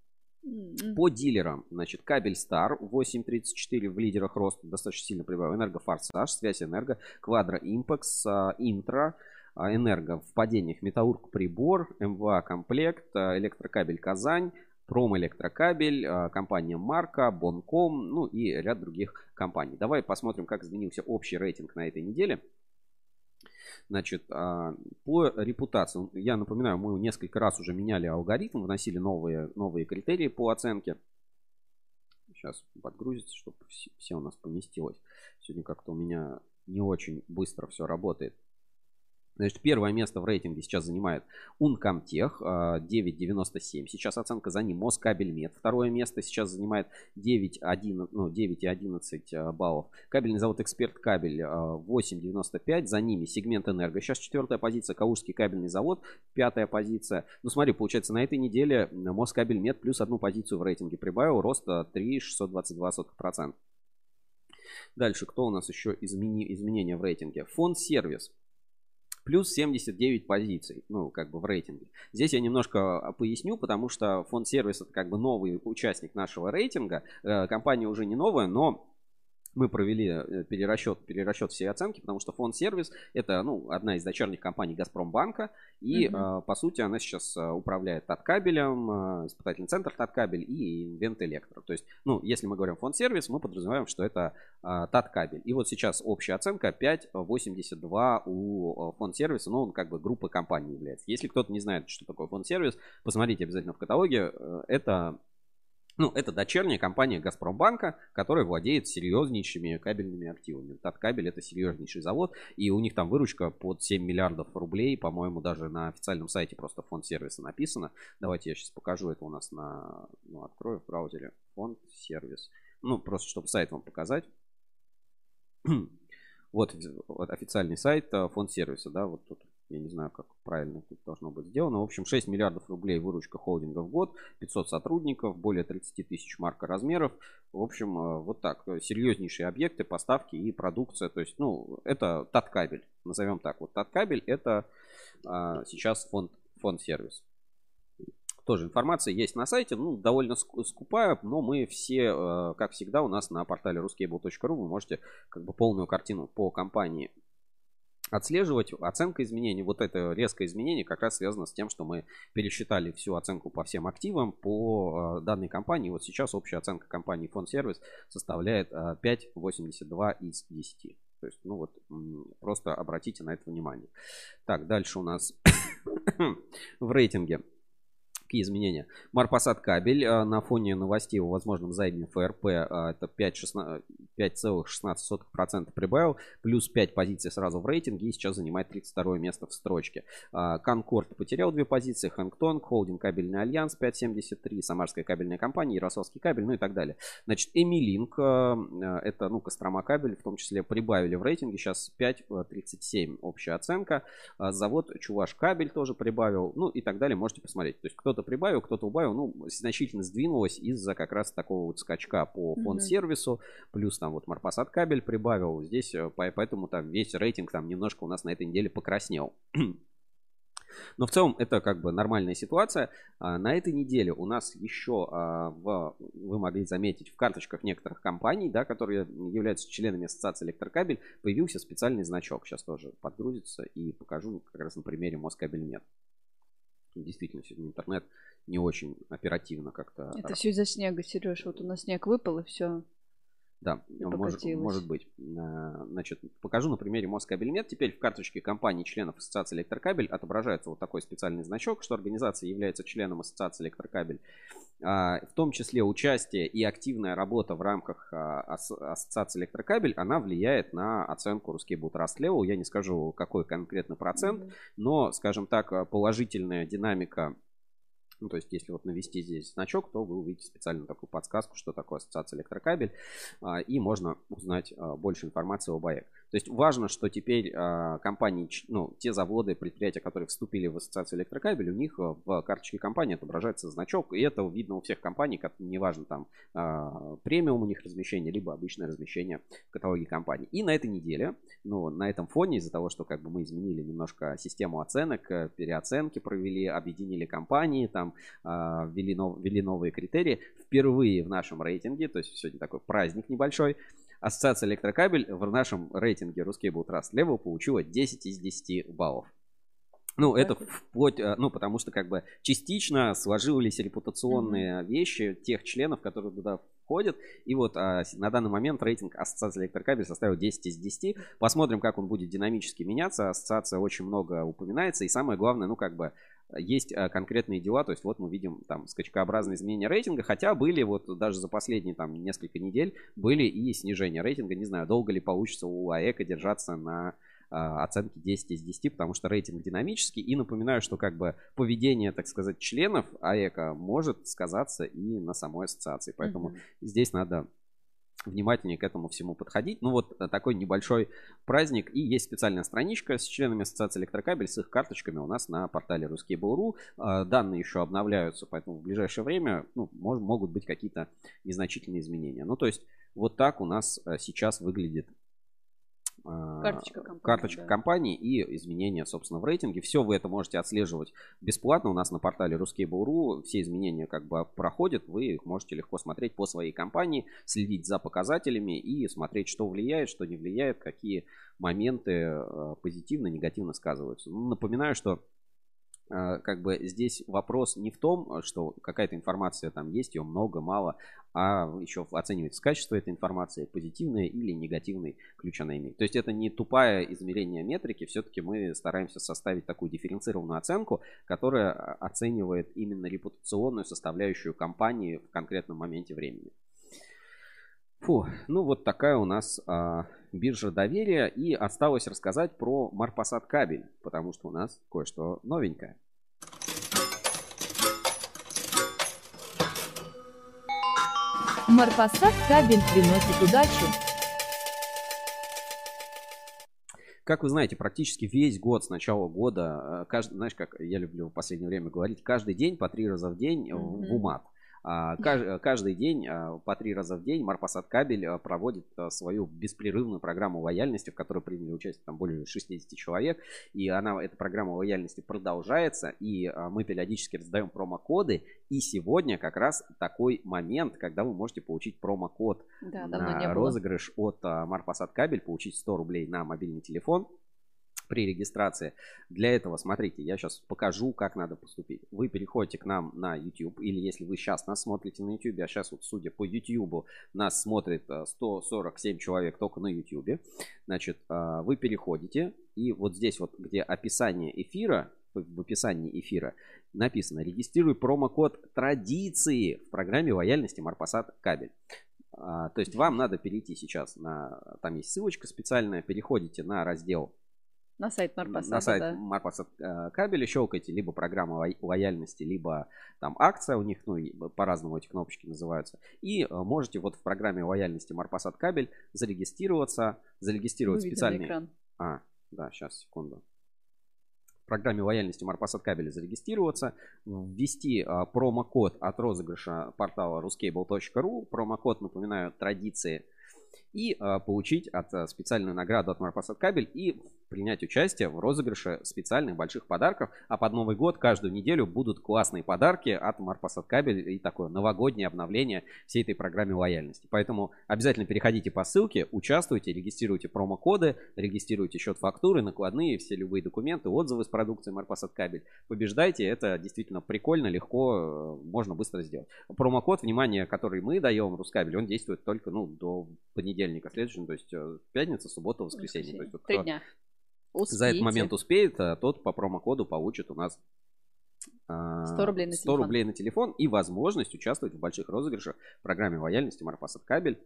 По дилерам, значит, кабель Стар 8.34 в лидерах роста достаточно сильно прибавил. Энергофорсаж, связь энерго, Квадро Импекс, Интра, а, Энерго в падениях, Металлург Прибор, МВА Комплект, а, Электрокабель Казань, Промэлектрокабель, а, компания Марка, Бонком, ну и ряд других компаний. Давай посмотрим, как изменился общий рейтинг на этой неделе. Значит, по репутации, я напоминаю, мы несколько раз уже меняли алгоритм, вносили новые, новые критерии по оценке. Сейчас подгрузится, чтобы все у нас поместилось. Сегодня как-то у меня не очень быстро все работает. Значит, первое место в рейтинге сейчас занимает Uncomtech 9,97. Сейчас оценка за ним Москабельмет. Второе место сейчас занимает 9,11 ну, 9,11 баллов. Кабельный завод Эксперт Кабель 8,95. За ними Сегмент Энерго. Сейчас четвертая позиция. Калужский кабельный завод. Пятая позиция. Ну смотри, получается на этой неделе Москабельмет плюс одну позицию в рейтинге прибавил. Рост 3,622%. Дальше, кто у нас еще измени, изменения в рейтинге? Фонд сервис плюс 79 позиций, ну, как бы в рейтинге. Здесь я немножко а, поясню, потому что фонд сервис это как бы новый участник нашего рейтинга. Э, компания уже не новая, но мы провели э, перерасчет, перерасчет всей оценки, потому что фонд сервис это ну, одна из дочерних компаний Газпромбанка. И угу. по сути она сейчас э, управляет Таткабелем, э, испытательный центр Таткабель и Инвент Электро. То есть, ну, если мы говорим фонд сервис, мы подразумеваем, что это э, Таткабель. И вот сейчас общая оценка 5,82 у фонд сервиса, ну, он как бы группа компаний является. Если кто-то не знает, что такое фонд сервис, посмотрите обязательно в каталоге. Это ну, это дочерняя компания Газпромбанка, которая владеет серьезнейшими кабельными активами. Таткабель это серьезнейший завод, и у них там выручка под 7 миллиардов рублей, по-моему, даже на официальном сайте просто фонд сервиса написано. Давайте я сейчас покажу это у нас на, ну, открою в браузере фонд сервис. Ну, просто чтобы сайт вам показать. вот, <clears throat> вот официальный сайт э, фонд сервиса, да, вот тут я не знаю, как правильно тут должно быть сделано. В общем, 6 миллиардов рублей выручка холдинга в год, 500 сотрудников, более 30 тысяч марка размеров. В общем, э, вот так. Серьезнейшие объекты, поставки и продукция. То есть, ну, это Таткабель. Назовем так. Вот Таткабель это а, сейчас фонд, фонд сервис. Тоже информация есть на сайте, ну, довольно скупая, но мы все, э, как всегда, у нас на портале ruscable.ru вы можете как бы полную картину по компании отслеживать. Оценка изменений, вот это резкое изменение как раз связано с тем, что мы пересчитали всю оценку по всем активам по э, данной компании. Вот сейчас общая оценка компании Фонд Сервис составляет 5,82 э, из 10. То есть, ну вот, просто обратите на это внимание. Так, дальше у нас <coughs> в рейтинге Какие изменения? Марпосадкабель э, на фоне новостей о возможном займе ФРП э, это 5,16% прибавил, плюс 5 позиций сразу в рейтинге и сейчас занимает 32 место в строчке. Э, Конкорд потерял 2 позиции, Hengtong, Холдинг Кабельный Альянс 5,73, Самарская кабельная компания, Ярославский кабель, ну и так далее. Значит, Эмилинг, это, ну, Кострома кабель, в том числе прибавили в рейтинге, сейчас 5,37 общая оценка. Завод Чуваш кабель тоже прибавил, ну и так далее, можете посмотреть. То есть кто-то прибавил, кто-то убавил, ну, значительно сдвинулось из-за как раз такого вот скачка по фонд-сервису, плюс там вот Марпасад кабель прибавил, здесь э, поэтому там весь рейтинг там немножко у нас на этой неделе покраснел. <clears throat> Но в целом это как бы нормальная ситуация. А, на этой неделе у нас еще, а, в, вы могли заметить, в карточках некоторых компаний, да, которые являются членами ассоциации электрокабель, появился специальный значок. Сейчас тоже подгрузится и покажу как раз на примере Москабельмет действительно сегодня интернет не очень оперативно как-то. Это все из-за снега, Сереж. Вот у нас снег выпал и все. Да, может, может быть. Э, значит, покажу на примере Москабельмет. Теперь в карточке компании членов Ассоциации Электрокабель отображается вот такой специальный значок, что организация является членом Ассоциации Электрокабель. А, в том числе участие и активная работа в рамках а, Ассоциации Электрокабель, она влияет на оценку русский Trust Level. Я не скажу, какой конкретно процент, но, скажем так, положительная динамика ну, то есть, если вот навести здесь значок, то вы увидите специально такую подсказку, что такое ассоциация электрокабель, а, и можно узнать а, больше информации об АЭК. То есть важно, что теперь а, компании, ну, те заводы, предприятия, которые вступили в ассоциацию электрокабель, у них а, в карточке компании отображается значок, и это видно у всех компаний, как неважно там а, премиум у них размещение, либо обычное размещение в каталоге компании. И на этой неделе, ну, на этом фоне, из-за того, что как бы мы изменили немножко систему оценок, э, переоценки провели, объединили компании, там ввели, нов- ввели новые критерии, впервые в нашем рейтинге, то есть сегодня такой праздник небольшой, Ассоциация электрокабель в нашем рейтинге Ruscable Trust Level получила 10 из 10 баллов. Ну, это вплоть, э, ну, потому что как бы частично сложились репутационные вещи тех членов, которые туда входят. И вот а, на данный момент рейтинг Ассоциации электрокабель составил 10 из 10. Посмотрим, как он будет динамически меняться. Ассоциация очень много упоминается. И самое главное, ну, как бы есть а, конкретные дела, то есть вот мы видим там скачкообразные изменения рейтинга, хотя были вот даже за последние там несколько недель были и снижения рейтинга. Не знаю, долго ли получится у АЭКа держаться на а, оценки 10 из 10, потому что рейтинг динамический. И напоминаю, что как бы поведение, так сказать, членов АЭКа может сказаться и на самой ассоциации. Поэтому Мгм. здесь надо внимательнее к этому всему подходить. Ну вот э, такой небольшой праздник. И есть специальная страничка с членами Ассоциации Электрокабель, с их карточками у нас на портале Ruskable.ru. Э, Данные еще обновляются, поэтому в ближайшее время ну, мож- могут быть какие-то незначительные изменения. Ну то есть вот так у нас э, сейчас выглядит Карточка компании, карточка да. компании и изменения, собственно, в рейтинге. Все вы это можете отслеживать бесплатно у нас на портале Ruskable.ru. Все изменения как бы проходят, вы их можете легко смотреть по своей компании, следить за показателями и смотреть, что влияет, что не влияет, какие моменты э, позитивно, негативно сказываются. Напоминаю, что э, как бы здесь вопрос не в том, что какая-то информация там есть, ее много, мало, а еще оценивается качество этой информации, позитивное или негативный ключ она имеет. То есть это не тупое измерение метрики, все-таки мы стараемся составить такую дифференцированную оценку, которая а, оценивает именно репутационную составляющую компании в конкретном моменте времени. Фу, ну вот такая у нас а, биржа доверия. И осталось рассказать про Марпасад кабель, потому что у нас кое-что новенькое. Марпасад кабель приносит удачу. Как вы знаете, практически весь год с начала года, э, каждый, знаешь, как я люблю в последнее время говорить, каждый день по три раза в день в- в умат. А, каж- Каждый день а, по три раза в день Марпасад кабель а, проводит свою беспрерывную программу лояльности, в которой приняли участие там более 60 человек. И она, эта программа лояльности продолжается. И мы периодически раздаем промокоды. И сегодня как раз такой момент, когда вы можете получить промокод Да, на розыгрыш от Марпасад кабель, получить 100 рублей на мобильный телефон при регистрации. Для этого, смотрите, я сейчас покажу, как надо поступить. Вы переходите к нам на YouTube, или если вы сейчас нас смотрите на YouTube, а сейчас вот, судя по YouTube, нас смотрит а, 147 человек только на YouTube, значит, а, вы переходите, и вот здесь вот, где описание эфира, в в описании эфира написано «Регистрируй промокод традиции в программе лояльности Марпасад кабель». А, То есть вам надо перейти сейчас на, там есть ссылочка специальная, переходите на раздел На сайт Марпасада, на сайт да. Марпасад э, кабеля щелкайте либо программа лояльности, либо там акция у них, ну и по-разному эти кнопочки называются. И э, можете вот в программе лояльности Марпасад кабель зарегистрироваться, зарегистрировать на специальный... экран. А, да, сейчас, секунду. В программе лояльности Марпасад кабеля зарегистрироваться, ввести а, промокод от розыгрыша портала ruscable.ru, промокод, напоминаю, традиции, и а, получить от а, специальную награду от Марпасад кабель и принять участие в розыгрыше специальных больших подарков. А под Новый год каждую неделю будут классные подарки от Марпасад кабель и такое новогоднее обновление всей этой программе лояльности. Поэтому обязательно переходите по ссылке, участвуйте, регистрируйте промокоды, регистрируйте счет фактуры, накладные, все любые документы, отзывы с продукции Марпасад кабель. Побеждайте, это действительно прикольно, легко, э, можно быстро сделать. Промокод, внимание, который мы даем, Рускабель, он действует только ну, до понедельника следующего, то есть э, пятница, суббота, воскресенье. То есть, вот Три кто дня. За этот Успейте. момент успеет, а тот по промокоду получит у нас а, 100 рублей на 100 телефон. рублей на телефон и возможность участвовать в больших розыгрышах в программе лояльности Марпасад Кабель.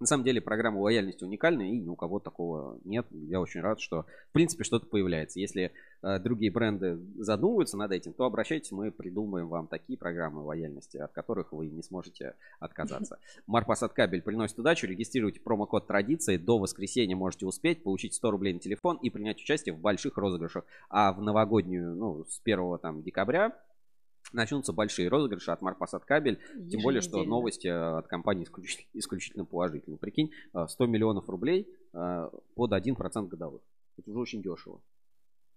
На самом деле программа лояльности уникальная, и ни у кого такого нет. Я очень рад, что в принципе что-то появляется. Если э, другие бренды задумываются над этим, то обращайтесь, мы придумаем вам такие программы лояльности, от которых вы не сможете отказаться. <laughs> Марпасад кабель приносит удачу. Регистрируйте промокод традиции. До воскресенья можете успеть получить 100 рублей на телефон и принять участие в больших розыгрышах. А в новогоднюю, ну, с 1 там, декабря начнутся большие розыгрыши от Марпасад Кабель. Тем более, что новости э, от компании исключительно, исключительно положительные. Прикинь, э, 100 миллионов рублей э, под 1% годовых. Это уже очень дешево.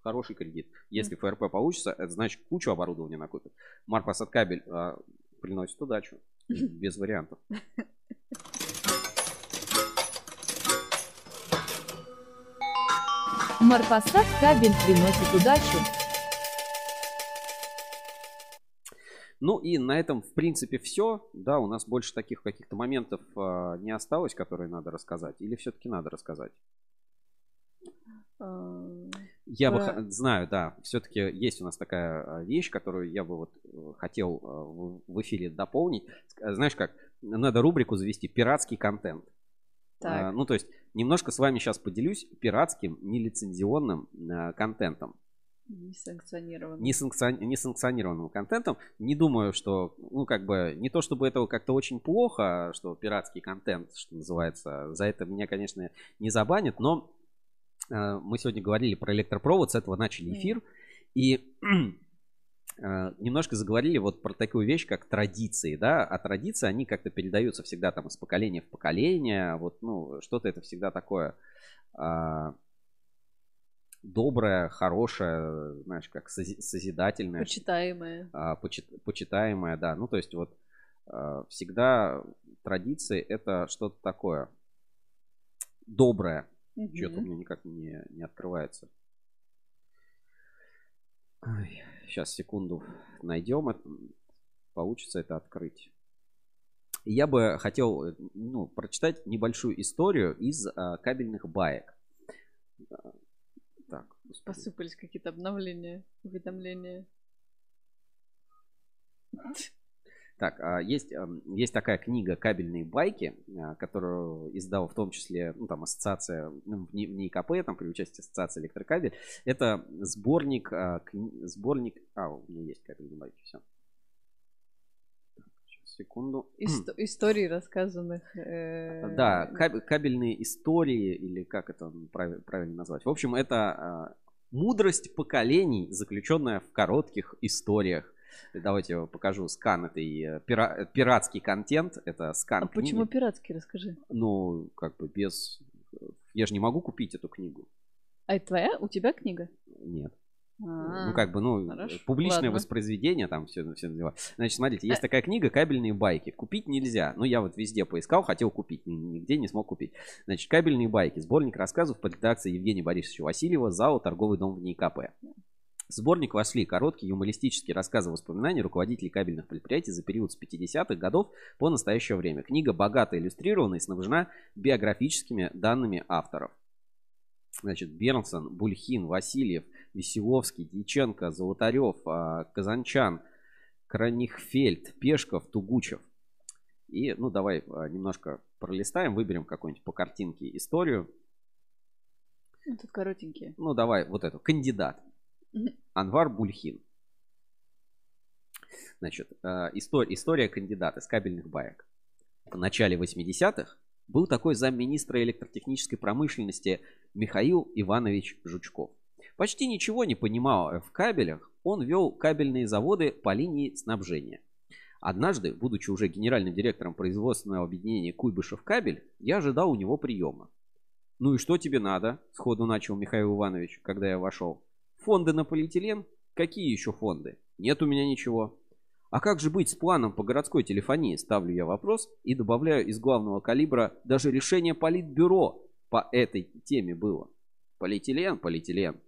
Хороший кредит. Если ФРП получится, это значит кучу оборудования накупит. Марпасад Кабель э, приносит удачу. <laughs> Без вариантов. Марпасад кабель приносит удачу. Ну и на этом, в принципе, все. Да, у нас больше таких каких-то моментов э, не осталось, которые надо рассказать. Или все-таки надо рассказать? Я бы х- знаю, да, все-таки есть у нас такая э, вещь, которую я бы вот э, хотел э, в эфире дополнить. Знаешь как, надо рубрику завести «Пиратский контент». Так. А, Ну, то есть, немножко с вами сейчас поделюсь пиратским, нелицензионным э, контентом. Несанкционированно. Несанкцион- Несанкционированным контентом. Не думаю, что, ну, как бы, не то чтобы это как-то очень плохо, что пиратский контент, что называется, за это меня, конечно, не забанят, но э, мы сегодня говорили про электропровод, с этого начали эфир, и э, немножко заговорили вот про такую вещь, как традиции, да, а традиции, они как-то передаются всегда там из поколения в поколение, вот, ну, что-то это всегда такое а, доброе, хорошее, знаешь, как сози- созидательное. Почитаемое. а, почит- почитаемое, да. Ну, то есть вот а, всегда традиции это что-то такое доброе. Мгм. Что-то у меня никак не, не открывается. сейчас, секунду, найдем. это. Получится это открыть. Я бы хотел э, ну, прочитать небольшую историю из а, кабельных баек. Так, господи. Посыпались какие-то обновления, уведомления. Так, а, есть, ам, есть такая книга «Кабельные байки», а, которую издала в том числе, ну, там, ассоциация, ну, в Ни- в НИКП, там, при участии ассоциации электрокабель. Это сборник, кни- сборник, а, у меня есть кабельные байки, все. Секунду. Ист- истории рассказанных. э, Хм. Да, каб- кабельные истории, или как это прав- правильно назвать. В общем, это а, мудрость поколений, заключенная в коротких историях. Давайте я покажу скан этой э, пира- пиратский контент. Это скан А почему книги. пиратский, расскажи. Ну, как бы без... Я же не могу купить эту книгу. А это твоя? У тебя книга? Нет. А, Ну, как бы, ну, хорошо, публичное ладно. воспроизведение, там все, все дела. Значит, смотрите, есть А- такая книга «Кабельные байки». Купить нельзя. Ну, я вот везде поискал, хотел купить, ни- нигде не смог купить. Значит, «Кабельные байки». Сборник рассказов под редакцией Евгения Борисовича Васильева, ЗАО «Торговый дом в НИКП». В сборник вошли короткие юмористические рассказы воспоминаний руководителей кабельных предприятий за период с 50-х годов по настоящее время. Книга богато иллюстрирована и снабжена биографическими данными авторов. Значит, Бернсон, Бульхин, Васильев, Веселовский, Дьяченко, Золотарев, а, Казанчан, Кранихфельд, Пешков, Тугучев. И, ну, давай а, немножко пролистаем, выберем какую-нибудь по картинке историю. Ну, тут коротенькие. Ну, давай вот эту. Кандидат. Анвар Бульхин. Значит, э, истор- история кандидата из кабельных баек. В начале 80-х был такой замминистра электротехнической промышленности Михаил Иванович Жучков. Почти ничего не понимал в кабелях, он вел кабельные заводы по линии снабжения. Однажды, будучи уже генеральным директором производственного объединения Куйбышев кабель, я ожидал у него приема. «Ну и что тебе надо?» – сходу начал Михаил Иванович, когда я вошел. «Фонды на полиэтилен? Какие еще фонды? Нет у меня ничего». «А как же быть с планом по городской телефонии?» – ставлю я вопрос и добавляю из главного калибра даже решение политбюро по этой теме было. Полиэтилен, полиэтилен.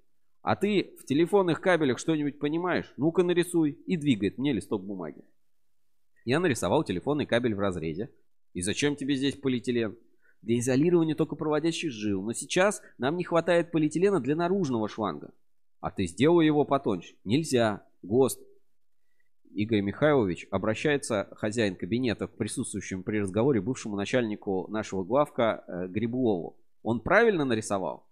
А ты в телефонных кабелях что-нибудь понимаешь? Ну-ка нарисуй. И двигает мне листок бумаги. Я нарисовал телефонный кабель в разрезе. И зачем тебе здесь полиэтилен? Для изолирования только проводящих жил. Но сейчас нам не хватает полиэтилена для наружного шланга. А ты сделай его потоньше. Нельзя. ГОСТ. Игорь Михайлович обращается хозяин кабинета к присутствующему при разговоре бывшему начальнику нашего главка э, Грибуову. Он правильно нарисовал?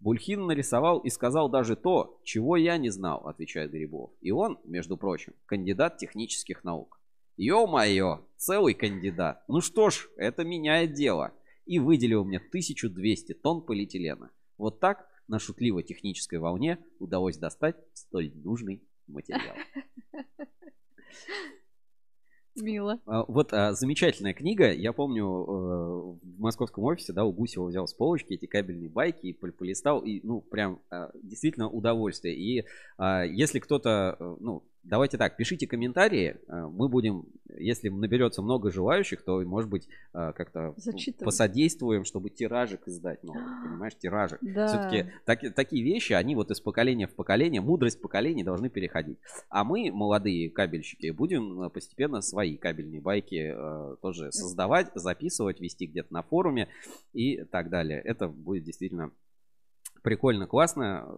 Бульхин нарисовал и сказал даже то, чего я не знал, отвечает Грибов. И он, между прочим, кандидат технических наук. Ё-моё, целый кандидат. Ну что ж, это меняет дело. И выделил мне 1200 тонн полиэтилена. Вот так на шутливо-технической волне удалось достать столь нужный материал. <laughs> Мило. А, Вот а, замечательная книга. Я помню, э, в московском офисе, да, у Гусева взял с полочки эти кабельные байки и пол- полистал. И, ну, прям а, действительно удовольствие. И если кто-то, э, ну, давайте так, пишите комментарии. а, Мы будем, если наберется много желающих, то, может быть, а, как-то Зачитывать. посодействуем, чтобы тиражик издать новый. <gasps> Понимаешь, тиражик. Да. Все-таки таки- такие вещи, они вот из поколения в поколение, мудрость поколений должны переходить. А мы, молодые кабельщики, будем э, постепенно свои кабельные байки э, тоже создавать, записывать, вести где-то на форуме и так далее. Это будет действительно прикольно, классно.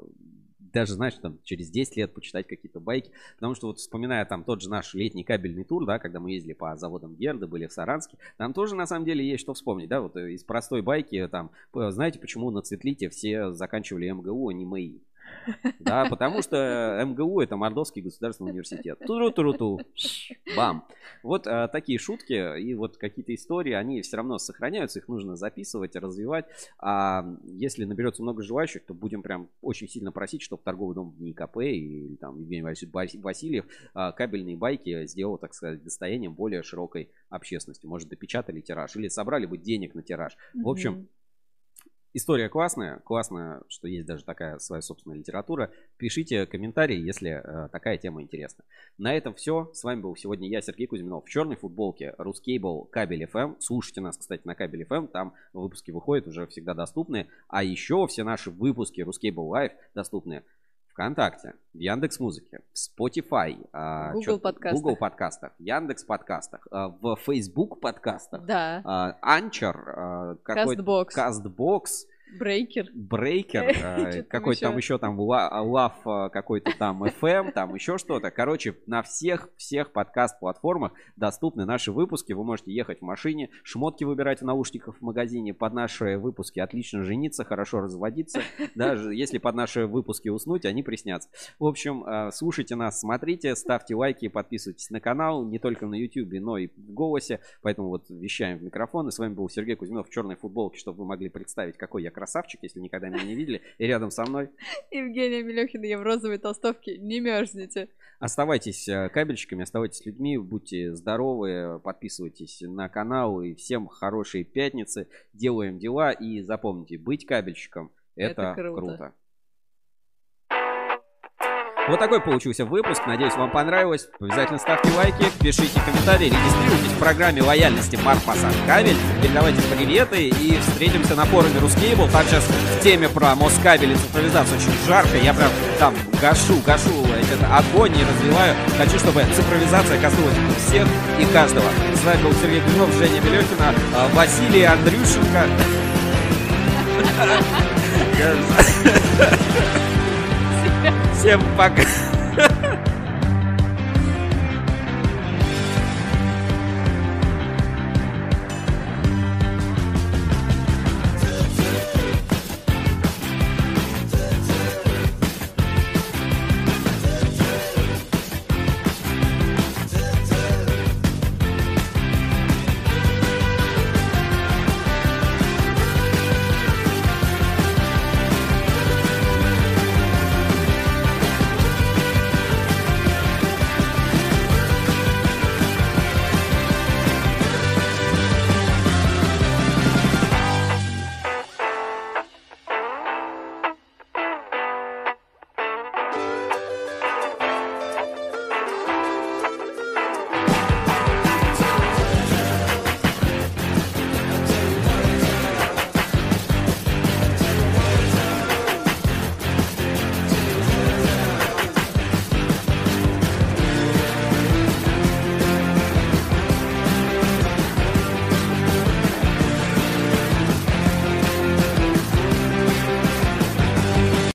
Даже, знаешь, там через 10 лет почитать какие-то байки. Потому что вот вспоминая там тот же наш летний кабельный тур, да, когда мы ездили по заводам Герда, были в Саранске, там тоже на самом деле есть что вспомнить, да, вот из простой байки там, п- знаете, почему на Цветлите все заканчивали МГУ, а не МАИ? Да, потому что МГУ это Мордовский государственный университет. Туру-туру-ту. Бам. Вот а, такие шутки и вот какие-то истории, они все равно сохраняются, их нужно записывать, развивать. А если наберется много желающих, то будем прям очень сильно просить, чтобы торговый дом НИКП или там Евгений Василь- Бас- Васильев а, кабельные байки сделал, так сказать, достоянием более широкой общественности. Может, допечатали тираж или собрали бы денег на тираж. В общем. История классная, классно, что есть даже такая своя собственная литература. Пишите комментарии, если э, такая тема интересна. На этом все. С вами был сегодня я, Сергей Кузьминов, в черной футболке Рускейбл Кабель FM. Слушайте нас, кстати, на Кабель FM, там выпуски выходят уже всегда доступны. А еще все наши выпуски Рускейбл Live доступны ВКонтакте, в Яндекс Музыке, в Spotify, а, Google подкастах. Google подкастах, Яндекс подкастах, а, в Facebook подкастах, Да. а, Анчар, а, Брейкер. Брейкер, <laughs> какой там еще там ла- лав какой-то там FM, там еще что-то. Короче, на всех всех подкаст-платформах доступны наши выпуски. Вы можете ехать в машине, шмотки выбирать в наушниках в магазине под наши выпуски. Отлично жениться, хорошо разводиться. <laughs> Даже если под наши выпуски уснуть, они приснятся. В общем, э, слушайте нас, смотрите, ставьте лайки, подписывайтесь на канал, не только на YouTube, но и в голосе. Поэтому вот вещаем в микрофон. И с вами был Сергей Кузьминов в черной футболке, чтобы вы могли представить, какой я красавчик, если никогда меня не видели. И рядом со мной Евгения Мелехина, я в розовой толстовке. Не мерзните. Оставайтесь э, кабельщиками, оставайтесь людьми, будьте здоровы, подписывайтесь на канал и всем хорошей пятницы. Делаем дела и запомните, быть кабельщиком это, Это круто. круто. Вот такой получился выпуск. Надеюсь, вам понравилось. Обязательно ставьте лайки, пишите комментарии, регистрируйтесь в программе лояльности Марпасад Кабель. Передавайте приветы и встретимся на форуме Рускейбл. Там сейчас в теме про Москабель и цифровизацию очень жарко. Я прям там гашу, гашу этот огонь и развиваю. Хочу, чтобы цифровизация коснулась всех и каждого. С вами был Сергей Кузьминов, Женя Белехина, э, Василий Андрюшенко. <laughs> Всем пока.